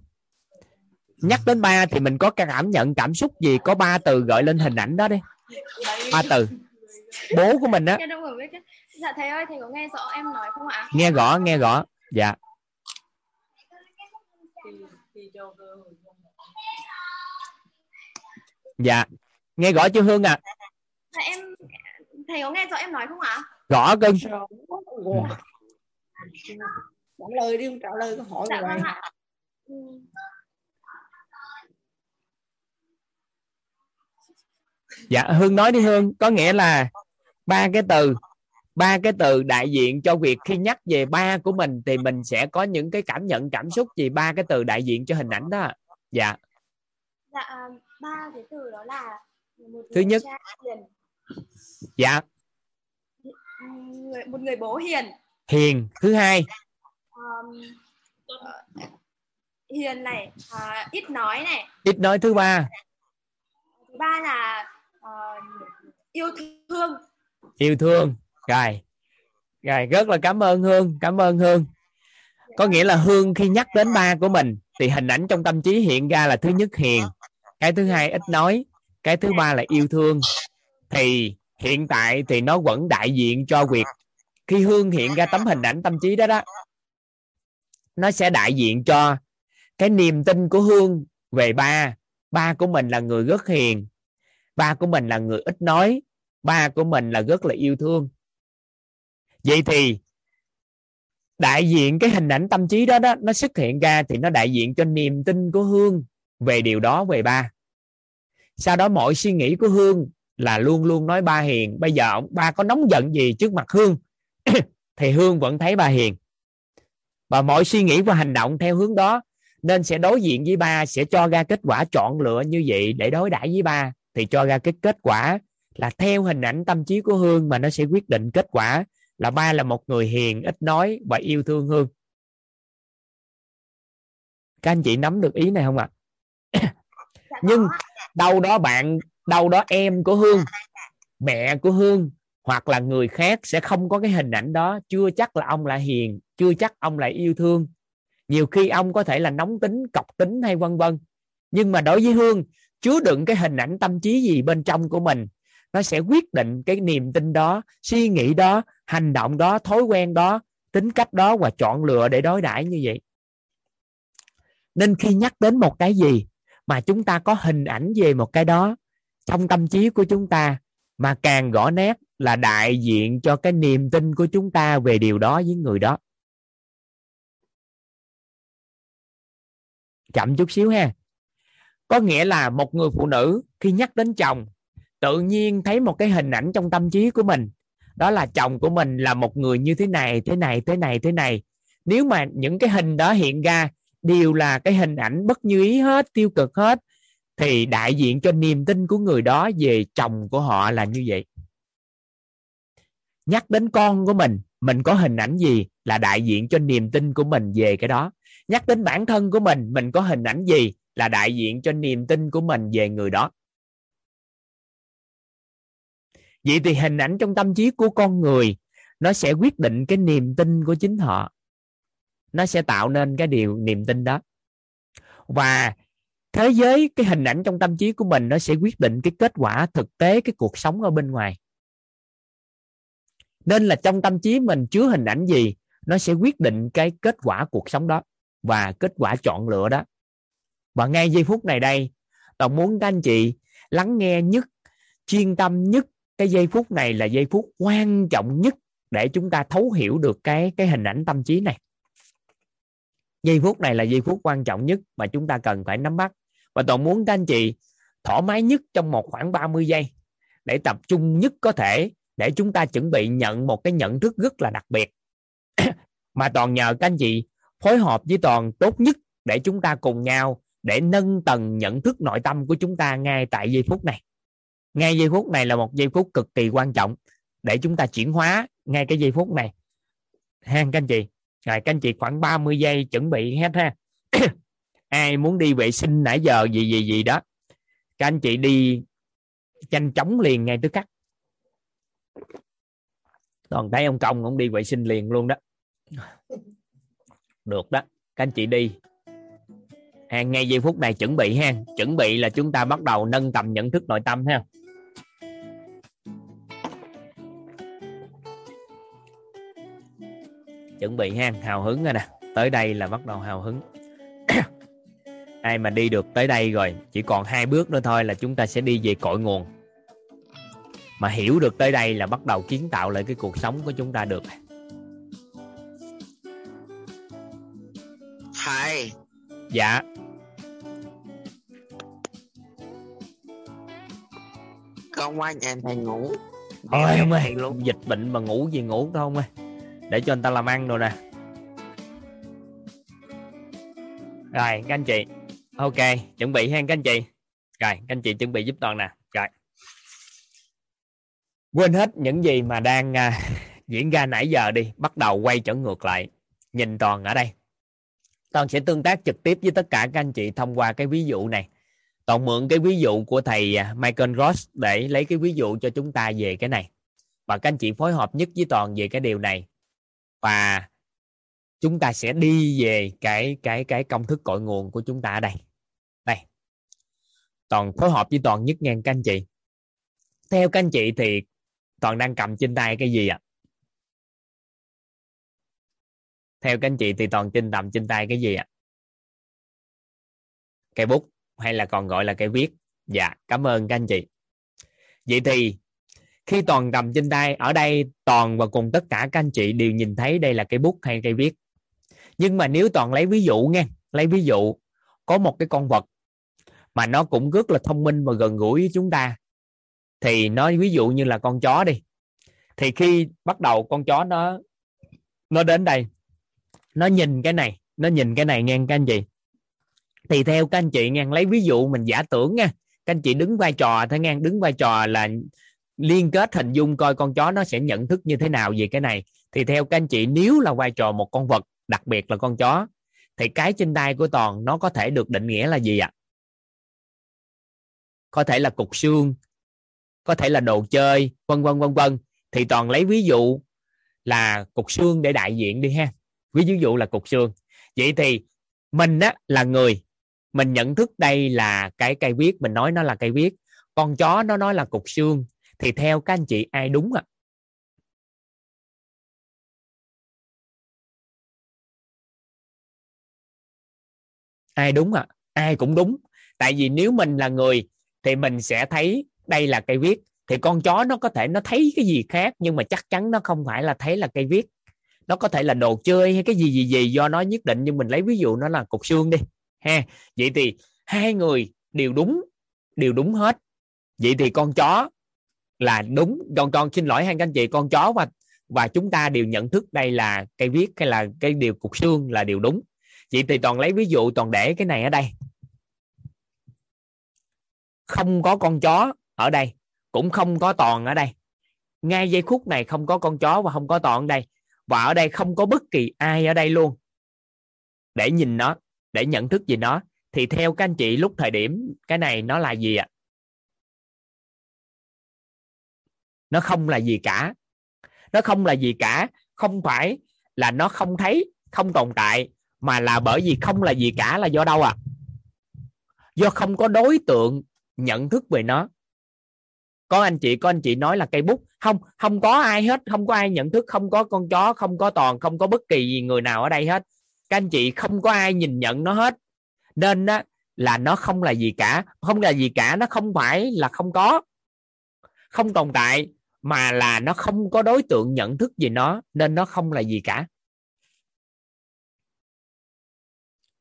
nhắc đến ba thì mình có cảm nhận cảm xúc gì có ba từ gọi lên hình ảnh đó đi. Ba từ. Bố của mình á Dạ thầy ơi thầy có nghe rõ em nói không ạ? Nghe rõ nghe rõ. Dạ. Dạ. Nghe rõ chưa hương ạ? À? dạ em thầy có nghe rõ em nói không ạ? Rõ cưng. Rồi, trả lời đi không trả lời câu hỏi dạ của vâng dạ hương nói đi hương. Có nghĩa là ba cái từ ba cái từ đại diện cho việc khi nhắc về ba của mình thì mình sẽ có những cái cảm nhận cảm xúc gì ba cái từ đại diện cho hình ảnh đó dạ. Dạ ba cái từ đó là một Thứ nhất. hiền. Dạ. Một người bố hiền. Hiền. Thứ hai. Um, hiền này à, ít nói này. Ít nói thứ ba. Thứ ba là ờ, yêu thương. Yêu thương rồi. Rồi, rất là cảm ơn hương, cảm ơn hương. Có nghĩa là hương khi nhắc đến ba của mình thì hình ảnh trong tâm trí hiện ra là thứ nhất hiền, cái thứ hai ít nói, cái thứ ba là yêu thương. Thì hiện tại thì nó vẫn đại diện cho việc khi hương hiện ra tấm hình ảnh tâm trí đó đó, nó sẽ đại diện cho cái niềm tin của hương về ba. Ba của mình là người rất hiền, ba của mình là người ít nói, ba của mình là rất là yêu thương vậy thì đại diện cái hình ảnh tâm trí đó đó, nó xuất hiện ra thì nó đại diện cho niềm tin của hương về điều đó, về ba. Sau đó mọi suy nghĩ của hương là luôn luôn nói ba hiền. Bây giờ ông, ba có nóng giận gì trước mặt hương? *coughs* Thì hương vẫn thấy ba hiền. Và mọi suy nghĩ và hành động theo hướng đó nên sẽ đối diện với ba, sẽ cho ra kết quả chọn lựa như vậy. Để đối đãi với ba thì cho ra cái kết quả là theo hình ảnh tâm trí của hương mà nó sẽ quyết định kết quả là ba là một người hiền ít nói và yêu thương hương các anh chị nắm được ý này không ạ? Dạ nhưng đâu đó bạn đâu đó em của hương mẹ của hương hoặc là người khác sẽ không có cái hình ảnh đó. Chưa chắc là ông là hiền chưa chắc ông là yêu thương. Nhiều khi ông có thể là nóng tính cọc tính hay vân vân. Nhưng mà đối với hương chứa đựng cái hình ảnh tâm trí gì bên trong của mình nó sẽ quyết định cái niềm tin đó suy nghĩ đó hành động đó, thói quen đó, tính cách đó và chọn lựa để đối đãi như vậy. Nên khi nhắc đến một cái gì mà chúng ta có hình ảnh về một cái đó, trong tâm trí của chúng ta mà càng rõ nét là đại diện cho cái niềm tin của chúng ta về điều đó với người đó. Chậm chút xíu ha. Có nghĩa là một người phụ nữ khi nhắc đến chồng, tự nhiên thấy một cái hình ảnh trong tâm trí của mình đó là chồng của mình là một người như thế này thế này thế này thế này. Nếu mà những cái hình đó hiện ra, đều là cái hình ảnh bất như ý hết, tiêu cực hết, thì đại diện cho niềm tin của người đó về chồng của họ là như vậy. Nhắc đến con của mình mình có hình ảnh gì là đại diện cho niềm tin của mình về cái đó? Nhắc đến bản thân của mình mình có hình ảnh gì là đại diện cho niềm tin của mình về người đó? Vậy thì hình ảnh trong tâm trí của con người, nó sẽ quyết định cái niềm tin của chính họ. Nó sẽ tạo nên cái điều, niềm tin đó. Và thế giới, cái hình ảnh trong tâm trí của mình, nó sẽ quyết định cái kết quả thực tế, cái cuộc sống ở bên ngoài. Nên là trong tâm trí mình chứa hình ảnh gì, nó sẽ quyết định cái kết quả cuộc sống đó và kết quả chọn lựa đó. Và ngay giây phút này đây, tôi muốn các anh chị lắng nghe nhất, chuyên tâm nhất cái giây phút này là giây phút quan trọng nhất để chúng ta thấu hiểu được cái cái hình ảnh tâm trí này. Giây phút này là giây phút quan trọng nhất mà chúng ta cần phải nắm bắt. Và toàn muốn các anh chị thoải mái nhất trong một khoảng 30 giây để tập trung nhất có thể để chúng ta chuẩn bị nhận một cái nhận thức rất là đặc biệt. *coughs* Mà toàn nhờ các anh chị phối hợp với toàn tốt nhất để chúng ta cùng nhau để nâng tầng nhận thức nội tâm của chúng ta ngay tại giây phút này ngay giây phút này là một giây phút cực kỳ quan trọng để chúng ta chuyển hóa ngay cái giây phút này. Ha các anh chị. Rồi các anh chị khoảng 30 giây chuẩn bị hết ha. *coughs* Ai muốn đi vệ sinh nãy giờ gì gì gì đó các anh chị đi nhanh chóng liền ngay tức khắc. Toàn thấy ông công cũng đi vệ sinh liền luôn đó. Được đó các anh chị đi. Ha, ngay giây phút này chuẩn bị ha. Chuẩn bị là chúng ta bắt đầu nâng tầm nhận thức nội tâm ha. Chuẩn bị ha hào hứng rồi nè. Tới đây là bắt đầu hào hứng. *coughs* Ai mà đi được tới đây rồi chỉ còn hai bước nữa thôi là chúng ta sẽ đi về cội nguồn. Mà hiểu được tới đây là bắt đầu kiến tạo lại cái cuộc sống của chúng ta được. Thầy. Dạ. Con qua nhà thầy ngủ. Thôi không ơi dịch bệnh mà ngủ gì ngủ thôi không ơi để cho anh ta làm ăn rồi nè. Rồi các anh chị. Ok chuẩn bị hen, các anh chị. Rồi các anh chị chuẩn bị giúp toàn nè. Rồi. Quên hết những gì mà đang uh, *laughs* diễn ra nãy giờ đi bắt đầu quay trở ngược lại. Nhìn toàn ở đây. Toàn sẽ tương tác trực tiếp với tất cả các anh chị thông qua cái ví dụ này. Toàn mượn cái ví dụ của thầy à, Michael Ross để lấy cái ví dụ cho chúng ta về cái này. Và các anh chị phối hợp nhất với toàn về cái điều này và chúng ta sẽ đi về cái cái cái công thức cội nguồn của chúng ta ở đây. Đây. Toàn phối hợp với toàn nhất ngang các anh chị. Theo các anh chị thì toàn đang cầm trên tay cái gì ạ? Theo các anh chị thì toàn trên tầm trên tay cái gì ạ? Cây bút hay là còn gọi là cây viết? Dạ cảm ơn các anh chị. Vậy thì khi toàn cầm trên tay ở đây toàn và cùng tất cả các anh chị đều nhìn thấy đây là cây bút hay cây viết. Nhưng mà nếu toàn lấy ví dụ nghe, lấy ví dụ, có một cái con vật mà nó cũng rất là thông minh và gần gũi với chúng ta, thì nói ví dụ như là con chó đi. Thì khi bắt đầu con chó nó nó đến đây, nó nhìn cái này, nó nhìn cái này nghe các anh chị. Thì theo các anh chị nghe, lấy ví dụ mình giả tưởng nha. Các anh chị đứng vai trò thôi nghe, đứng vai trò là liên kết hình dung coi con chó nó sẽ nhận thức như thế nào về cái này. Thì theo các anh chị, nếu là vai trò một con vật, đặc biệt là con chó, thì cái trên tay của toàn nó có thể được định nghĩa là gì ạ? Có thể là cục xương, có thể là đồ chơi, vân vân vân vân. Thì toàn lấy ví dụ là cục xương để đại diện đi ha. Ví dụ là cục xương. Vậy thì mình á, là người, mình nhận thức đây là cái cây viết, mình nói nó là cây viết. Con chó nó nói là cục xương thì theo các anh chị, ai đúng ạ? Ai đúng ạ? Ai cũng đúng. Tại vì nếu mình là người thì mình sẽ thấy đây là cây viết. Thì con chó nó có thể, nó thấy cái gì khác, nhưng mà chắc chắn nó không phải là thấy là cây viết. Nó có thể là đồ chơi hay cái gì gì gì do nó nhất định, nhưng mình lấy ví dụ nó là cục xương đi, ha. Vậy thì hai người đều đúng đều đúng hết. Vậy thì con chó là đúng. Con con xin lỗi hai anh chị, con chó và và chúng ta đều nhận thức đây là cây viết hay là cái điều cục xương là điều đúng. Vậy thì toàn lấy ví dụ, toàn để cái này ở đây. Không có con chó ở đây, cũng không có toàn ở đây. Ngay giây phút này không có con chó và không có toàn ở đây. Và ở đây không có bất kỳ ai ở đây luôn. Để nhìn nó, để nhận thức gì nó. Thì theo các anh chị, lúc thời điểm cái này nó là gì ạ? Nó không là gì cả. Nó không là gì cả, không phải là nó không thấy, không tồn tại, mà là bởi vì không là gì cả là do đâu à? Do không có đối tượng nhận thức về nó. Có anh chị, có anh chị nói là cây bút. Không không có ai hết, không có ai nhận thức, không có con chó, không có toàn, không có bất kỳ gì người nào ở đây hết. Các anh chị không có ai nhìn nhận nó hết. Nên đó là nó không là gì cả. Không là gì cả, nó không phải là không có không tồn tại, mà là nó không có đối tượng nhận thức gì nó, nên nó không là gì cả.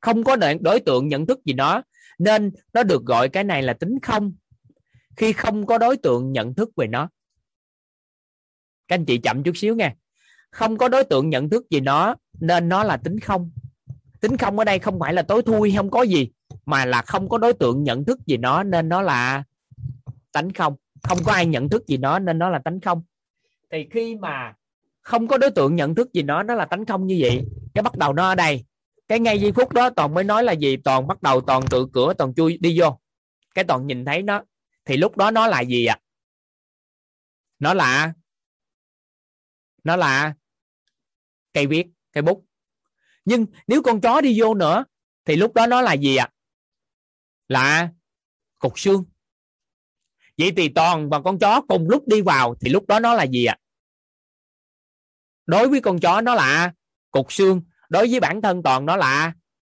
Không có đối tượng nhận thức gì nó, nên nó được gọi cái này là tính không. Khi không có đối tượng nhận thức về nó. Các anh chị chậm chút xíu nha không có đối tượng nhận thức gì nó, nên nó là tính không. Tính không ở đây không phải là tối thui, không có gì, mà là không có đối tượng nhận thức gì nó, nên nó là tánh không không có ai nhận thức gì nó, nên nó là tánh không. Thì khi mà không có đối tượng nhận thức gì nó nó là tánh không như vậy, cái bắt đầu nó ở đây. Cái ngay giây phút đó, toàn mới nói là gì? Toàn bắt đầu toàn tự cửa, toàn chui đi vô. Cái toàn nhìn thấy nó, thì lúc đó nó là gì ạ? À? nó là nó là cây viết, cây bút. Nhưng nếu con chó đi vô nữa, thì lúc đó nó là gì ạ? À? là cục xương vậy thì toàn và con chó cùng lúc đi vào thì lúc đó nó là gì ạ? À? đối với con chó nó là cục xương, đối với bản thân toàn nó là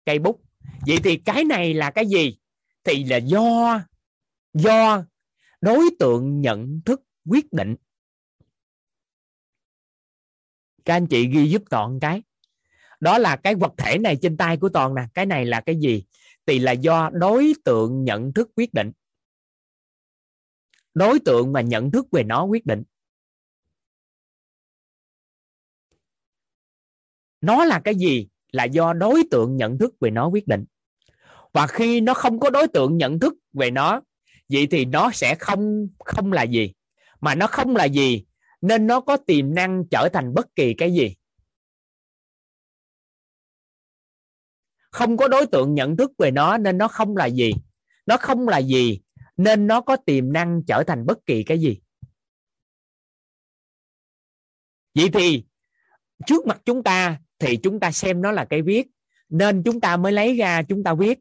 cây bút. Vậy thì cái này là cái gì? Thì là do do đối tượng nhận thức quyết định. Các anh chị ghi giúp toàn cái. Đó là cái vật thể này trên tay của toàn nè. Cái này là cái gì? Thì là do đối tượng nhận thức quyết định đối tượng mà nhận thức về nó quyết định. Nó là cái gì là do đối tượng nhận thức về nó quyết định. Và khi nó không có đối tượng nhận thức về nó, vậy thì nó sẽ không không là gì. Mà nó không là gì, nên nó có tiềm năng trở thành bất kỳ cái gì. Không có đối tượng nhận thức về nó, nên nó không là gì. Nó không là gì nên nó có tiềm năng trở thành bất kỳ cái gì. Vậy thì trước mặt chúng ta thì chúng ta xem nó là cây viết. Nên chúng ta mới lấy ra chúng ta viết.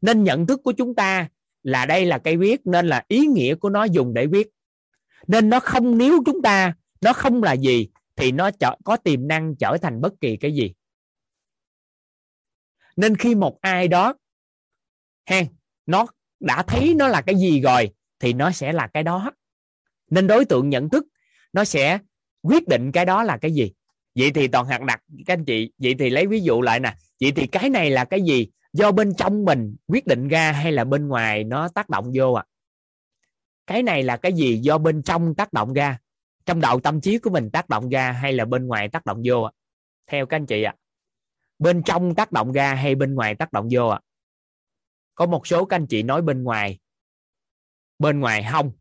Nên nhận thức của chúng ta là đây là cây viết nên là ý nghĩa của nó dùng để viết. Nên nó không nếu chúng ta nó không là gì thì nó trở, có tiềm năng trở thành bất kỳ cái gì. Nên khi một ai đó hen nó đã thấy nó là cái gì rồi thì nó sẽ là cái đó nên đối tượng nhận thức, nó sẽ quyết định cái đó là cái gì vậy thì toàn hạt đặt, các anh chị, vậy thì lấy ví dụ lại nè vậy thì cái này là cái gì do bên trong mình quyết định ra hay là bên ngoài nó tác động vô à cái này là cái gì do bên trong tác động ra, trong đầu tâm trí của mình tác động ra hay là bên ngoài tác động vô à? theo các anh chị ạ à. bên trong tác động ra hay bên ngoài tác động vô à? Có một số các anh chị nói bên ngoài. Bên ngoài không.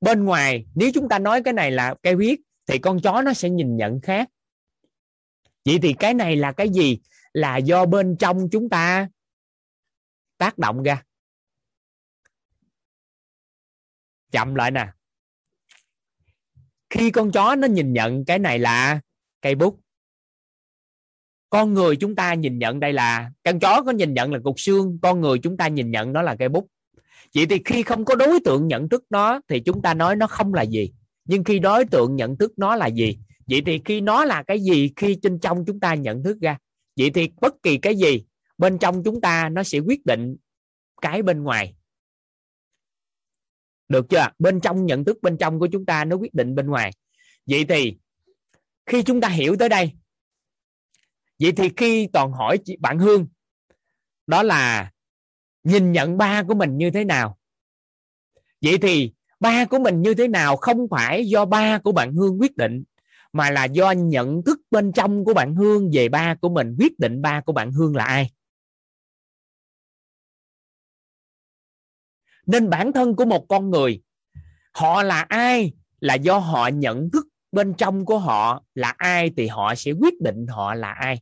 Bên ngoài, nếu chúng ta nói cái này là cây viết, thì con chó nó sẽ nhìn nhận khác. Vậy thì cái này là cái gì? Là do bên trong chúng ta tác động ra. Chậm lại nè. Khi con chó nó nhìn nhận cái này là cây bút con người chúng ta nhìn nhận đây là, con chó có nhìn nhận là cục xương, con người chúng ta nhìn nhận nó là cây bút. Vậy thì khi không có đối tượng nhận thức nó, thì chúng ta nói nó không là gì. Nhưng khi đối tượng nhận thức nó là gì? Vậy thì khi nó là cái gì khi trên trong chúng ta nhận thức ra? Vậy thì bất kỳ cái gì, bên trong chúng ta nó sẽ quyết định cái bên ngoài. Được chưa? Bên trong nhận thức bên trong của chúng ta nó quyết định bên ngoài. Vậy thì khi chúng ta hiểu tới đây vậy thì khi toàn hỏi chị, bạn hương, đó là nhìn nhận ba của mình như thế nào? Vậy thì ba của mình như thế nào không phải do ba của bạn hương quyết định, mà là do nhận thức bên trong của bạn hương về ba của mình, quyết định ba của bạn hương là ai? Nên bản thân của một con người, họ là ai là do họ nhận thức bên trong của họ là ai thì họ sẽ quyết định họ là ai.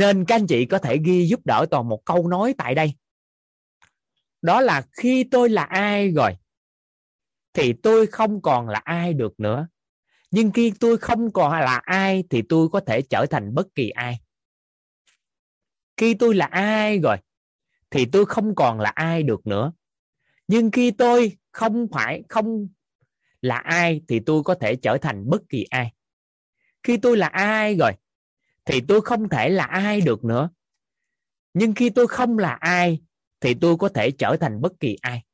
Nên các anh chị có thể ghi giúp đỡ toàn một câu nói tại đây. Đó là khi tôi là ai rồi, thì tôi không còn là ai được nữa. Nhưng khi tôi không còn là ai, thì tôi có thể trở thành bất kỳ ai. Khi tôi là ai rồi, thì tôi không còn là ai được nữa. Nhưng khi tôi không phải, không là ai, thì tôi có thể trở thành bất kỳ ai. Khi tôi là ai rồi thì tôi không thể là ai được nữa. Nhưng khi tôi không là ai, thì tôi có thể trở thành bất kỳ ai.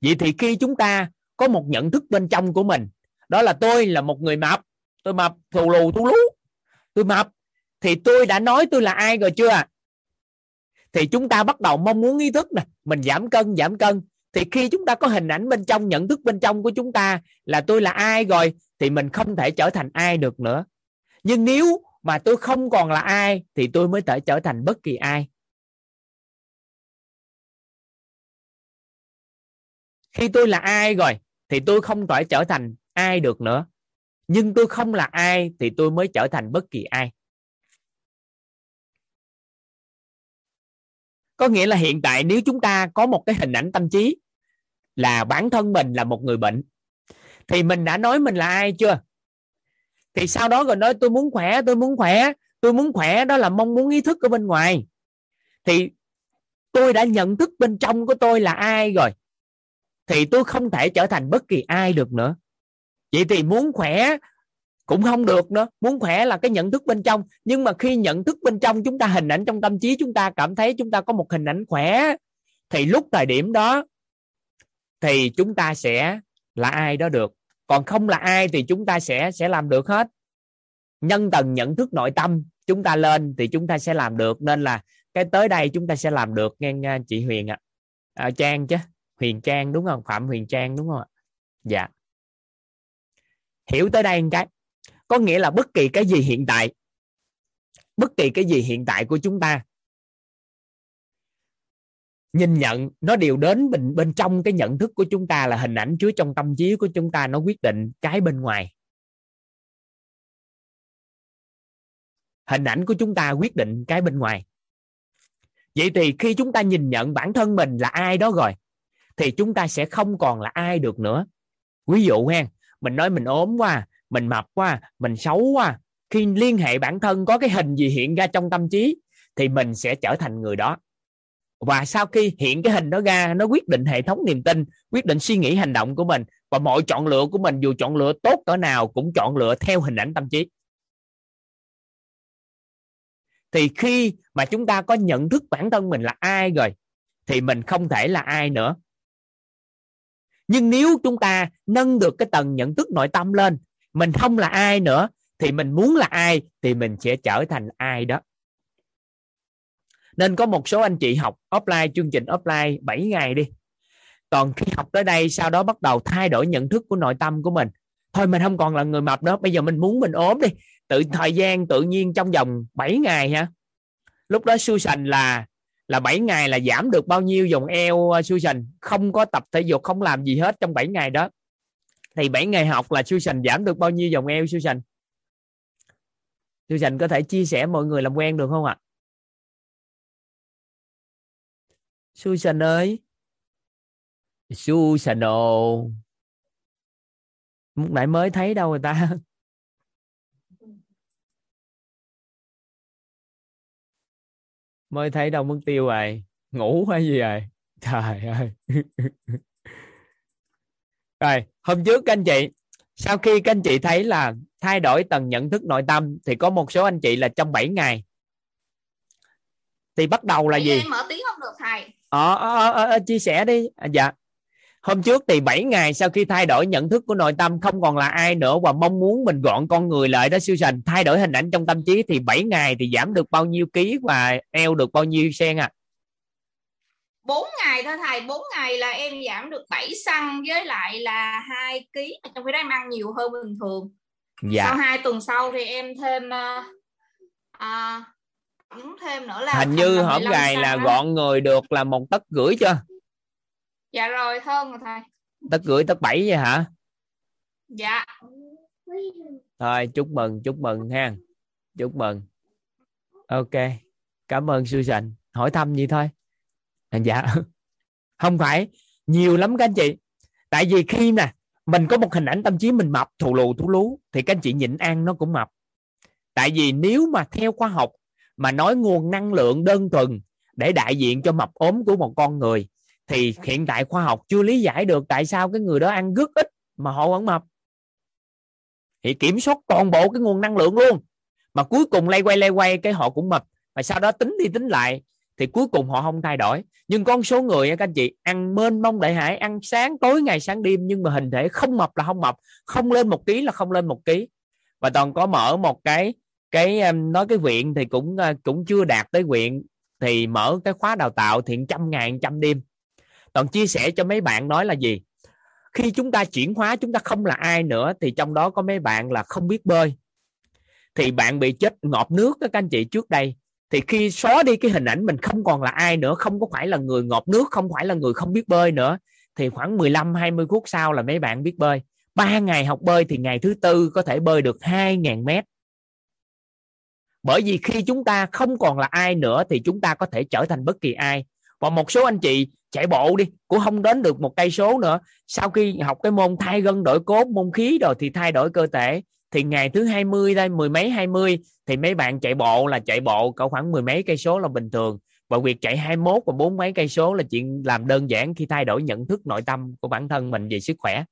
Vậy thì khi chúng ta có một nhận thức bên trong của mình, đó là tôi là một người mập, tôi mập thù lù thú lú, tôi mập, thì tôi đã nói tôi là ai rồi chưa thì chúng ta bắt đầu mong muốn ý thức nè, mình giảm cân giảm cân. Thì khi chúng ta có hình ảnh bên trong, nhận thức bên trong của chúng ta là tôi là ai rồi thì mình không thể trở thành ai được nữa. Nhưng nếu mà tôi không còn là ai, thì tôi mới thể trở thành bất kỳ ai. Khi tôi là ai rồi, thì tôi không thể trở thành ai được nữa. Nhưng tôi không là ai, thì tôi mới trở thành bất kỳ ai. Có nghĩa là hiện tại nếu chúng ta có một cái hình ảnh tâm trí là bản thân mình là một người bệnh thì mình đã nói mình là ai chưa? Thì sau đó rồi nói, tôi muốn khỏe, tôi muốn khỏe, tôi muốn khỏe. Đó là mong muốn ý thức ở bên ngoài. Thì tôi đã nhận thức bên trong của tôi là ai rồi. Thì tôi không thể trở thành bất kỳ ai được nữa. Vậy thì muốn khỏe cũng không được nữa. Muốn khỏe là cái nhận thức bên trong. Nhưng mà khi nhận thức bên trong, chúng ta hình ảnh trong tâm trí, chúng ta cảm thấy chúng ta có một hình ảnh khỏe, thì lúc thời điểm đó, thì chúng ta sẽ là ai đó được còn không là ai thì chúng ta sẽ sẽ làm được hết. Nhân tầng nhận thức nội tâm chúng ta lên thì chúng ta sẽ làm được. Nên là cái tới đây chúng ta sẽ làm được nghe chị Huyền ạ. À. à, Trang chứ Huyền Trang đúng không? Phạm Huyền Trang đúng không ạ? Dạ. Hiểu tới đây một cái. Có nghĩa là bất kỳ cái gì hiện tại bất kỳ cái gì hiện tại của chúng ta nhìn nhận, nó đều đến bên bên trong cái nhận thức của chúng ta là hình ảnh chứa trong tâm trí của chúng ta, nó quyết định cái bên ngoài. Hình ảnh của chúng ta quyết định cái bên ngoài. Vậy thì khi chúng ta nhìn nhận bản thân mình là ai đó rồi, thì chúng ta sẽ không còn là ai được nữa. Ví dụ ha, mình nói mình ốm quá, mình mập quá, mình xấu quá, khi liên hệ bản thân có cái hình gì hiện ra trong tâm trí, thì mình sẽ trở thành người đó và sau khi hiện cái hình đó ra, nó quyết định hệ thống niềm tin, quyết định suy nghĩ hành động của mình. Và mọi chọn lựa của mình, dù chọn lựa tốt cỡ nào, cũng chọn lựa theo hình ảnh tâm trí. Thì khi mà chúng ta có nhận thức bản thân mình là ai rồi, thì mình không thể là ai nữa. Nhưng nếu chúng ta nâng được cái tầng nhận thức nội tâm lên, mình không là ai nữa, thì mình muốn là ai, thì mình sẽ trở thành ai đó nên có một số anh chị học offline, chương trình offline 7 ngày đi. Còn khi học tới đây, sau đó bắt đầu thay đổi nhận thức của nội tâm của mình. Thôi mình không còn là người mập nữa, bây giờ mình muốn mình ốm đi. Tự thời gian tự nhiên trong vòng 7 ngày ha. Lúc đó su sành là là 7 ngày là giảm được bao nhiêu vòng eo à, su sành không có tập thể dục, không làm gì hết trong 7 ngày đó. Thì 7 ngày học là su sành giảm được bao nhiêu vòng eo, Susan? Sành có thể chia sẻ mọi người làm quen được không ạ? Susan ơi. Susan ồ. Lúc nãy mới thấy đâu người ta. Mới thấy đâu mất tiêu rồi. Ngủ hay gì rồi? Trời ơi. *laughs* Rồi hôm trước các anh chị sau khi các anh chị thấy là thay đổi tầng nhận thức nội tâm thì có một số anh chị là trong 7 ngày. Thì bắt đầu là gì? em mở tiếng không được thầy ờ, ờ, ờ, ờ chia sẻ đi. À, dạ. Hôm trước thì 7 ngày sau khi thay đổi nhận thức của nội tâm không còn là ai nữa và mong muốn mình gọn con người lại đó siêu sành. Thay đổi hình ảnh trong tâm trí thì 7 ngày thì giảm được bao nhiêu ký và eo được bao nhiêu sen à? 4 ngày thôi thầy. 4 ngày là em giảm được 7 xăng với lại là 2 ký. Trong khi đó em ăn nhiều hơn bình thường. Dạ. sau hai tuần sau thì em thêm uh, uh, thêm nữa là hình như hổm gài là gọn người được là một tấc rưỡi chưa? Dạ rồi hơn rồi thầy. Tất gửi tất bảy vậy hả? Dạ. Thôi chúc mừng chúc mừng ha. Chúc mừng. Ok cảm ơn Susan hỏi thăm gì thôi. À, dạ. *laughs* Không phải nhiều lắm các anh chị. Tại vì khi nè mình có một hình ảnh tâm trí mình mập thù lù thú lú thì các anh chị nhịn ăn nó cũng mập. Tại vì nếu mà theo khoa học mà nói nguồn năng lượng đơn thuần để đại diện cho mập ốm của một con người, thì hiện tại khoa học chưa lý giải được tại sao cái người đó ăn rất ít mà họ vẫn mập. Thì kiểm soát toàn bộ cái nguồn năng lượng luôn, mà cuối cùng lay quay lay quay cái họ cũng mập, và sau đó tính đi tính lại thì cuối cùng họ không thay đổi. Nhưng con số người các anh chị, ăn mênh mông đại hải, ăn sáng, tối, ngày, sáng, đêm, nhưng mà hình thể không mập là không mập, không lên một ký là không lên một ký. Và toàn có mở một cái cái nói cái viện thì cũng à, cũng chưa đạt tới viện thì mở cái khóa đào tạo thiện trăm ngàn trăm đêm. Toàn chia sẻ cho mấy bạn nói là gì? Khi chúng ta chuyển hóa, chúng ta không là ai nữa thì trong đó có mấy bạn là không biết bơi. Thì bạn bị chết ngọt nước các anh chị, trước đây. Thì khi xóa đi cái hình ảnh mình không còn là ai nữa, không có phải là người ngọt nước, không phải là người không biết bơi nữa, thì khoảng 15 20 phút sau là mấy bạn biết bơi. Ba ngày học bơi thì ngày thứ tư có thể bơi được 2.000 mét bởi vì khi chúng ta không còn là ai nữa thì chúng ta có thể trở thành bất kỳ ai. Và một số anh chị chạy bộ đi, cũng không đến được một cây số nữa. Sau khi học cái môn thay gân đổi cốt, môn khí rồi thì thay đổi cơ thể, thì ngày thứ 20 đây, mười mấy 20 thì mấy bạn chạy bộ là chạy bộ cỡ khoảng mười mấy cây số là bình thường. Và việc chạy 21 và bốn mấy cây số là chuyện làm đơn giản khi thay đổi nhận thức nội tâm của bản thân mình về sức khỏe.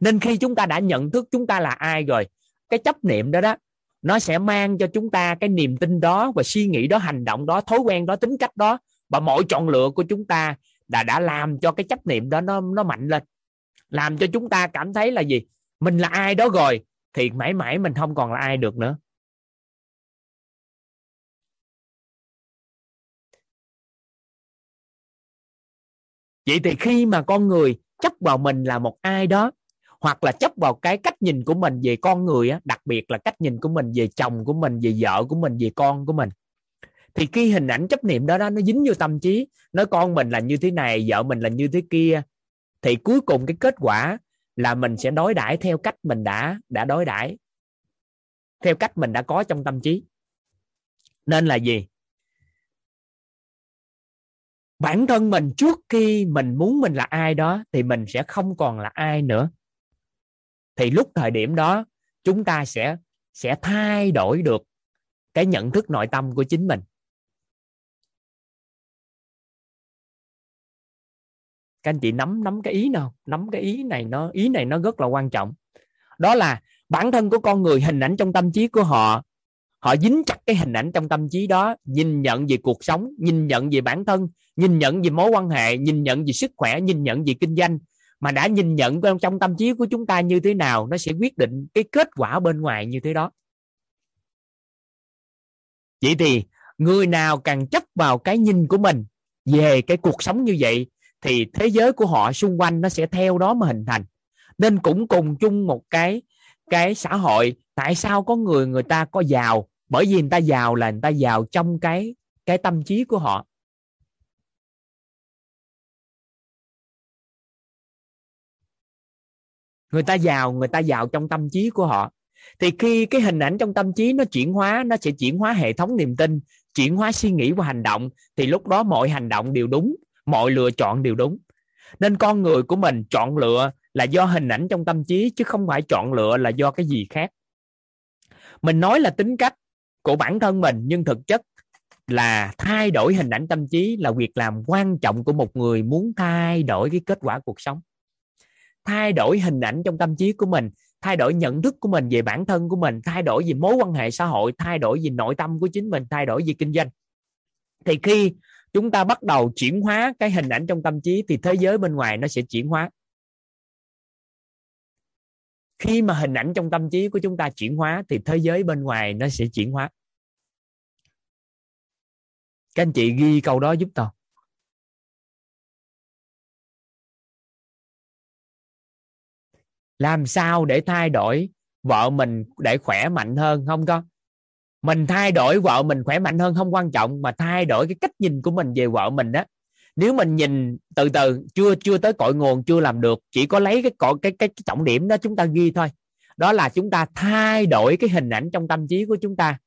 Nên khi chúng ta đã nhận thức chúng ta là ai rồi, cái chấp niệm đó đó nó sẽ mang cho chúng ta cái niềm tin đó và suy nghĩ đó, hành động đó, thói quen đó, tính cách đó. Và mọi chọn lựa của chúng ta đã đã làm cho cái chấp niệm đó nó nó mạnh lên. Làm cho chúng ta cảm thấy là gì? Mình là ai đó rồi thì mãi mãi mình không còn là ai được nữa. Vậy thì khi mà con người chấp vào mình là một ai đó hoặc là chấp vào cái cách nhìn của mình về con người á, đặc biệt là cách nhìn của mình về chồng của mình, về vợ của mình, về con của mình. Thì khi hình ảnh chấp niệm đó đó, nó dính vô tâm trí, nói con mình là như thế này, vợ mình là như thế kia, thì cuối cùng cái kết quả là mình sẽ đối đãi theo cách mình đã đã đối đãi, theo cách mình đã có trong tâm trí. Nên là gì? Bản thân mình trước khi mình muốn mình là ai đó, thì mình sẽ không còn là ai nữa thì lúc thời điểm đó, chúng ta sẽ sẽ thay đổi được cái nhận thức nội tâm của chính mình. Các anh chị nắm nắm cái ý nào? Nắm cái ý này nó, ý này nó rất là quan trọng. Đó là bản thân của con người, hình ảnh trong tâm trí của họ họ dính chặt cái hình ảnh trong tâm trí đó, nhìn nhận về cuộc sống, nhìn nhận về bản thân, nhìn nhận về mối quan hệ, nhìn nhận về sức khỏe, nhìn nhận về kinh doanh mà đã nhìn nhận trong tâm trí của chúng ta như thế nào, nó sẽ quyết định cái kết quả bên ngoài như thế đó. Vậy thì, người nào càng chấp vào cái nhìn của mình về cái cuộc sống như vậy, thì thế giới của họ xung quanh nó sẽ theo đó mà hình thành. Nên cũng cùng chung một cái cái xã hội, tại sao có người người ta có giàu? Bởi vì người ta giàu là người ta giàu trong cái cái tâm trí của họ. Người ta giàu, người ta giàu trong tâm trí của họ. Thì khi cái hình ảnh trong tâm trí nó chuyển hóa, nó sẽ chuyển hóa hệ thống niềm tin, chuyển hóa suy nghĩ và hành động, thì lúc đó mọi hành động đều đúng, mọi lựa chọn đều đúng. Nên con người của mình chọn lựa là do hình ảnh trong tâm trí, chứ không phải chọn lựa là do cái gì khác. Mình nói là tính cách của bản thân mình, nhưng thực chất là thay đổi hình ảnh tâm trí là việc làm quan trọng của một người muốn thay đổi cái kết quả cuộc sống thay đổi hình ảnh trong tâm trí của mình, thay đổi nhận thức của mình về bản thân của mình, thay đổi về mối quan hệ xã hội, thay đổi về nội tâm của chính mình, thay đổi về kinh doanh. Thì khi chúng ta bắt đầu chuyển hóa cái hình ảnh trong tâm trí thì thế giới bên ngoài nó sẽ chuyển hóa. Khi mà hình ảnh trong tâm trí của chúng ta chuyển hóa thì thế giới bên ngoài nó sẽ chuyển hóa. Các anh chị ghi câu đó giúp tao. Làm sao để thay đổi vợ mình để khỏe mạnh hơn không con? mình thay đổi vợ mình khỏe mạnh hơn không quan trọng mà thay đổi cái cách nhìn của mình về vợ mình đó nếu mình nhìn từ từ chưa chưa tới cội nguồn chưa làm được chỉ có lấy cái cội cái, cái cái trọng điểm đó chúng ta ghi thôi. Đó là chúng ta thay đổi cái hình ảnh trong tâm trí của chúng ta.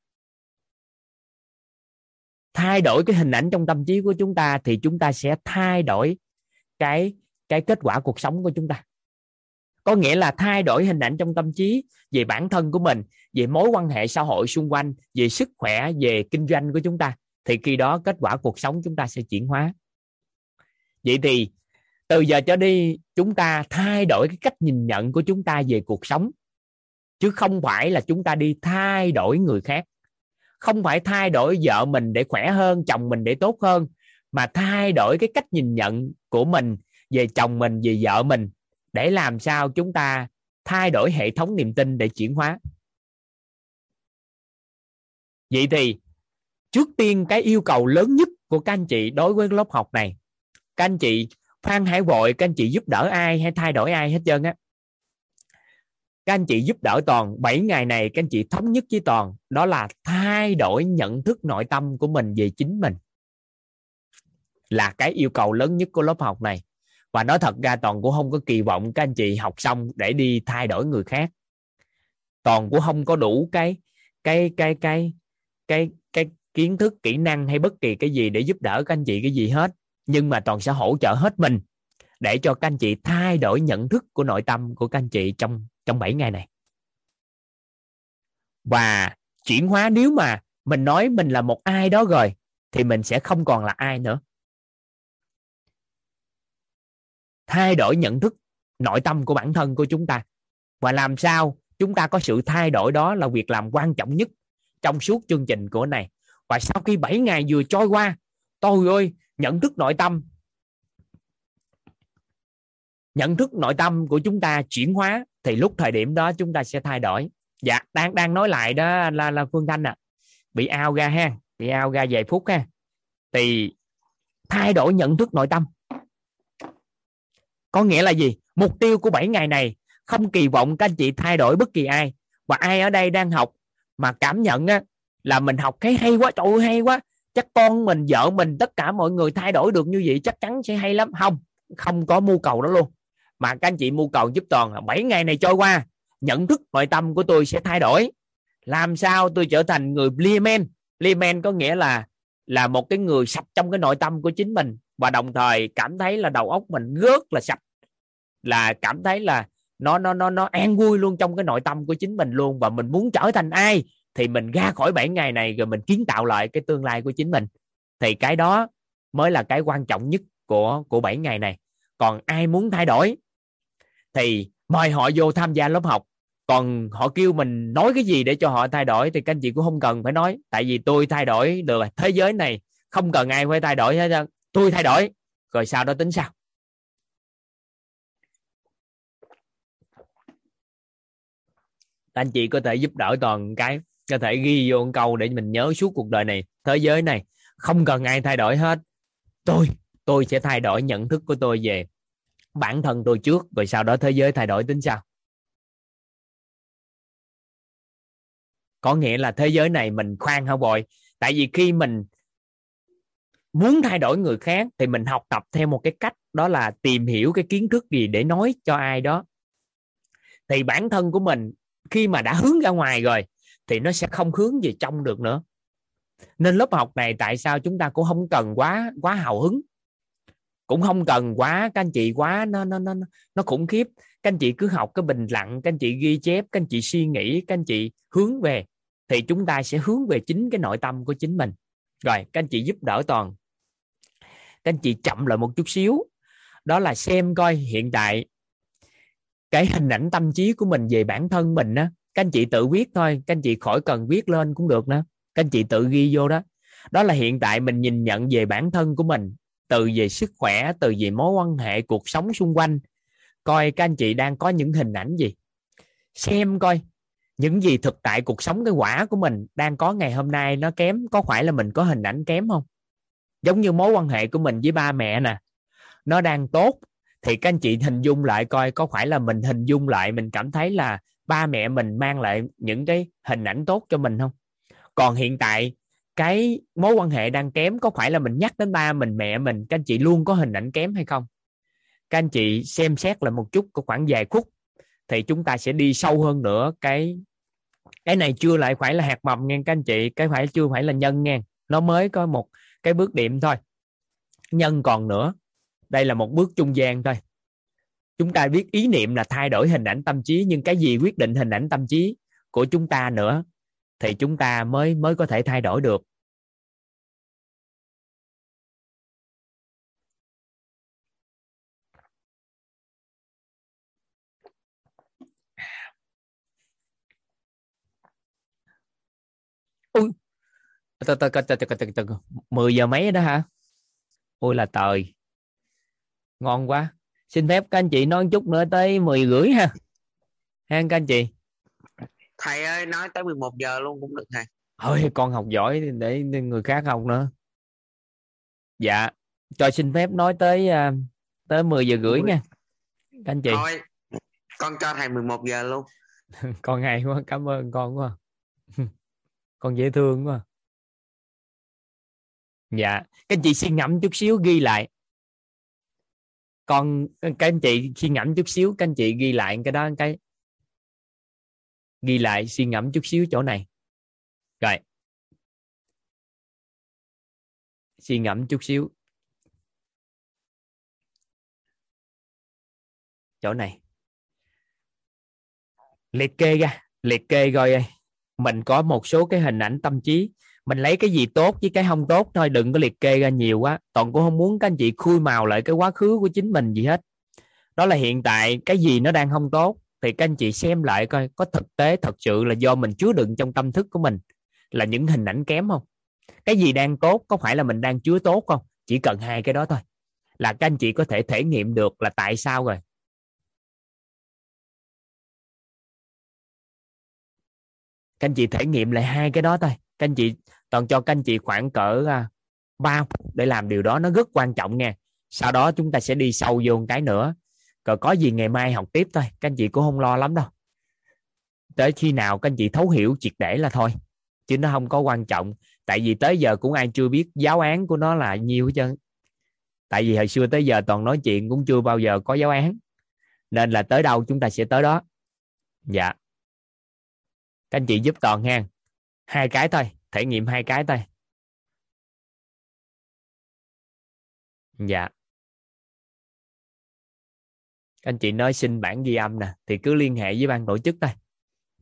Thay đổi cái hình ảnh trong tâm trí của chúng ta thì chúng ta sẽ thay đổi cái cái kết quả cuộc sống của chúng ta có nghĩa là thay đổi hình ảnh trong tâm trí về bản thân của mình, về mối quan hệ xã hội xung quanh, về sức khỏe, về kinh doanh của chúng ta. Thì khi đó kết quả cuộc sống chúng ta sẽ chuyển hóa. Vậy thì từ giờ cho đi, chúng ta thay đổi cái cách nhìn nhận của chúng ta về cuộc sống. Chứ không phải là chúng ta đi thay đổi người khác. Không phải thay đổi vợ mình để khỏe hơn, chồng mình để tốt hơn, mà thay đổi cái cách nhìn nhận của mình về chồng mình, về vợ mình để làm sao chúng ta thay đổi hệ thống niềm tin để chuyển hóa? Vậy thì, trước tiên cái yêu cầu lớn nhất của các anh chị đối với lớp học này, các anh chị phan hãy vội, các anh chị giúp đỡ ai hay thay đổi ai hết trơn á. Các anh chị giúp đỡ toàn 7 ngày này, các anh chị thống nhất với toàn, đó là thay đổi nhận thức nội tâm của mình về chính mình. Là cái yêu cầu lớn nhất của lớp học này và nói thật ra toàn cũng không có kỳ vọng các anh chị học xong để đi thay đổi người khác. Toàn cũng không có đủ cái cái cái cái cái cái kiến thức, kỹ năng hay bất kỳ cái gì để giúp đỡ các anh chị cái gì hết. Nhưng mà toàn sẽ hỗ trợ hết mình để cho các anh chị thay đổi nhận thức của nội tâm của các anh chị trong trong 7 ngày này. Và chuyển hóa nếu mà mình nói mình là một ai đó rồi thì mình sẽ không còn là ai nữa. Thay đổi nhận thức nội tâm của bản thân của chúng ta. Và làm sao chúng ta có sự thay đổi đó là việc làm quan trọng nhất trong suốt chương trình của này. Và sau khi 7 ngày vừa trôi qua, tôi ơi, nhận thức nội tâm, nhận thức nội tâm của chúng ta chuyển hóa thì lúc thời điểm đó chúng ta sẽ thay đổi. Dạ đang đang nói lại đó là là phương thanh à bị ao ra ha, bị ao ra vài phút ha. Thì thay đổi nhận thức nội tâm có nghĩa là gì? Mục tiêu của 7 ngày này không kỳ vọng các anh chị thay đổi bất kỳ ai. Và ai ở đây đang học mà cảm nhận á, là mình học thấy hay quá trời ơi, hay quá. Chắc con mình vợ mình tất cả mọi người thay đổi được như vậy chắc chắn sẽ hay lắm. Không không có mưu cầu đó luôn. Mà các anh chị mưu cầu giúp toàn 7 ngày này trôi qua nhận thức nội tâm của tôi sẽ thay đổi. Làm sao tôi trở thành người limen limen có nghĩa là là một cái người sạch trong cái nội tâm của chính mình và đồng thời cảm thấy là đầu óc mình rất là sạch, là cảm thấy là nó nó nó nó an vui luôn trong cái nội tâm của chính mình luôn. Và mình muốn trở thành ai thì mình ra khỏi bảy ngày này rồi mình kiến tạo lại cái tương lai của chính mình. Thì cái đó mới là cái quan trọng nhất của của bảy ngày này. Còn ai muốn thay đổi thì mời họ vô tham gia lớp học. Còn họ kêu mình nói cái gì để cho họ thay đổi thì các anh chị cũng không cần phải nói. Tại vì tôi thay đổi được. Thế giới này không cần ai phải thay đổi hết tôi thay đổi, rồi sau đó tính sao anh chị có thể giúp đỡ toàn cái, có thể ghi vô một câu để mình nhớ suốt cuộc đời này, thế giới này. Không cần ai thay đổi hết. Tôi tôi sẽ thay đổi nhận thức của tôi về bản thân tôi trước, rồi sau đó thế giới thay đổi tính sao có nghĩa là thế giới này mình khoan hả bội tại vì khi mình muốn thay đổi người khác thì mình học tập theo một cái cách, đó là tìm hiểu cái kiến thức gì để nói cho ai đó. Thì bản thân của mình, khi mà đã hướng ra ngoài rồi, thì nó sẽ không hướng về trong được nữa. Nên lớp học này tại sao chúng ta cũng không cần quá quá hào hứng? Cũng không cần quá, các anh chị quá, nó nó nó nó khủng khiếp. Các anh chị cứ học cái bình lặng, các anh chị ghi chép, các anh chị suy nghĩ, các anh chị hướng về, thì chúng ta sẽ hướng về chính cái nội tâm của chính mình. Rồi, các anh chị giúp đỡ toàn các anh chị chậm lại một chút xíu. Đó là xem coi hiện tại cái hình ảnh tâm trí của mình về bản thân mình á. Các anh chị tự viết thôi, các anh chị khỏi cần viết lên cũng được nữa. Các anh chị tự ghi vô đó. Đó là hiện tại mình nhìn nhận về bản thân của mình, từ về sức khỏe, từ về mối quan hệ, cuộc sống xung quanh. Coi các anh chị đang có những hình ảnh gì. Xem coi những gì thực tại cuộc sống, cái quả của mình đang có ngày hôm nay nó kém, có phải là mình có hình ảnh kém không? Giống như mối quan hệ của mình với ba mẹ nè. Nó đang tốt. Thì các anh chị hình dung lại coi có phải là mình hình dung lại, mình cảm thấy là ba mẹ mình mang lại những cái hình ảnh tốt cho mình không? Còn hiện tại, cái mối quan hệ đang kém, có phải là mình nhắc đến ba mình, mẹ mình, các anh chị luôn có hình ảnh kém hay không? Các anh chị xem xét lại một chút có khoảng vài phút thì chúng ta sẽ đi sâu hơn nữa. Cái cái này chưa lại phải là hạt mầm nghe các anh chị, cái phải chưa phải là nhân nghe. Nó mới có một cái bước điểm thôi. Nhân còn nữa, đây là một bước trung gian thôi. Chúng ta biết ý niệm là thay đổi hình ảnh tâm trí, nhưng cái gì quyết định hình ảnh tâm trí của chúng ta nữa thì chúng ta mới mới có thể thay đổi được. 10 giờ mấy đó hả? Ôi là trời ngon quá. Xin phép các anh chị nói chút nữa tới 10 rưỡi ha. Ha các anh chị? Thầy ơi nói tới 11 giờ luôn cũng được thầy. Ôi con học giỏi để người khác học nữa. Dạ. Cho xin phép nói tới à, tới 10 giờ rưỡi nha. Các anh chị. Thôi, con cho thầy 11 giờ luôn. *laughs* Con hay quá cảm ơn con quá. *laughs* Con dễ thương quá dạ. Các anh chị suy ngẫm chút xíu, ghi lại. Con ờ, các anh chị suy ngẫm chút xíu, các anh chị ghi lại cái đó, cái ghi lại, suy ngẫm chút xíu chỗ này. Rồi. Suy ngẫm chút xíu. Chỗ này. Liệt kê ra, liệt kê rồi. Mình có một số cái hình ảnh tâm trí mình lấy cái gì tốt với cái không tốt thôi, đừng có liệt kê ra nhiều quá. Toàn cũng không muốn các anh chị khui màu lại cái quá khứ của chính mình gì hết. Đó là hiện tại, cái gì nó đang không tốt thì các anh chị xem lại coi, có thực tế, thật sự là do mình chứa đựng trong tâm thức của mình là những hình ảnh kém không? Cái gì đang tốt, có phải là mình đang chứa tốt không? Chỉ cần hai cái đó thôi là các anh chị có thể thể nghiệm được là tại sao rồi. Các anh chị thể nghiệm lại hai cái đó thôi các anh chị, toàn cho các anh chị khoảng cỡ à, 3 phút để làm điều đó, nó rất quan trọng nha sau đó chúng ta sẽ đi sâu vô một cái nữa. Còn có gì ngày mai học tiếp thôi, các anh chị cũng không lo lắm đâu. Tới khi nào các anh chị thấu hiểu triệt để là thôi, chứ nó không có quan trọng. Tại vì tới giờ cũng ai chưa biết giáo án của nó là nhiêu hết trơn. Tại vì hồi xưa tới giờ toàn nói chuyện cũng chưa bao giờ có giáo án, nên là tới đâu chúng ta sẽ tới đó. Dạ. Các anh chị giúp toàn ha hai cái thôi thể nghiệm hai cái thôi. Dạ. Anh chị nói xin bản ghi âm nè thì cứ liên hệ với ban tổ chức thôi.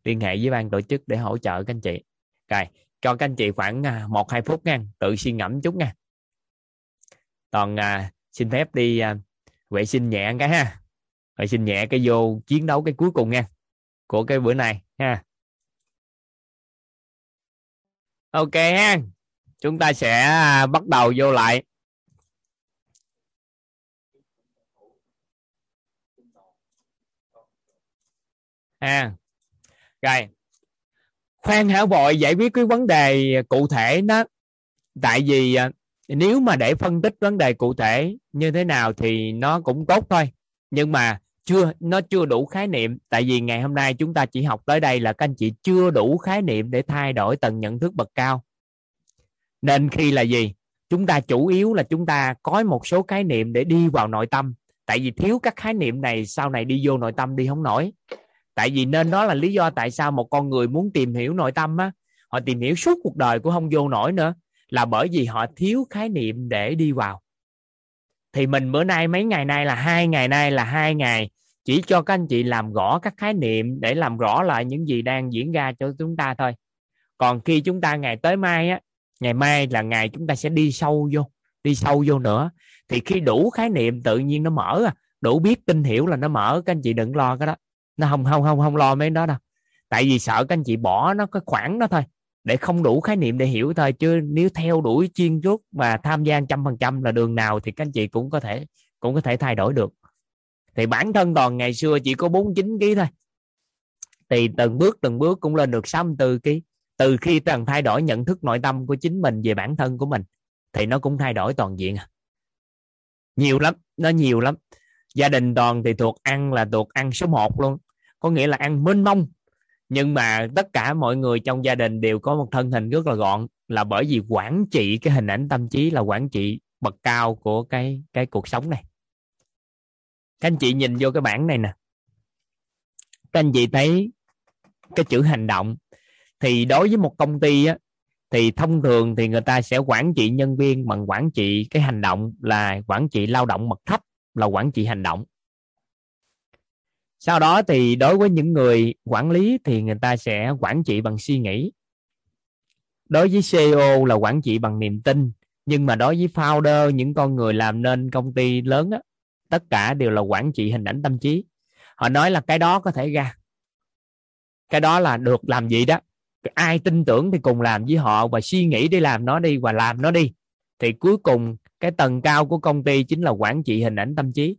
Liên hệ với ban tổ chức để hỗ trợ các anh chị. Rồi cho các anh chị khoảng à, một hai phút nha tự suy ngẫm chút nha. Toàn à, xin phép đi à, vệ sinh nhẹ cái ha. Vệ sinh nhẹ cái vô chiến đấu cái cuối cùng nha của cái bữa này ha ok ha. Chúng ta sẽ à, bắt đầu vô lại. Ha. Rồi. Khoan hả vội, giải quyết cái vấn đề cụ thể đó. Tại vì à, nếu mà để phân tích vấn đề cụ thể như thế nào thì nó cũng tốt thôi. Nhưng mà chưa, nó chưa đủ khái niệm. Tại vì ngày hôm nay chúng ta chỉ học tới đây là các anh chị chưa đủ khái niệm để thay đổi tầng nhận thức bậc cao. Nên khi là gì? Chúng ta chủ yếu là chúng ta có một số khái niệm để đi vào nội tâm. Tại vì thiếu các khái niệm này, sau này đi vô nội tâm đi không nổi. Tại vì nên đó là lý do tại sao một con người muốn tìm hiểu nội tâm á. Họ tìm hiểu suốt cuộc đời cũng không vô nổi nữa. Là bởi vì họ thiếu khái niệm để đi vào thì mình bữa nay, mấy ngày nay là hai ngày nay là hai ngày. Chỉ cho các anh chị làm rõ các khái niệm để làm rõ lại những gì đang diễn ra cho chúng ta thôi. Còn khi chúng ta, ngày tới mai á, ngày mai là ngày chúng ta sẽ đi sâu vô, đi sâu vô nữa. Thì khi đủ khái niệm tự nhiên nó mở à đủ biết tin hiểu là nó mở, các anh chị đừng lo cái đó. Nó không không không không lo mấy đó đâu. Tại vì sợ các anh chị bỏ nó cái khoảng đó thôi để không đủ khái niệm để hiểu thôi, chứ nếu theo đuổi chuyên suốt và tham gia trăm phần trăm là đường nào thì các anh chị cũng có thể, cũng có thể thay đổi được. Thì bản thân toàn ngày xưa chỉ có 49 kg thôi. Thì từng bước từng bước cũng lên được 64 kg từ khi toàn thay đổi nhận thức nội tâm của chính mình về bản thân của mình, thì nó cũng thay đổi toàn diện à. nhiều lắm, nó nhiều lắm. Gia đình toàn thì thuộc ăn là thuộc ăn số 1 luôn. Có nghĩa là ăn mênh mông nhưng mà tất cả mọi người trong gia đình đều có một thân hình rất là gọn, là bởi vì quản trị cái hình ảnh tâm trí, là quản trị bậc cao của cái cái cuộc sống này. Các anh chị nhìn vô cái bảng này nè. Các anh chị thấy cái chữ hành động. Thì đối với một công ty á, thì thông thường thì người ta sẽ quản trị nhân viên bằng quản trị cái hành động là quản trị lao động mật thấp, là quản trị hành động sau đó thì đối với những người quản lý thì người ta sẽ quản trị bằng suy nghĩ. Đối với CEO là quản trị bằng niềm tin nhưng mà đối với founder những con người làm nên công ty lớn á, tất cả đều là quản trị hình ảnh tâm trí. Họ nói là cái đó có thể ra. Cái đó là được làm gì đó. Ai tin tưởng thì cùng làm với họ và suy nghĩ để làm nó đi và làm nó đi. Thì cuối cùng cái tầng cao của công ty chính là quản trị hình ảnh tâm trí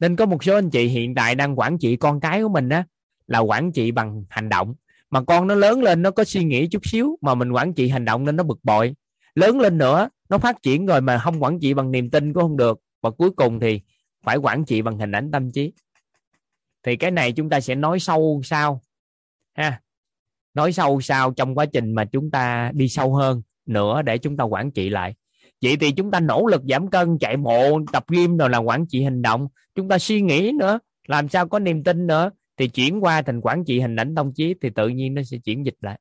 nên có một số anh chị hiện tại đang quản trị con cái của mình á, là quản trị bằng hành động. Mà con nó lớn lên, nó có suy nghĩ chút xíu, mà mình quản trị hành động nên nó bực bội. Lớn lên nữa, nó phát triển rồi mà không quản trị bằng niềm tin cũng không được. Và cuối cùng thì phải quản trị bằng hình ảnh tâm trí. Thì cái này chúng ta sẽ nói sâu sau ha? Nói sâu sau trong quá trình mà chúng ta đi sâu hơn nữa để chúng ta quản trị lại vậy thì chúng ta nỗ lực giảm cân, chạy bộ, tập gym rồi là quản trị hành động. Chúng ta suy nghĩ nữa, làm sao có niềm tin nữa. Thì chuyển qua thành quản trị hình ảnh tâm trí thì tự nhiên nó sẽ chuyển dịch lại.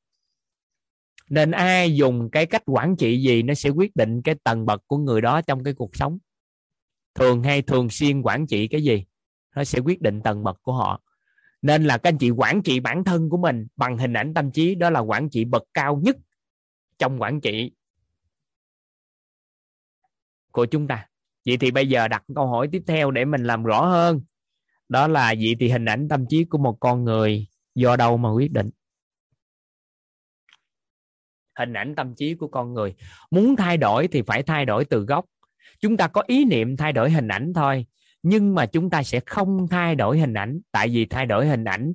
Nên ai dùng cái cách quản trị gì, nó sẽ quyết định cái tầng bậc của người đó trong cái cuộc sống. Thường hay thường xuyên quản trị cái gì, nó sẽ quyết định tầng bậc của họ. Nên là các anh chị quản trị bản thân của mình bằng hình ảnh tâm trí đó là quản trị bậc cao nhất trong quản trị của chúng ta. Vậy thì bây giờ đặt câu hỏi tiếp theo để mình làm rõ hơn. Đó là, vậy thì hình ảnh tâm trí của một con người do đâu mà quyết định? Hình ảnh tâm trí của con người. Muốn thay đổi thì phải thay đổi từ gốc. Chúng ta có ý niệm thay đổi hình ảnh thôi, nhưng mà chúng ta sẽ không thay đổi hình ảnh. Tại vì thay đổi hình ảnh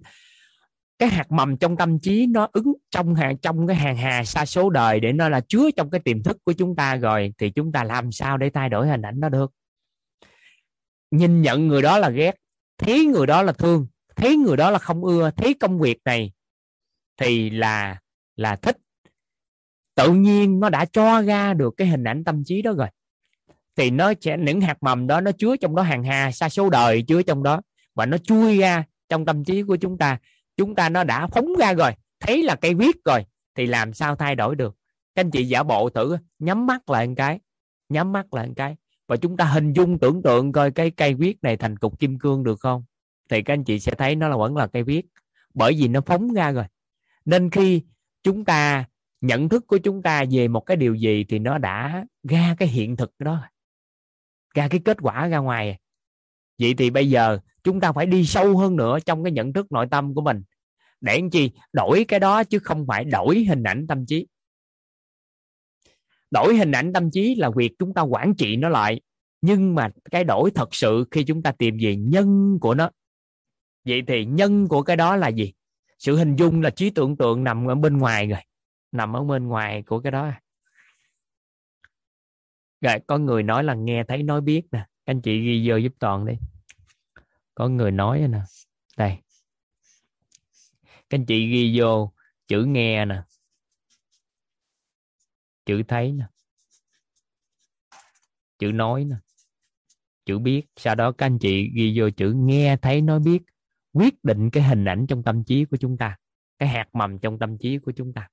cái hạt mầm trong tâm trí nó ứng trong hàng, trong cái hàng hà sa số đời để nó là chứa trong cái tiềm thức của chúng ta rồi, thì chúng ta làm sao để thay đổi hình ảnh đó được? Nhìn nhận người đó là ghét, thấy người đó là thương, thấy người đó là không ưa, thấy công việc này thì là là thích. Tự nhiên nó đã cho ra được cái hình ảnh tâm trí đó rồi. Thì nó sẽ, những hạt mầm đó nó chứa trong đó hàng hà sa số đời, chứa trong đó và nó chui ra trong tâm trí của chúng ta chúng ta nó đã phóng ra rồi, thấy là cây viết rồi, thì làm sao thay đổi được? Các anh chị giả bộ thử nhắm mắt lại một cái, nhắm mắt lại một cái. Và chúng ta hình dung tưởng tượng coi cái cây viết này thành cục kim cương được không? Thì các anh chị sẽ thấy nó là vẫn là cây viết, bởi vì nó phóng ra rồi. Nên khi chúng ta, nhận thức của chúng ta về một cái điều gì thì nó đã ra cái hiện thực đó, ra cái kết quả ra ngoài. Vậy thì bây giờ chúng ta phải đi sâu hơn nữa trong cái nhận thức nội tâm của mình. Để làm chi? Đổi cái đó chứ không phải đổi hình ảnh tâm trí. Đổi hình ảnh tâm trí là việc chúng ta quản trị nó lại. Nhưng mà cái đổi thật sự khi chúng ta tìm về nhân của nó. Vậy thì nhân của cái đó là gì? Sự hình dung là trí tưởng tượng nằm ở bên ngoài rồi. Nằm ở bên ngoài của cái đó. Rồi, có người nói là nghe thấy nói biết nè. Anh chị ghi vô giúp toàn đi có người nói nè. Đây. Các anh chị ghi vô chữ nghe nè. Chữ thấy nè. Chữ nói nè. Chữ biết. Sau đó các anh chị ghi vô chữ nghe, thấy, nói, biết. Quyết định cái hình ảnh trong tâm trí của chúng ta. Cái hạt mầm trong tâm trí của chúng ta.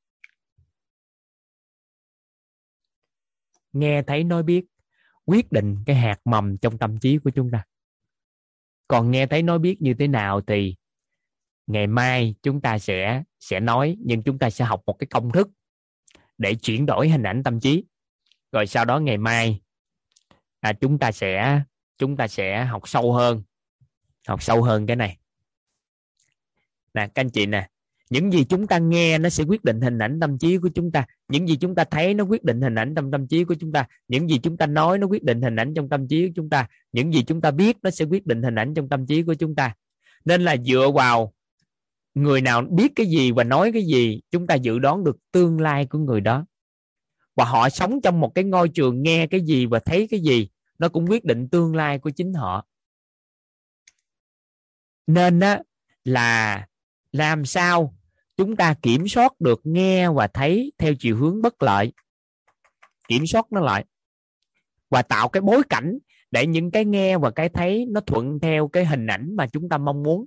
Nghe, thấy, nói, biết. Quyết định cái hạt mầm trong tâm trí của chúng ta còn nghe thấy nói biết như thế nào thì ngày mai chúng ta sẽ sẽ nói nhưng chúng ta sẽ học một cái công thức để chuyển đổi hình ảnh tâm trí. Rồi sau đó ngày mai à, chúng ta sẽ chúng ta sẽ học sâu hơn học sâu hơn cái này. Nè các anh chị nè những gì chúng ta nghe nó sẽ quyết định hình ảnh tâm trí của chúng ta. Những gì chúng ta thấy nó quyết định hình ảnh trong tâm trí của chúng ta. Những gì chúng ta nói nó quyết định hình ảnh trong tâm trí của chúng ta. Những gì chúng ta biết nó sẽ quyết định hình ảnh trong tâm trí của chúng ta. Nên là dựa vào người nào biết cái gì và nói cái gì, chúng ta dự đoán được tương lai của người đó. Và họ sống trong một cái ngôi trường nghe cái gì và thấy cái gì, nó cũng quyết định tương lai của chính họ. Nên á, là làm sao chúng ta kiểm soát được nghe và thấy theo chiều hướng bất lợi. Kiểm soát nó lại. Và tạo cái bối cảnh để những cái nghe và cái thấy nó thuận theo cái hình ảnh mà chúng ta mong muốn.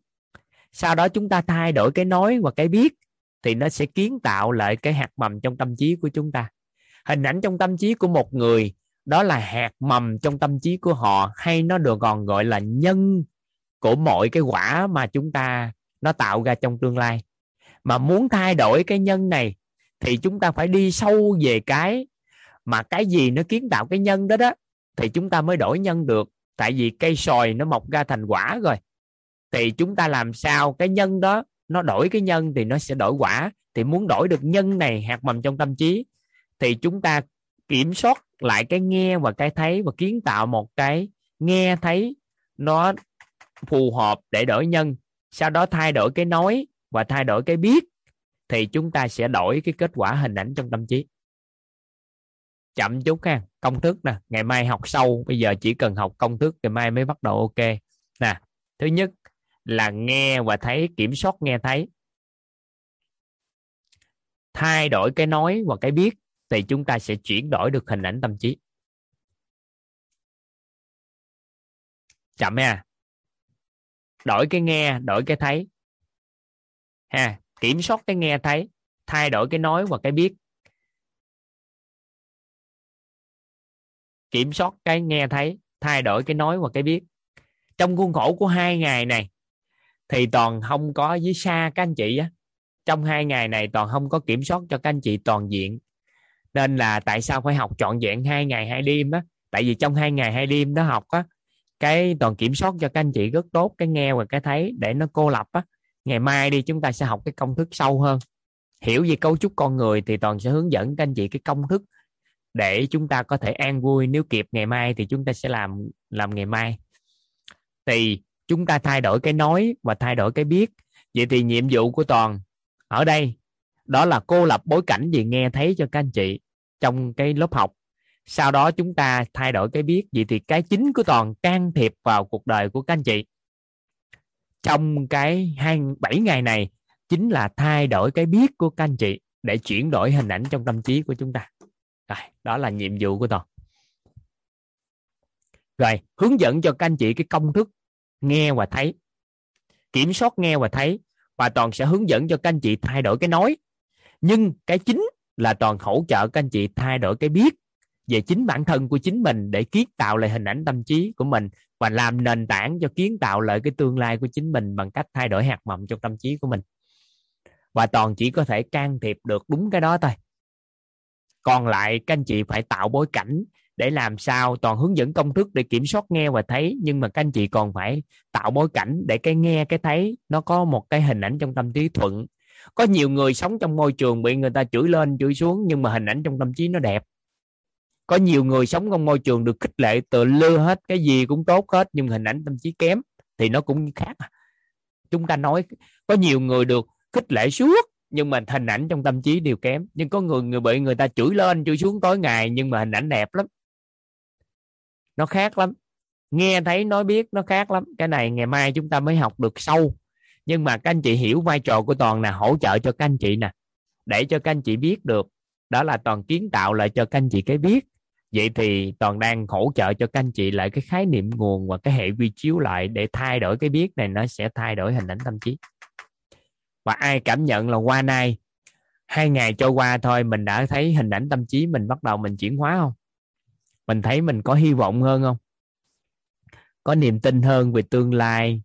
Sau đó chúng ta thay đổi cái nói và cái biết thì nó sẽ kiến tạo lại cái hạt mầm trong tâm trí của chúng ta. Hình ảnh trong tâm trí của một người, đó là hạt mầm trong tâm trí của họ hay nó được còn gọi là nhân của mọi cái quả mà chúng ta, nó tạo ra trong tương lai mà muốn thay đổi cái nhân này, thì chúng ta phải đi sâu về cái mà cái gì nó kiến tạo cái nhân đó đó, thì chúng ta mới đổi nhân được. Tại vì cây sòi nó mọc ra thành quả rồi. Thì chúng ta làm sao cái nhân đó nó đổi cái nhân thì nó sẽ đổi quả. Thì muốn đổi được nhân này hạt mầm trong tâm trí, thì chúng ta kiểm soát lại cái nghe và cái thấy và kiến tạo một cái nghe thấy nó phù hợp để đổi nhân. Sau đó thay đổi cái nói và thay đổi cái biết, thì chúng ta sẽ đổi cái kết quả hình ảnh trong tâm trí. Chậm chút ha, công thức nè, ngày mai học sâu bây giờ chỉ cần học công thức ngày mai mới bắt đầu ok. Nè, thứ nhất là nghe và thấy, kiểm soát nghe thấy. Thay đổi cái nói và cái biết thì chúng ta sẽ chuyển đổi được hình ảnh tâm trí. Chậm ha, đổi cái nghe, đổi cái thấy ha, kiểm soát cái nghe thấy, thay đổi cái nói và cái biết. Kiểm soát cái nghe thấy, thay đổi cái nói và cái biết. Trong khuôn khổ của hai ngày này, thì toàn không có với xa các anh chị á. Trong hai ngày này, toàn không có kiểm soát cho các anh chị toàn diện. Nên là tại sao phải học trọn vẹn hai ngày, hai đêm á? Tại vì trong hai ngày, hai đêm đó học á, cái toàn kiểm soát cho các anh chị rất tốt, cái nghe và cái thấy để nó cô lập á ngày mai đi chúng ta sẽ học cái công thức sâu hơn. Hiểu về cấu trúc con người thì toàn sẽ hướng dẫn các anh chị cái công thức để chúng ta có thể an vui. Nếu kịp ngày mai thì chúng ta sẽ làm làm ngày mai. Thì chúng ta thay đổi cái nói và thay đổi cái biết. Vậy thì nhiệm vụ của toàn ở đây, đó là cô lập bối cảnh gì nghe thấy cho các anh chị trong cái lớp học. Sau đó chúng ta thay đổi cái biết. Vậy thì cái chính của toàn can thiệp vào cuộc đời của các anh chị trong cái hai, bảy ngày này chính là thay đổi cái biết của các anh chị để chuyển đổi hình ảnh trong tâm trí của chúng ta. Rồi, đó là nhiệm vụ của toàn rồi, hướng dẫn cho các anh chị cái công thức nghe và thấy, kiểm soát nghe và thấy, và toàn sẽ hướng dẫn cho các anh chị thay đổi cái nói. Nhưng cái chính là toàn hỗ trợ các anh chị thay đổi cái biết về chính bản thân của chính mình để kiến tạo lại hình ảnh tâm trí của mình và làm nền tảng cho kiến tạo lại cái tương lai của chính mình bằng cách thay đổi hạt mầm trong tâm trí của mình. Và toàn chỉ có thể can thiệp được đúng cái đó thôi. Còn lại, các anh chị phải tạo bối cảnh để làm sao toàn hướng dẫn công thức để kiểm soát nghe và thấy. Nhưng mà các anh chị còn phải tạo bối cảnh để cái nghe, cái thấy nó có một cái hình ảnh trong tâm trí thuận. Có nhiều người sống trong môi trường bị người ta chửi lên, chửi xuống, nhưng mà hình ảnh trong tâm trí nó đẹp có nhiều người sống trong môi trường được khích lệ từ lơ hết, cái gì cũng tốt hết, nhưng hình ảnh tâm trí kém, thì nó cũng khác à. chúng ta nói, có nhiều người được khích lệ suốt, nhưng mà hình ảnh trong tâm trí đều kém. Nhưng có người người bị người ta chửi lên chửi xuống tối ngày, nhưng mà hình ảnh đẹp lắm. Nó khác lắm. Nghe thấy, nói biết, nó khác lắm. Cái này ngày mai chúng ta mới học được sâu. Nhưng mà các anh chị hiểu vai trò của toàn là hỗ trợ cho các anh chị nè. Để cho các anh chị biết được, đó là toàn kiến tạo lại cho các anh chị cái biết vậy thì toàn đang hỗ trợ cho các anh chị lại cái khái niệm nguồn và cái hệ vi chiếu lại để thay đổi cái biết này, nó sẽ thay đổi hình ảnh tâm trí. Và ai cảm nhận là qua nay, hai ngày trôi qua thôi, mình đã thấy hình ảnh tâm trí mình bắt đầu mình chuyển hóa không? Mình thấy mình có hy vọng hơn không? Có niềm tin hơn về tương lai?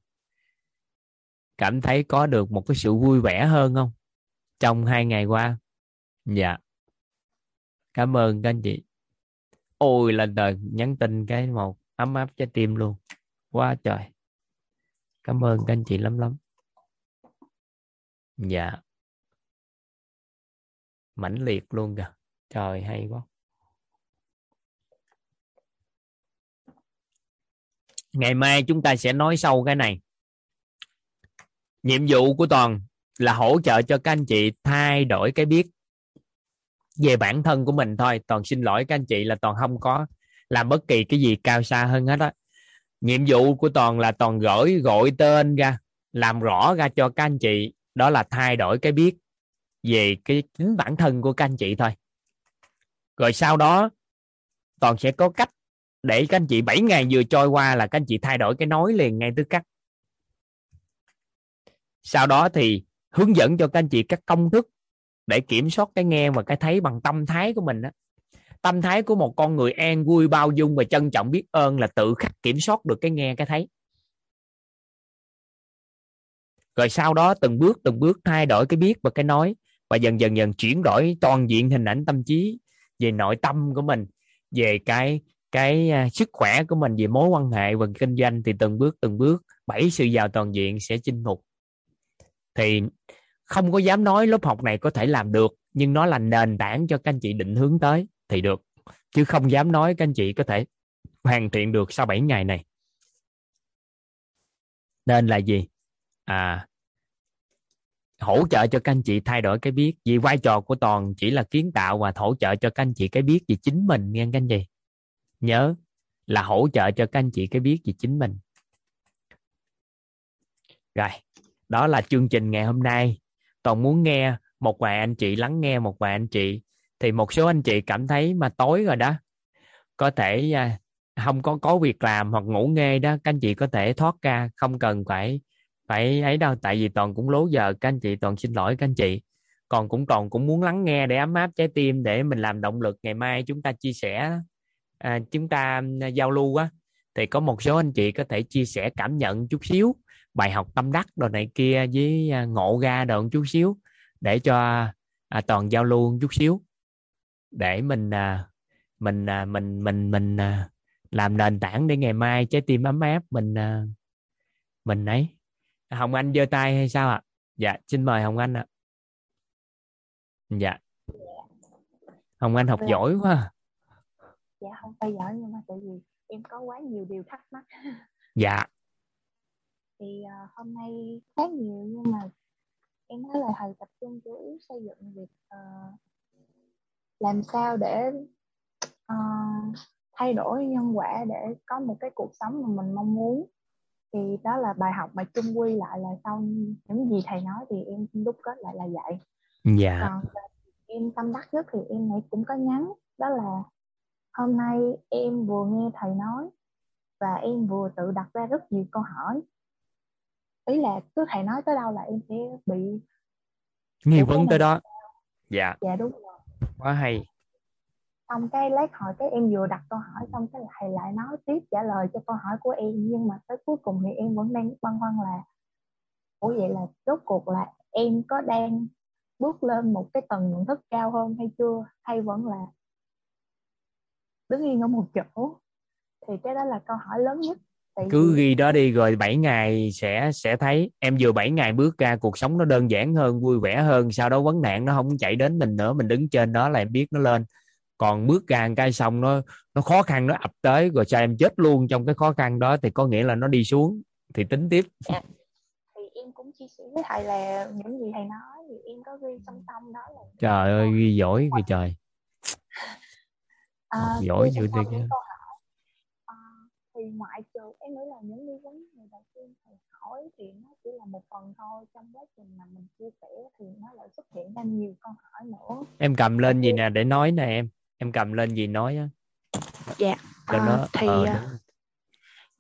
Cảm thấy có được một cái sự vui vẻ hơn không? Trong hai ngày qua? Dạ. Cảm ơn các anh chị ôi là đời, nhắn tin cái một ấm áp trái tim luôn. Quá trời. Cảm ơn các anh chị lắm lắm. Dạ. Mãnh liệt luôn kìa. Trời, hay quá. Ngày mai chúng ta sẽ nói sâu cái này. Nhiệm vụ của toàn là hỗ trợ cho các anh chị thay đổi cái biết về bản thân của mình thôi. Toàn xin lỗi các anh chị là toàn không có làm bất kỳ cái gì cao xa hơn hết á. Nhiệm vụ của toàn là toàn gửi gọi tên ra, làm rõ ra cho các anh chị. Đó là thay đổi cái biết về cái chính bản thân của các anh chị thôi. Rồi sau đó, toàn sẽ có cách để các anh chị 7 ngày vừa trôi qua là các anh chị thay đổi cái nói liền ngay tức khắc sau đó thì hướng dẫn cho các anh chị các công thức để kiểm soát cái nghe và cái thấy bằng tâm thái của mình đó tâm thái của một con người an vui, bao dung và trân trọng biết ơn là tự khắc kiểm soát được cái nghe, cái thấy. Rồi sau đó từng bước từng bước thay đổi cái biết và cái nói và dần dần dần chuyển đổi toàn diện hình ảnh tâm trí về nội tâm của mình, về cái cái à, sức khỏe của mình, về mối quan hệ và kinh doanh. Thì từng bước từng bước bảy sự giàu toàn diện sẽ chinh phục. Thì không có dám nói lớp học này có thể làm được, nhưng nó là nền tảng cho các anh chị định hướng tới thì được. Chứ không dám nói các anh chị có thể hoàn thiện được sau 7 ngày này. Nên là gì? À hỗ trợ cho các anh chị thay đổi cái biết. Vì vai trò của toàn chỉ là kiến tạo và hỗ trợ cho các anh chị cái biết về chính mình, nghe các anh chị nhớ là hỗ trợ cho các anh chị cái biết về chính mình. Rồi, đó là chương trình ngày hôm nay toàn muốn nghe một vài anh chị lắng nghe một vài anh chị. Thì một số anh chị cảm thấy mà tối rồi đó. Có thể à, không có có việc làm hoặc ngủ nghe đó các anh chị có thể thoát ra không cần phải phải ấy đâu. Tại vì toàn cũng lố giờ các anh chị toàn xin lỗi các anh chị. Còn cũng toàn cũng muốn lắng nghe để ấm áp trái tim để mình làm động lực ngày mai chúng ta chia sẻ à, chúng ta à, giao lưu á. Thì có một số anh chị có thể chia sẻ cảm nhận chút xíu bài học tâm đắc đồ này kia với à, ngộ ra đồ chút xíu để cho à, toàn giao lưu chút xíu để mình à, mình à, mình mình mình à, làm nền tảng để ngày mai trái tim ấm áp mình uh, mình ấy hồng anh giơ tay hay sao ạ à? dạ xin mời hồng anh ạ à. dạ hồng anh học dạ. giỏi quá dạ không phải giỏi nhưng mà tại vì em có quá nhiều điều thắc mắc dạ thì uh, hôm nay khá nhiều nhưng mà em nói là thầy tập trung chủ yếu xây dựng việc uh, làm sao để uh, thay đổi nhân quả để có một cái cuộc sống mà mình mong muốn. Thì đó là bài học mà chung quy lại là sau những gì thầy nói thì em đúc kết lại là vậy. Dạ. Còn em tâm đắc nhất thì em nãy cũng có nhắn đó là hôm nay em vừa nghe thầy nói và em vừa tự đặt ra rất nhiều câu hỏi ý là cứ thầy nói tới đâu là em sẽ bị nghi vấn tới đó. dạ. Dạ đúng rồi. Quá hay. Xong cái lát hỏi cái em vừa đặt câu hỏi xong cái thầy lại nói tiếp trả lời cho câu hỏi của em. Nhưng mà tới cuối cùng thì em vẫn đang băn khoăn là ủa vậy là rốt cuộc là em có đang bước lên một cái tầng nhận thức cao hơn hay chưa? Hay vẫn là đứng yên ở một chỗ? Thì cái đó là câu hỏi lớn nhất Tại cứ vì... ghi đó đi rồi 7 ngày sẽ sẽ thấy. Em vừa 7 ngày bước ra cuộc sống nó đơn giản hơn vui vẻ hơn. Sau đó vấn nạn nó không chạy đến mình nữa mình đứng trên đó là em biết nó lên. Còn bước ra cái xong nó nó khó khăn nó ập tới rồi sao em chết luôn trong cái khó khăn đó thì có nghĩa là nó đi xuống. Thì tính tiếp. Dạ. thì em cũng chia sẻ với thầy là những gì thầy nói thì em có ghi song song đó là trời ơi ghi giỏi kìa trời. À, giỏi dữ thiệt à, thì ngoại trừ em nghĩ là những nghi vấn người đầu tiên thầy hỏi thì nó chỉ là một phần thôi. Trong quá trình mà mình chia sẻ thì nó lại xuất hiện ra nhiều câu hỏi nữa. Em cầm lên gì nè để nói nè em. Em cầm lên gì nói á. Dạ cho à, nó thì ờ, à,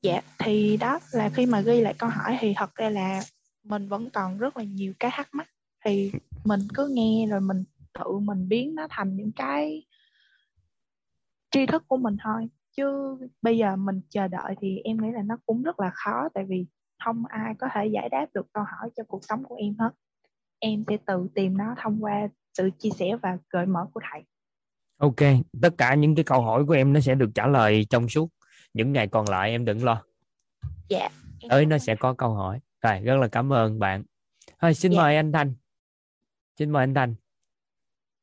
dạ thì đó là khi mà ghi lại câu hỏi thì thật ra là mình vẫn còn rất là nhiều cái thắc mắc. Thì mình cứ nghe rồi mình tự mình biến nó thành những cái tri thức của mình thôi chứ bây giờ mình chờ đợi thì em nghĩ là nó cũng rất là khó tại vì không ai có thể giải đáp được câu hỏi cho cuộc sống của em hết. Em sẽ tự tìm nó thông qua sự chia sẻ và gợi mở của thầy. Ok tất cả những cái câu hỏi của em nó sẽ được trả lời trong suốt. Những ngày còn lại em đừng lo. Dạ tới nó sẽ có câu hỏi. Rồi rất là cảm ơn bạn. Thôi xin dạ. mời anh thanh. Xin mời anh thanh.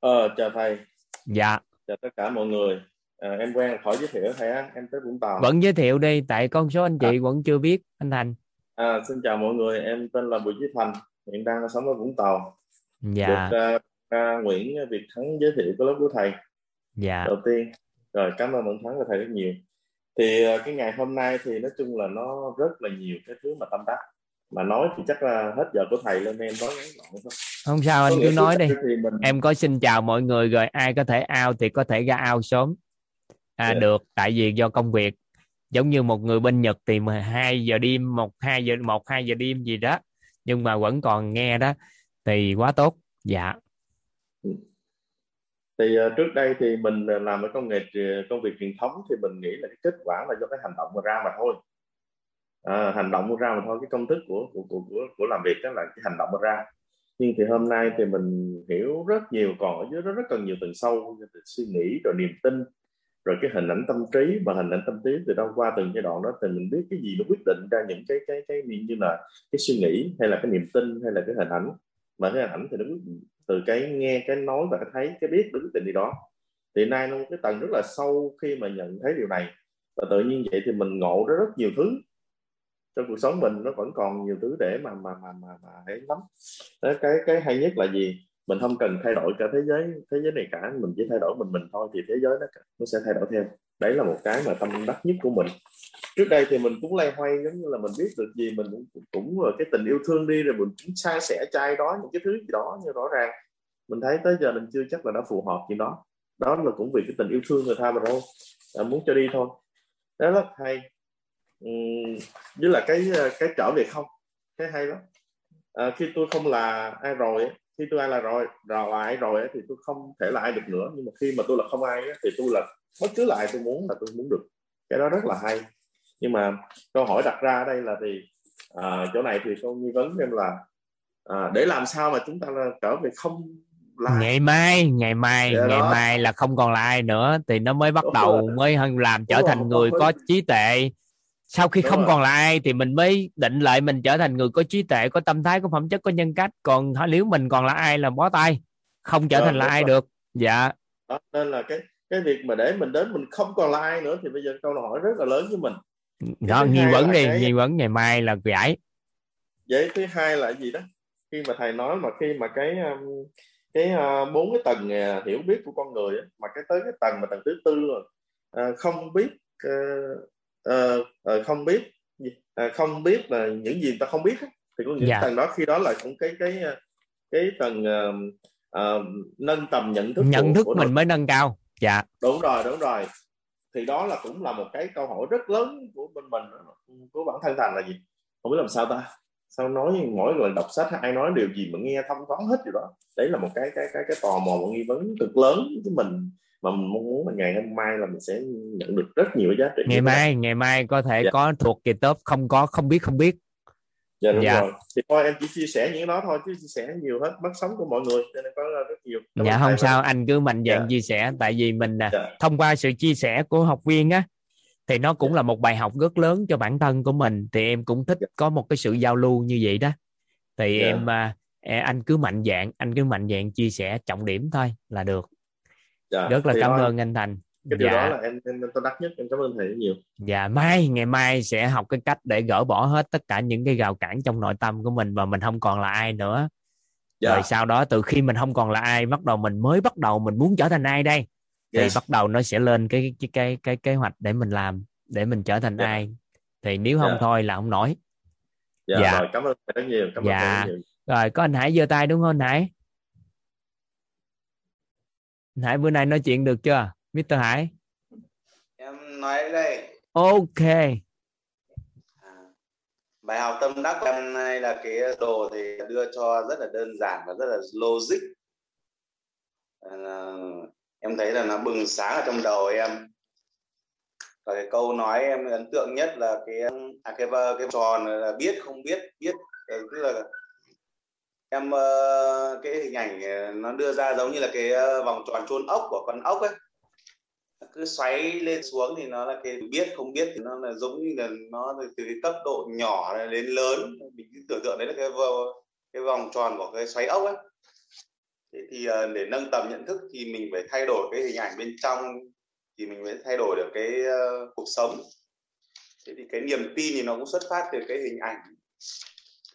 Ờ chào thầy. Dạ. Chào tất cả mọi người à, em quen khỏi giới thiệu thầy á em tới vũng tàu. Vẫn giới thiệu đi tại con số anh chị à. vẫn chưa biết anh thành. À, xin chào mọi người em tên là bùi chí thành hiện đang sống ở vũng tàu. Dạ. Được uh, nguyễn việt thắng giới thiệu cái lớp của thầy. Dạ. Đầu tiên rồi cảm ơn bạn thắng và thầy rất nhiều. Thì uh, cái ngày hôm nay thì nói chung là nó rất là nhiều cái thứ mà tâm đắc mà nói thì chắc là hết giờ của thầy lên em nói ngắn gọn thôi. Không sao anh cứ nói đi. em có xin chào mọi người rồi ai có thể ao thì có thể ra ao sớm à yeah. Dạ. được tại vì do công việc giống như một người bên Nhật thì 12 giờ đêm một hai giờ một hai giờ đêm gì đó nhưng mà vẫn còn nghe đó thì quá tốt dạ thì uh, trước đây thì mình làm ở công nghệ công việc truyền thống thì mình nghĩ là cái kết quả là do cái hành động mà ra mà thôi à, hành động ra mà thôi cái công thức của của của của, của làm việc đó là cái hành động mà ra nhưng thì hôm nay thì mình hiểu rất nhiều còn ở dưới đó rất cần nhiều tầng sâu từ suy nghĩ rồi niềm tin rồi cái hình ảnh tâm trí và hình ảnh tâm trí từ đâu qua từng giai đoạn đó thì mình biết cái gì nó quyết định ra những cái cái cái như là cái suy nghĩ hay là cái niềm tin hay là cái hình ảnh. Mà cái hình ảnh thì nó từ cái nghe cái nói và cái thấy cái biết đứng định đi đó. Thì nay nó cái tầng rất là sâu khi mà nhận thấy điều này. Và tự nhiên vậy thì mình ngộ ra rất nhiều thứ. Trong cuộc sống mình nó vẫn còn nhiều thứ để mà mà mà mà, mà hãy lắm. Cái cái hay nhất là gì? Mình không cần thay đổi cả thế giới thế giới này cả mình chỉ thay đổi mình mình thôi thì thế giới nó nó sẽ thay đổi theo. Đấy là một cái mà tâm đắc nhất của mình. Trước đây thì mình cũng lay hoay giống như là mình biết được gì mình cũng cũng cái tình yêu thương đi rồi mình cũng san sẻ trai đó những cái thứ gì đó như rõ ràng. Mình thấy tới giờ mình chưa chắc là đã phù hợp gì đó đó là cũng vì cái tình yêu thương người ta mà thôi. À, muốn cho đi thôi. Đó rất hay. Uhm, với là cái cái trở về không? Cái hay lắm. À, khi tôi không là ai rồi khi tôi ai là rồi rồi là ai rồi thì tôi không thể là ai được nữa. Nhưng mà khi mà tôi là không ai thì tôi là bất cứ lại tôi muốn là tôi muốn được. Cái đó rất là hay. Nhưng mà câu hỏi đặt ra ở đây là thì à, chỗ này thì câu nghi vấn em là à, để làm sao mà chúng ta là trở về không like ngày mai ngày mai Dạ ngày đó. mai là không còn là ai nữa. Thì nó mới bắt Đúng đầu rồi. mới hơn làm trở Đúng thành rồi, người có trí tuệ sau khi Đúng không rồi. còn là ai thì mình mới định lại mình trở thành người có trí tuệ có tâm thái có phẩm chất có nhân cách. Còn nếu mình còn là ai là bó tay không trở Rồi, thành là ai rồi. được. Dạ. Đó, nên là cái cái việc mà để mình đến mình không còn là ai nữa thì bây giờ câu hỏi rất là lớn với mình. Đó nghi vấn đi cái- nghi vấn ngày mai là giải. Vậy thứ hai là gì đó? Khi mà thầy nói mà khi mà cái um, cái uh, bốn cái tầng uh, hiểu biết của con người mà cái tới cái tầng mà tầng thứ tư rồi uh, không biết uh, uh, không biết gì? Uh, không biết là những gì ta không biết thì có những Dạ. tầng đó khi đó là cũng cái cái cái tầng uh, uh, nâng tầm nhận thức nhận của, thức của mình mới nâng cao dạ đúng rồi đúng rồi thì đó là cũng là một cái câu hỏi rất lớn của bên mình đó. của bản thân thành là gì không biết làm sao ta sao nói mỗi lần đọc sách ai nói điều gì mà nghe thông thoáng hết điều đó đấy là một cái cái cái cái tò mò một nghi vấn cực lớn với mình mà mình mong muốn là ngày hôm mai là mình sẽ nhận được rất nhiều giá trị ngày mai ngày mai có thể Dạ. có thuộc kỳ top không có không biết không biết dạ đúng Dạ. rồi thì thôi em chỉ chia sẻ những đó thôi chứ chia sẻ nhiều hết mất sống của mọi người cho nên có rất nhiều Cảm dạ không sao anh cứ mạnh dạn Dạ. chia sẻ tại vì mình à, Dạ. thông qua sự chia sẻ của học viên á thì nó cũng là một bài học rất lớn cho bản thân của mình thì em cũng thích có một cái sự giao lưu như vậy đó thì Dạ. em à, anh cứ mạnh dạn anh cứ mạnh dạn chia sẻ trọng điểm thôi là được Dạ. rất là Thì cảm ơn anh Thành cái điều dạ đó là em em tôi đắc nhất em cảm ơn thầy rất nhiều dạ mai ngày mai sẽ học cái cách để gỡ bỏ hết tất cả những cái rào cản trong nội tâm của mình và mình không còn là ai nữa Dạ. rồi sau đó từ khi mình không còn là ai bắt đầu mình mới bắt đầu mình muốn trở thành ai đây thì Yes. bắt đầu nó sẽ lên cái cái cái cái kế hoạch để mình làm để mình trở thành Dạ. ai thì nếu không Dạ. thôi là không nổi dạ, Dạ. rồi cảm ơn thầy rất nhiều cảm ơn Dạ. thầy rất nhiều rồi có anh Hải giơ tay đúng không anh Hải Hải bữa nay nói chuyện được chưa Mr Hải? Em nói đây. Ok. Bài học tâm đắc em nay là cái đồ thì đưa cho rất là đơn giản và rất là logic. À, em thấy là nó bừng sáng ở trong đầu em. Và cái câu nói em ấn tượng nhất là cái à, cái cái tròn là biết không biết biết tức là em ờ, cái hình ảnh ờ, nó đưa ra giống như là cái ờ, vòng tròn chôn ốc của con ốc ấy. Cứ xoáy lên xuống thì nó là cái biết không biết thì nó là giống như là nó từ từ cái cấp độ nhỏ đến lớn. Mình cứ tưởng tượng đấy là cái vòng, cái vòng tròn của cái xoáy ốc ấy. Thế thì để nâng tầm nhận thức thì mình phải thay đổi cái hình ảnh bên trong thì mình mới thay đổi được cái cuộc sống. Thế thì cái niềm tin thì nó cũng xuất phát từ cái hình ảnh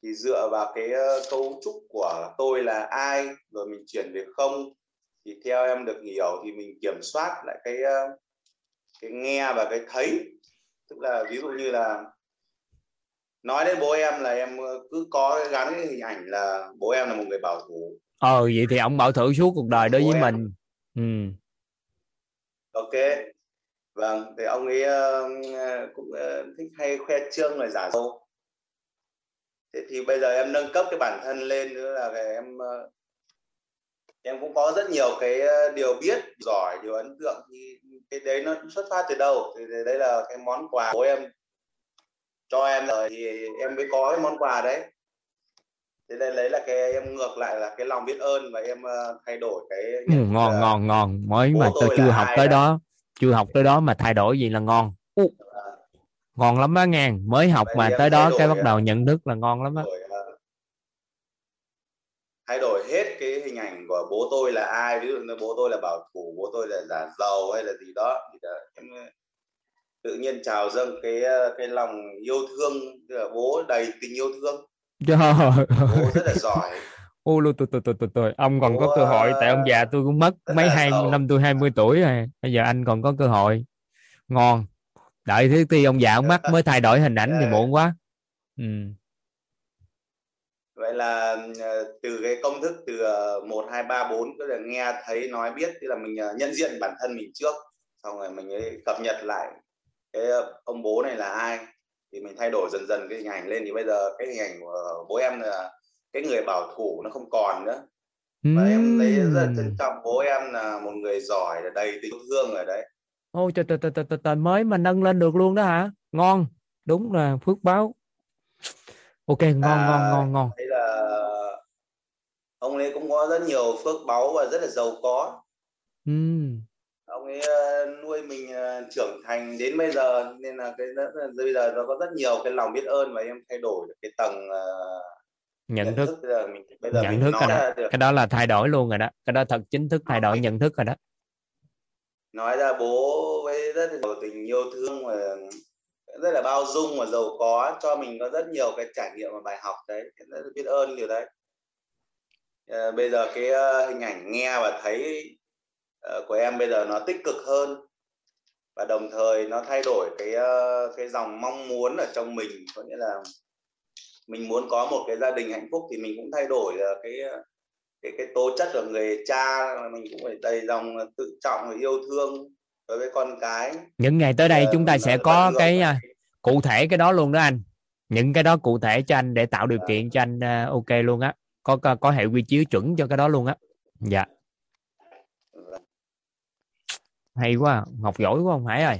thì dựa vào cái ờ, cấu trúc của tôi là ai rồi mình chuyển về không thì theo em được hiểu thì mình kiểm soát lại cái ờ, cái nghe và cái thấy. Tức là ví dụ như là nói đến bố em là em ờ, cứ có gắn cái hình ảnh là bố em là một người bảo thủ. Ờ vậy thì ông bảo thủ suốt cuộc đời đối Của với em. mình. Ừ. Ok. Vâng thì ông ấy ờ, cũng ờ, thích hay khoe trương rồi giả dâu thế thì bây giờ em nâng cấp cái bản thân lên nữa là cái em ờ, em cũng có rất nhiều cái ờ, điều biết giỏi điều ấn tượng. Thì cái đấy nó xuất phát từ đâu? Thì đấy là cái món quà của em cho em rồi thì em mới có cái món quà đấy. Thế đây lấy là cái em ngược lại là cái lòng biết ơn và em ờ, thay đổi cái Ừ, ngon là ngon ngon. Mới mà tôi chưa học tới đã- đó chưa học tới đó mà thay đổi gì là ngon. Ú, ngon lắm á ngang mới học Vậy mà tới đó cái bắt đầu nhận thức là ngon lắm á. Ờ, thay đổi hết cái hình ảnh của bố tôi là ai. Ví dụ như bố tôi là bảo thủ bố tôi là giả giàu hay là gì đó thì là em ờ, tự nhiên trào dâng cái ờ, cái lòng yêu thương là bố đầy tình yêu thương. Bố rất là giỏi. Ô lô tôi tôi tôi tôi tôi ông còn có Bố, cơ hội tại ông già tôi cũng mất mấy hai năm tôi 20 tuổi rồi. Bây giờ anh còn có cơ hội. Ngon đợi thứ ti ông già ông mất mới thay đổi hình ảnh thì Ờ. muộn quá. Ừ. Vậy là ờ, từ cái công thức từ ờ, một hai ba bốn cứ là nghe thấy nói biết tức là mình ờ, nhận diện bản thân mình trước xong rồi mình ấy cập nhật lại cái ông bố này là ai thì mình thay đổi dần dần cái hình ảnh lên. Thì bây giờ cái hình ảnh của bố em là cái người bảo thủ nó không còn nữa. Và em thấy rất là trân trọng bố em là một người giỏi là đầy tình thương ở đấy Ôi trời trời trời trời trời, trời mới mà nâng lên được luôn đó hả? Ngon. Đúng là phước báo. Ok, ngon ngon À, ngon ngon. thấy là ông ấy cũng có rất nhiều phước báu và rất là giàu có ừ. ông ấy uh, nuôi mình uh, trưởng thành đến bây giờ nên là cái rất, bây giờ nó có rất nhiều cái lòng biết ơn và em thay đổi cái tầng uh, nhận, nhận thức, thức bây giờ mình bây giờ nhận mình thức rồi đó. được. cái đó là thay đổi luôn rồi đó cái đó thật chính thức thay đổi nhận thức rồi đó nói ra bố với rất nhiều tình yêu thương và rất là bao dung và giàu có cho mình có rất nhiều cái trải nghiệm và bài học đấy. Rất là biết ơn điều đấy. À, bây giờ cái uh, hình ảnh nghe và thấy uh, của em bây giờ nó tích cực hơn và đồng thời nó thay đổi cái uh, cái dòng mong muốn ở trong mình. Có nghĩa là mình muốn có một cái gia đình hạnh phúc thì mình cũng thay đổi uh, cái cái cái tố chất của người cha mình cũng phải đầy dòng tự trọng và yêu thương đối với con cái. Những ngày tới đây chúng ta sẽ có cái uh, cụ thể cái đó luôn đó anh. Những cái đó cụ thể cho anh để tạo điều kiện cho anh uh, ok luôn á. Có, có có hệ quy chiếu chuẩn cho cái đó luôn á. Dạ. Hay quá học giỏi quá ông Hải ơi.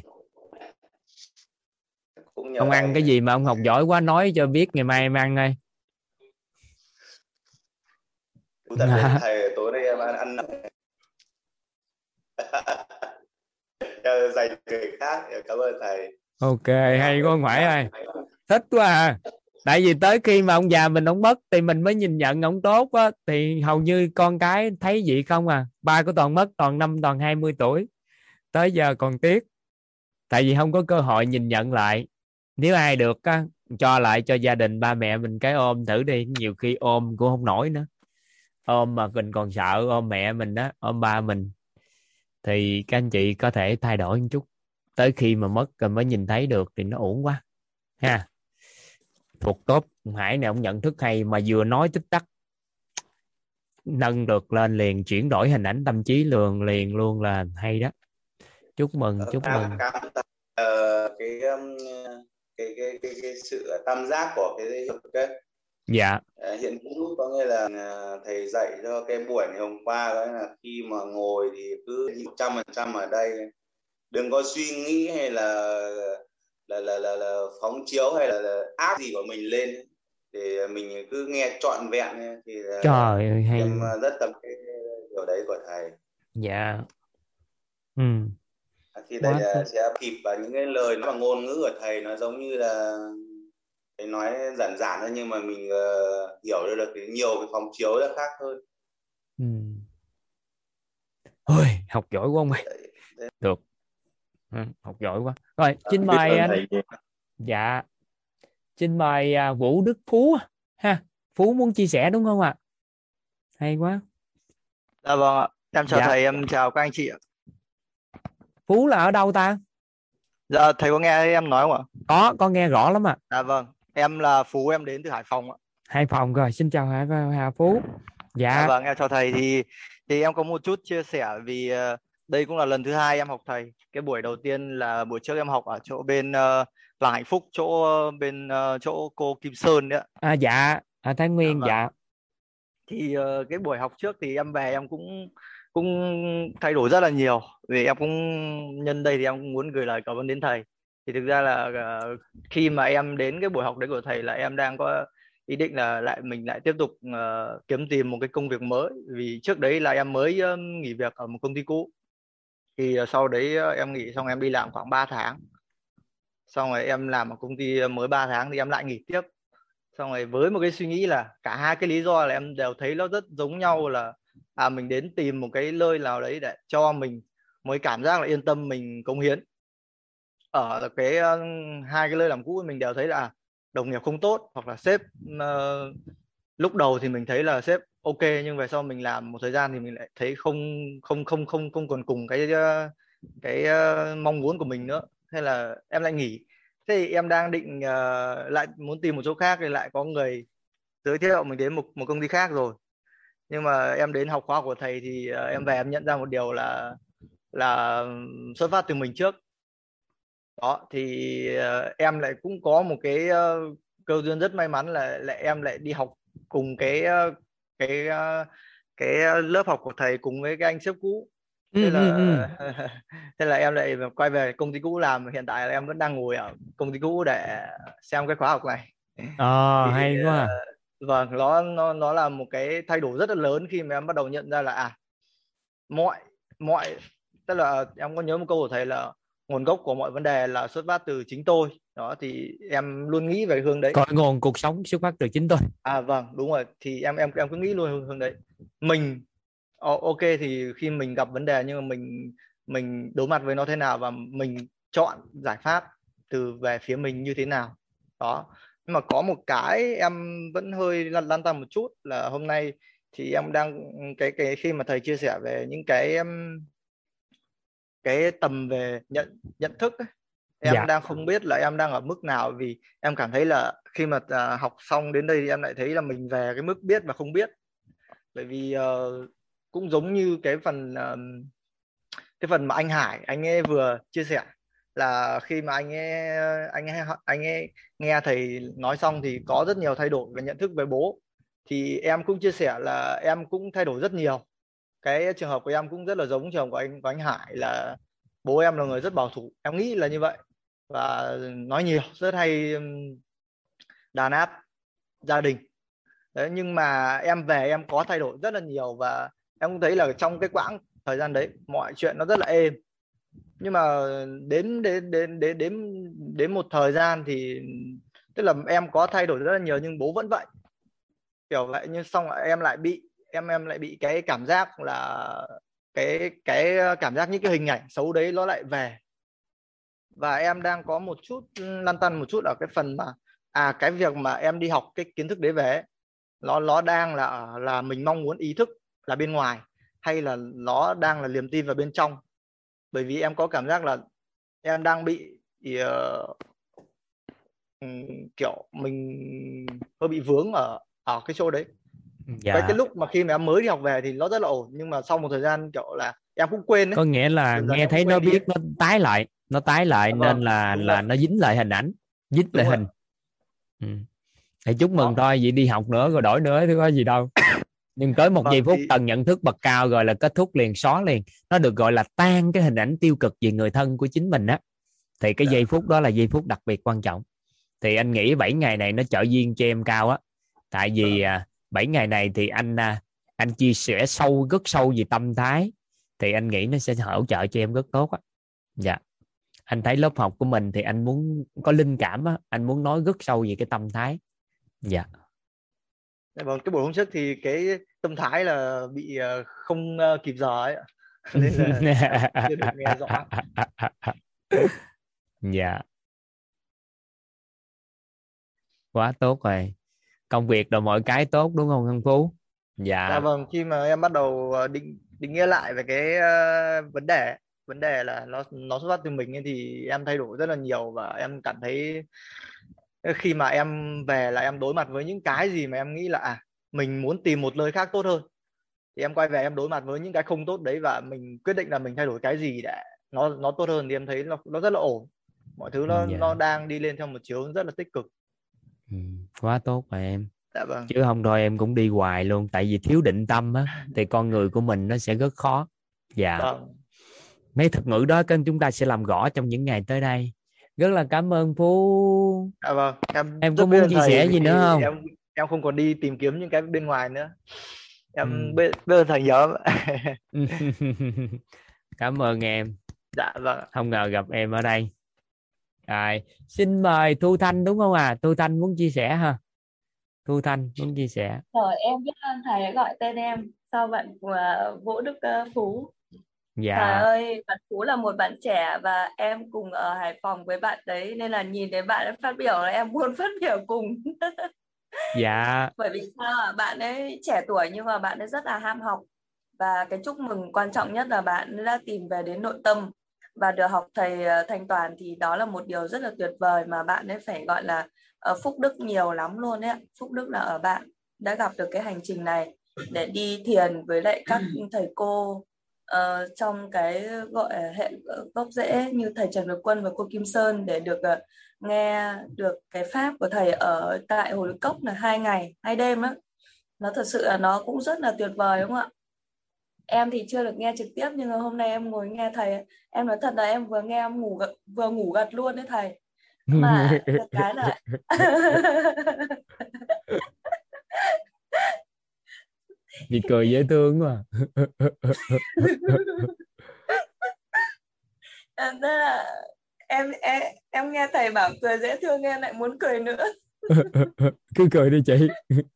Ông ăn cái gì mà ông học giỏi quá nói cho biết ngày mai em ăn ơi à. thầy tối nay em ăn ăn *laughs* dành người khác. Cảm ơn thầy. Ok hay quá ông Hải ơi. Thích quá à. Tại vì tới khi mà ông già mình ông mất thì mình mới nhìn nhận ông tốt á. Thì hầu như con cái thấy vậy không à. Ba của toàn mất toàn năm toàn 20 tuổi. Tới giờ còn tiếc. Tại vì không có cơ hội nhìn nhận lại. Nếu ai được á cho lại cho gia đình ba mẹ mình cái ôm thử đi. Nhiều khi ôm cũng không nổi nữa ôm mà mình còn sợ ôm mẹ mình đó ôm ba mình thì các anh chị có thể thay đổi một chút. Tới khi mà mất rồi mới nhìn thấy được thì nó ổn quá ha. Thuộc tốt hải này ông nhận thức hay mà vừa nói tích tắc. Nâng được lên liền chuyển đổi hình ảnh tâm trí lường liền luôn là hay đó. Chúc mừng chúc cảm, mừng. cảm, uh, cái, um, cái, cái cái cái sự tam giác của cái cái dạ. Hiện hữu có nghĩa là uh, thầy dạy cho cái buổi ngày hôm qua đó là khi mà ngồi thì cứ trăm phần trăm ở đây. Đừng có suy nghĩ hay là là là là, là phóng chiếu hay là, là áp gì của mình lên thì mình cứ nghe trọn vẹn thì trời ơi hay. em rất tâm cái điều đấy của thầy. Dạ. Ừ. Thì đây là sẽ kịp vào những cái lời nó ngôn ngữ của thầy nó giống như là nói giản giản thôi nhưng mà mình uh, hiểu được cái nhiều cái phóng chiếu nó khác hơn. Ừ. Ôi, học giỏi quá ông ơi. Được. Ừ, học giỏi quá. Rồi à, xin mời anh dạ. Xin mời uh, vũ đức phú ha phú muốn chia sẻ đúng không ạ? Hay quá. Dạ vâng ạ. Em chào dạ. thầy em chào các anh chị ạ. Phú là ở đâu ta? Dạ thầy có nghe em nói không ạ? Có có nghe rõ lắm ạ. Dạ vâng em là phú em đến từ hải phòng ạ. Hải phòng rồi xin chào hà, hà phú. Dạ. dạ vâng em chào thầy. Thì thì em có một chút chia sẻ vì uh, đây cũng là lần thứ hai em học thầy. Cái buổi đầu tiên là buổi trước em học ở chỗ bên uh, làng hạnh phúc chỗ bên uh, chỗ cô kim sơn đấy à dạ. À, thái nguyên dạ, vâng. dạ. thì uh, cái buổi học trước thì em về em cũng cũng thay đổi rất là nhiều. Vì em cũng nhân đây thì em cũng muốn gửi lời cảm ơn đến thầy thì thực ra là uh, khi mà em đến cái buổi học đấy của thầy là em đang có ý định là lại mình lại tiếp tục uh, kiếm tìm một cái công việc mới. Vì trước đấy là em mới uh, nghỉ việc ở một công ty cũ. Thì uh, sau đấy uh, em nghỉ xong em đi làm khoảng 3 tháng. Xong rồi em làm ở công ty mới 3 tháng thì em lại nghỉ tiếp. Xong rồi với một cái suy nghĩ là cả hai cái lý do là em đều thấy nó rất giống nhau là à mình đến tìm một cái nơi nào đấy để cho mình mới cảm giác là yên tâm mình cống hiến ở cái uh, hai cái nơi làm cũ mình đều thấy là à, đồng nghiệp không tốt hoặc là sếp uh, lúc đầu thì mình thấy là sếp ok nhưng về sau mình làm một thời gian thì mình lại thấy không không không không không còn cùng cái uh, cái uh, mong muốn của mình nữa. Thế là em lại nghỉ. Thế thì em đang định uh, lại muốn tìm một chỗ khác thì lại có người giới thiệu mình đến một một công ty khác rồi. Nhưng mà em đến học khóa của thầy thì uh, em về em nhận ra một điều là là xuất phát từ mình trước đó thì uh, em lại cũng có một cái uh, cơ duyên rất may mắn là lại em lại đi học cùng cái uh, cái uh, cái lớp học của thầy cùng với cái anh sếp cũ. Thế ừ, là ừ, ừ. *laughs* thế là em lại quay về công ty cũ làm hiện tại là em vẫn đang ngồi ở công ty cũ để xem cái khóa học này. Ờ à, hay quá vâng nó nó nó là một cái thay đổi rất là lớn khi mà em bắt đầu nhận ra là à mọi mọi tức là em có nhớ một câu của thầy là nguồn gốc của mọi vấn đề là xuất phát từ chính tôi. Đó thì em luôn nghĩ về hướng đấy. Cội nguồn cuộc sống xuất phát từ chính tôi. À vâng đúng rồi. Thì em em em cứ nghĩ luôn hướng, hướng đấy. Mình ok thì khi mình gặp vấn đề nhưng mà mình mình đối mặt với nó thế nào và mình chọn giải pháp từ về phía mình như thế nào. Đó. Nhưng mà có một cái em vẫn hơi lăn, lăn tăn một chút là hôm nay thì em đang cái cái khi mà thầy chia sẻ về những cái cái tầm về nhận nhận thức ấy, em dạ. đang không biết là em đang ở mức nào vì em cảm thấy là khi mà uh, học xong đến đây thì em lại thấy là mình về cái mức biết và không biết. Bởi vì uh, cũng giống như cái phần uh, cái phần mà anh Hải anh ấy vừa chia sẻ là khi mà anh ấy anh ấy anh ấy nghe thầy nói xong thì có rất nhiều thay đổi về nhận thức về bố. Thì em cũng chia sẻ là em cũng thay đổi rất nhiều cái trường hợp của em cũng rất là giống trường của anh của anh Hải là bố em là người rất bảo thủ. Em nghĩ là như vậy. Và nói nhiều, rất hay um, đàn áp gia đình. Đấy, nhưng mà em về em có thay đổi rất là nhiều và em cũng thấy là trong cái quãng thời gian đấy mọi chuyện nó rất là êm. Nhưng mà đến đến đến đến đến đến một thời gian thì, tức là em có thay đổi rất là nhiều nhưng bố vẫn vậy. Kiểu vậy, nhưng xong lại em lại bị em em lại bị cái cảm giác là cái cái ờ, cảm giác những cái hình ảnh xấu đấy nó lại về. Và em đang có một chút ừ, lăn tăn một chút ở cái phần mà à cái việc mà em đi học cái kiến thức đấy về nó nó đang là là mình mong muốn ý thức là bên ngoài hay là nó đang là niềm tin vào bên trong. Bởi vì em có cảm giác là em đang bị uh, kiểu mình hơi bị vướng ở ở cái chỗ đấy dạ. cái, cái lúc mà khi mà em mới đi học về thì nó rất là ổn nhưng mà sau một thời gian kiểu là em cũng quên đấy. có nghĩa là nghe thấy nó biết đi. nó tái lại nó tái lại dạ, nên vâng, là là rồi. nó dính lại hình ảnh dính lại hình ừ. thì chúc mừng Đó. thôi vậy đi học nữa rồi đổi nữa thì có gì đâu nhưng tới một vâng, giây phút thì... tầng nhận thức bậc cao rồi là kết thúc liền xóa liền nó được gọi là tan cái hình ảnh tiêu cực về người thân của chính mình á thì cái dạ. giây phút đó là giây phút đặc biệt quan trọng thì anh nghĩ 7 ngày này nó trợ duyên cho em cao á tại vì à, 7 ngày này thì anh à, anh chia sẻ sâu rất sâu về tâm thái. Thì anh nghĩ nó sẽ hỗ trợ cho em rất tốt á. Dạ. Anh thấy lớp học của mình thì anh muốn có linh cảm á. Anh muốn nói rất sâu về cái tâm thái. Dạ. Dạ vâng cái buổi hôm trước thì cái tâm thái là bị ờ, không ờ, kịp giờ ấy *laughs* nên là chưa được nghe rõ. Dạ. Quá tốt rồi công việc rồi mọi cái tốt đúng không Hân Phú dạ dạ vâng khi mà em bắt đầu ờ, định định nghĩa lại về cái uh, vấn đề vấn đề là nó nó xuất phát từ mình thì em thay đổi rất là nhiều và em cảm thấy khi mà em về là em đối mặt với những cái gì mà em nghĩ là à mình muốn tìm một nơi khác tốt hơn thì em quay về em đối mặt với những cái không tốt đấy và mình quyết định là mình thay đổi cái gì để nó nó tốt hơn thì em thấy nó nó rất là ổn mọi thứ nó yeah. Dạ. nó đang đi lên theo một chiều rất là tích cực ừ, quá tốt mà em. Dạ vâng. chứ không thôi em cũng đi hoài luôn tại vì thiếu định tâm á thì con người của mình nó sẽ rất khó. Dạ. Vâng. mấy thuật ngữ đó kênh chúng ta sẽ làm rõ trong những ngày tới đây. Rất là cảm ơn phú. Dạ vâng em em có muốn chia sẻ gì nữa không? em em không còn đi tìm kiếm những cái bên ngoài nữa. Em ừ. bây, giờ thầy nhớ *laughs* cảm ơn em. Dạ vâng. Không ngờ gặp em ở đây rồi xin mời thu thanh đúng không à? Thu thanh muốn chia sẻ ha. Thu thanh muốn chia sẻ. Rồi em biết ơn thầy đã gọi tên em. Sau bạn của vũ đức uh, phú. Dạ. Thầy ơi bạn phú là một bạn trẻ và em cùng ở hải phòng với bạn đấy nên là nhìn thấy bạn ấy phát biểu là em muốn *laughs* phát biểu cùng. Dạ. Bởi vì sao bạn ấy trẻ tuổi nhưng mà bạn ấy rất là ham học. Và cái chúc mừng quan trọng nhất là bạn đã tìm về đến nội tâm và được học thầy ờ, thanh toàn thì đó là một điều rất là tuyệt vời mà bạn ấy phải gọi là uh, phúc đức nhiều lắm luôn đấy phúc đức là ở bạn đã gặp được cái hành trình này để đi thiền với lại các *clears throat* thầy cô uh, trong cái gọi hệ gốc rễ như thầy Trần Việt Quân và cô Kim Sơn để được uh, nghe được cái pháp của thầy ở tại hồ Núi Cốc là hai ngày hai đêm đó nó thật sự là nó cũng rất là tuyệt vời đúng không ạ em thì chưa được nghe trực tiếp nhưng mà hôm nay em ngồi nghe thầy. Em nói thật là em vừa nghe em ngủ vừa ngủ gật luôn đấy thầy. Mà cái là *laughs* chị cười dễ thương quá. À, tức là em, em em nghe thầy bảo cười dễ thương em lại muốn cười nữa. *laughs* Cứ cười đi chị *laughs*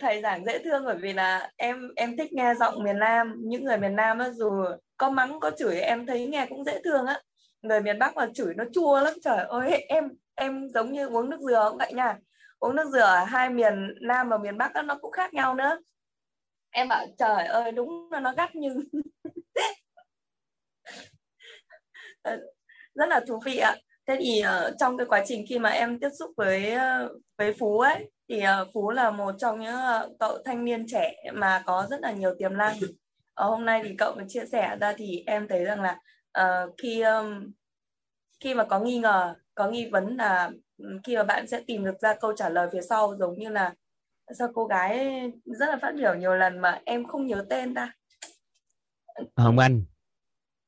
thầy giảng dễ thương bởi vì là em em thích nghe giọng miền Nam. Những người miền Nam á dù có mắng có chửi em thấy nghe cũng dễ thương á. Người miền Bắc mà chửi nó chua lắm trời ơi em em giống như uống nước dừa cũng vậy nha. Uống nước dừa ở hai miền Nam và miền Bắc đó, nó cũng khác nhau nữa. Em bảo trời ơi đúng là nó gắt như *laughs* ờ, rất là thú vị ạ. Thế thì uh, trong cái quá trình khi mà em tiếp xúc với uh, với Phú ấy thì uh, Phú là một trong những uh, cậu thanh niên trẻ mà có rất là nhiều tiềm năng. Ở hôm nay thì cậu chia sẻ ra thì em thấy rằng là uh, khi um, khi mà có nghi ngờ có nghi vấn là khi mà bạn sẽ tìm được ra câu trả lời phía sau giống như là sao cô gái rất là phát biểu nhiều lần mà em không nhớ tên ta. Hồng Anh.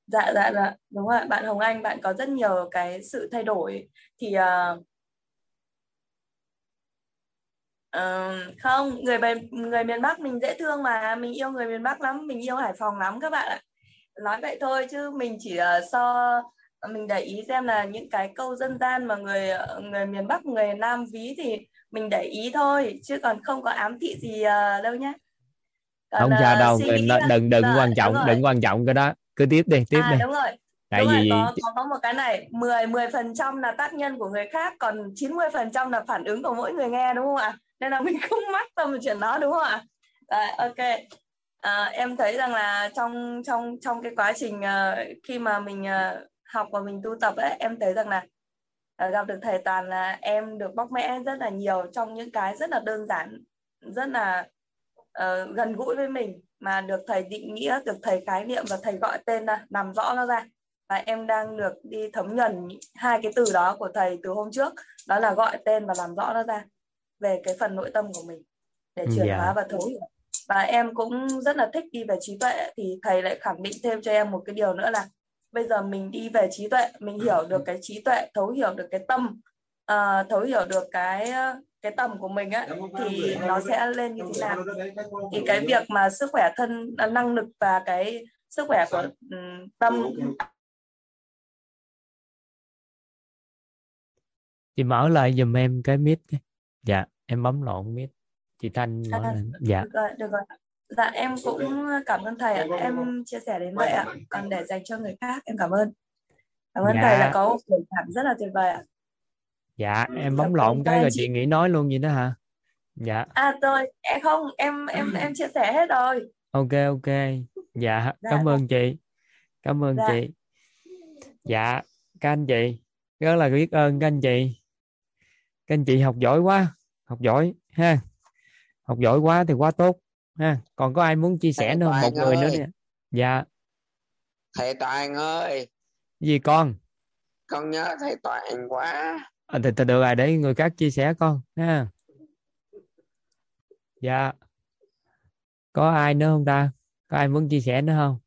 Dạ dạ dạ đúng rồi bạn Hồng Anh bạn có rất nhiều cái sự thay đổi. Thì uh, uh, không người miền người miền Bắc mình dễ thương mà mình yêu người miền Bắc lắm mình yêu Hải Phòng lắm các bạn ạ. Nói vậy thôi chứ mình chỉ uh, so mình để ý xem là những cái câu dân gian mà người người miền Bắc người Nam ví thì mình để ý thôi chứ còn không có ám thị gì uh, đâu nhé còn, không sao đâu đừng đừng, đừng là, quan trọng đừng quan trọng cái đó. Cứ tiếp đi tiếp à, đi. đúng rồi. Tại đúng vì rồi, có, có một cái này 10 10 phần trăm là tác nhân của người khác còn 90 phần trăm là phản ứng của mỗi người nghe đúng không ạ nên là mình *laughs* không mắc tâm chuyện đó đúng không ạ? Đấy, ok. À, em thấy rằng là trong trong trong cái quá trình uh, khi mà mình uh, học và mình tu tập ấy em thấy rằng là uh, gặp được thầy toàn là em được bóc mẽ rất là nhiều trong những cái rất là đơn giản rất là uh, gần gũi với mình mà được thầy định nghĩa được thầy khái niệm và thầy gọi tên ra làm rõ nó ra. Và em đang được đi thấm nhuần hai cái từ đó của thầy từ hôm trước đó là gọi tên và làm rõ nó ra về cái phần nội tâm của mình để chuyển yeah. hóa và thấu hiểu. Và em cũng rất là thích đi về trí tuệ thì thầy lại khẳng định thêm cho em một cái điều nữa là bây giờ mình đi về trí tuệ mình hiểu được cái trí tuệ thấu hiểu được cái tâm uh, thấu hiểu được cái cái tầm của mình á thì nó sẽ lên như thế nào. thì cái việc mà sức khỏe thân à, năng lực và cái sức khỏe của um, tâm. Chị mở lại giùm em cái mic dạ em bấm lộn mic chị thanh à, lên dạ. được rồi, được rồi. Dạ em cũng cảm ơn thầy ạ. Em chia sẻ đến vậy ạ. Còn để dành cho người khác em cảm ơn. Cảm ơn dạ. thầy là có một buổi cảm rất là tuyệt vời ạ. Dạ em bấm lộn cái rồi chị nghĩ nói luôn gì đó hả? Dạ. À rồi em không em em em chia sẻ hết rồi. Ok ok. Dạ, dạ cảm ơn chị. Cảm ơn dạ. chị. Dạ các anh chị. Rất là biết ơn các anh chị. Các anh chị học giỏi quá học giỏi ha. Học giỏi quá thì quá tốt ha. Còn có ai muốn chia sẻ nữa một người nữa nè dạ. Thầy toàn ơi. Gì con? Con nhớ thầy toàn quá. À, thì, thì được rồi để người khác chia sẻ con ha. Dạ. Có ai nữa không ta? Có ai muốn chia sẻ nữa không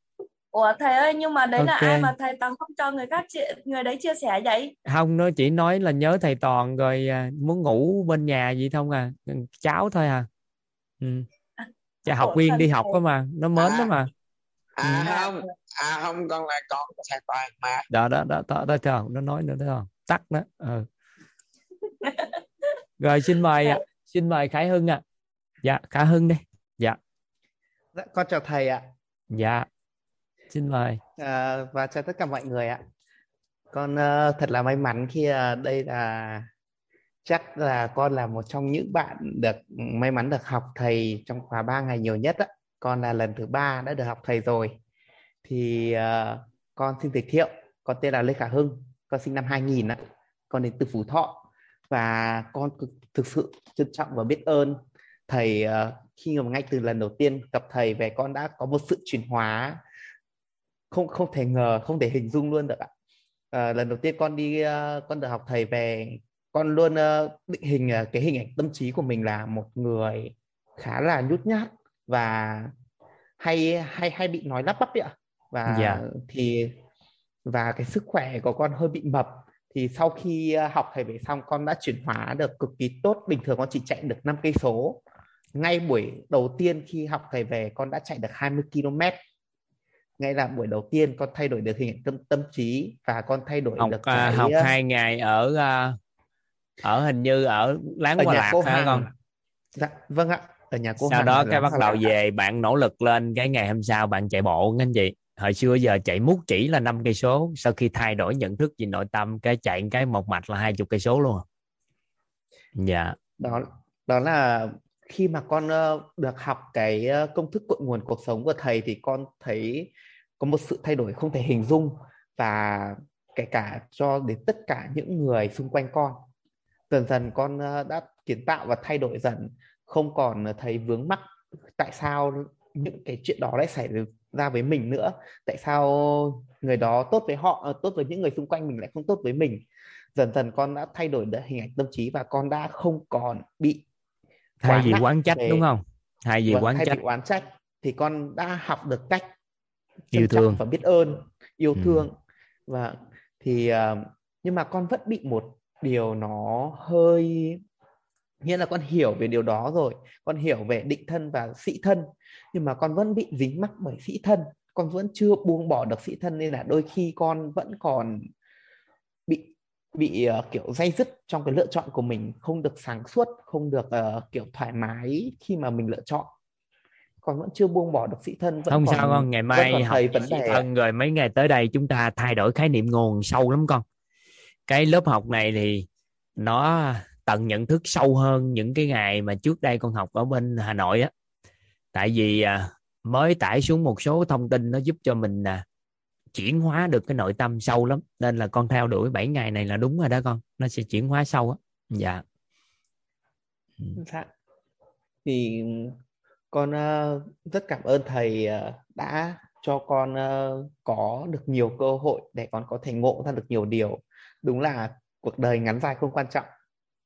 Ủa thầy ơi nhưng mà đấy okay. là ai mà thầy toàn không cho người khác chia, người đấy chia sẻ vậy? Không nó chỉ nói là nhớ thầy toàn rồi à, muốn ngủ bên nhà gì không à. Cháu thôi à. Ừ. Chà, học viên đi học đó mà nó mến à, đó mà. À ừ. không à không con là con của thầy toàn mà. Đó đó đó đó, đó, đó nó nói nữa đó tắt đó ừ. Rồi xin mời ạ xin mời khải hưng ạ. À. dạ khải hưng đi. Dạ. Dạ con chào thầy ạ. Dạ xin mời. À, và chào tất cả mọi người ạ. Con uh, thật là may mắn khi uh, đây là chắc là con là một trong những bạn được ừ, may mắn được học thầy trong khóa 3 ngày nhiều nhất á. Con là lần thứ ba đã được học thầy rồi. Thì uh, con xin giới thiệu con tên là Lê Khả Hưng con sinh năm 2000 á con đến từ Phú Thọ. Và con cực, thực sự trân trọng và biết ơn thầy uh, khi mà ngay từ lần đầu tiên gặp thầy về con đã có một sự chuyển hóa không không thể ngờ không thể hình dung luôn được ạ. Uh, lần đầu tiên con đi uh, con được học thầy về con luôn uh, định hình uh, cái hình ảnh tâm trí của mình là một người khá là nhút nhát và hay hay hay bị nói lắp bắp ạ. Và yeah. Dạ. thì và cái sức khỏe của con hơi bị mập. Thì sau khi học thầy về xong con đã chuyển hóa được cực kỳ tốt. Bình thường con chỉ chạy được 5 cây số. Ngay buổi đầu tiên khi học thầy về con đã chạy được 20 km ngay là buổi đầu tiên con thay đổi được hình ảnh tâm tâm trí và con thay đổi học được à, cái, học ờ, hai ngày ở à, ở hình như ở láng nhà Lạc hả con dạ vâng ạ ở nhà cô sau Hằng đó cái bắt đầu về bạn nỗ lực lên cái ngày hôm sau bạn chạy bộ anh chị. Hồi xưa giờ chạy mút chỉ là 5 cây số sau khi thay đổi nhận thức về nội tâm cái chạy cái một mạch là hai chục cây số luôn. Dạ. Đó đó là khi mà con được học cái công thức cội nguồn cuộc sống của thầy thì con thấy có một sự thay đổi không thể hình dung và kể cả cho đến tất cả những người xung quanh con. Dần dần con đã kiến tạo và thay đổi dần, không còn thấy vướng mắc tại sao những cái chuyện đó lại xảy ra với mình nữa, tại sao người đó tốt với họ ờ, tốt với những người xung quanh mình lại không tốt với mình. Dần dần con đã thay đổi được hình ảnh tâm trí và con đã không còn bị quá vì quán trách về- đúng không? Thay vì Vâng, quán thay trách. oán trách thì con đã học được cách Yêu thương. và biết ơn yêu Ừ. thương. Và thì ờ, nhưng mà con vẫn bị một điều nó hơi nghĩa là con hiểu về điều đó rồi. Con hiểu về định thân và sĩ thân nhưng mà con vẫn bị dính mắc bởi sĩ thân. Con vẫn chưa buông bỏ được sĩ thân nên là đôi khi con vẫn còn bị ờ, kiểu dây dứt trong cái lựa chọn của mình không được sáng suốt không được ờ, kiểu thoải mái khi mà mình lựa chọn. Con vẫn chưa buông bỏ được sĩ thân vẫn không còn, sao con ngày mai còn học vấn sĩ đề thân rồi mấy ngày tới đây chúng ta thay đổi khái niệm nguồn sâu lắm con. Cái lớp học này thì nó tận nhận thức sâu hơn những cái ngày mà trước đây con học ở bên Hà Nội á. Tại vì à, mới tải xuống một số thông tin nó giúp cho mình à, chuyển hóa được cái nội tâm sâu lắm nên là con theo đuổi 7 ngày này là đúng rồi đó con nó sẽ chuyển hóa sâu á dạ Dạ. Thì con ờ, rất cảm ơn thầy ờ, đã cho con ờ, có được nhiều cơ hội để con có thể ngộ ra được nhiều điều. Đúng là cuộc đời ngắn dài không quan trọng.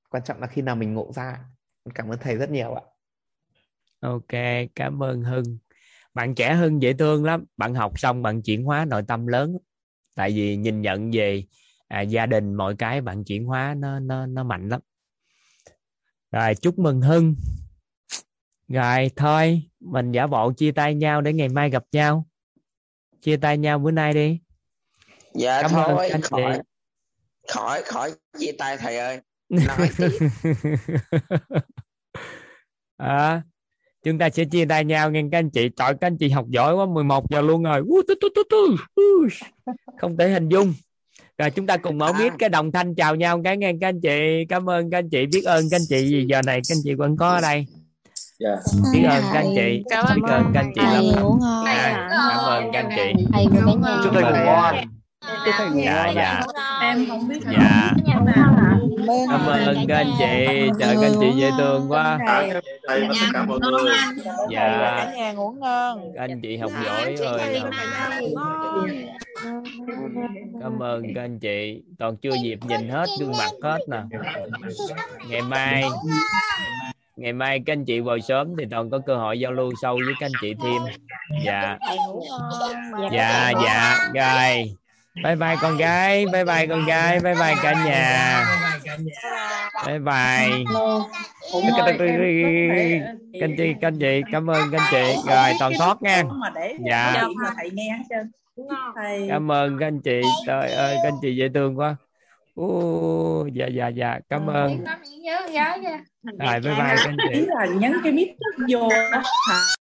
Quan trọng là khi nào mình ngộ ra. Con cảm ơn thầy rất nhiều ạ. ok cảm ơn Hưng bạn trẻ Hưng dễ thương lắm. Bạn học xong bạn chuyển hóa nội tâm lớn. Tại vì nhìn nhận về à, gia đình mọi cái bạn chuyển hóa nó nó nó mạnh lắm. Rồi chúc mừng Hưng. Rồi thôi mình giả bộ chia tay nhau để ngày mai gặp nhau. Chia tay nhau bữa nay đi. Dạ Cảm ơn thôi chị. khỏi khỏi khỏi chia tay thầy ơi. Nói *laughs* *laughs* à, chúng ta sẽ chia tay nhau nghe các anh chị trời các anh chị học giỏi quá 11 giờ luôn rồi. Không thể hình dung. Rồi chúng ta cùng mở mic cái đồng thanh chào nhau cái nghe các anh chị. Cảm ơn các anh chị biết ơn các anh chị vì giờ này các anh chị vẫn có ở đây. Dạ. biết ơn các anh chị. Cảm ơn biết ơn các anh chị lắm. thầy ngủ ngon. À, cảm ơn các anh chị. Chúc thầy ngủ ngon Chúc thầy ngủ dạ dạ. em không biết dạ. cảm ơn các anh chị. trời các anh chị dễ thương quá. Thầy và tất cả mọi người. dạ. cả nhà ngủ ngon. Các anh chị học giỏi ơi cảm ơn các anh chị. Toàn chưa dịp nhìn hết gương mặt hết nè. Ngày mai ngày mai các anh chị vào sớm thì toàn có cơ hội giao lưu sâu với các anh chị thêm. Dạ. Dạ dạ. Rồi bye bye con gái bye bye con gái bye bye cả nhà. Bye bye. Anh chị anh chị cảm ơn anh chị. Rồi toàn thoát nha. Dạ. chuyện mà thầy nghe hết trơn thầy cảm ơn các anh chị. Trời ơi các anh chị dễ thương quá. Ô, dạ dạ dạ. Cảm ơn. Nhớ nhớ nha. Rồi bye bye các anh chị. Nhấn cái mic vô đó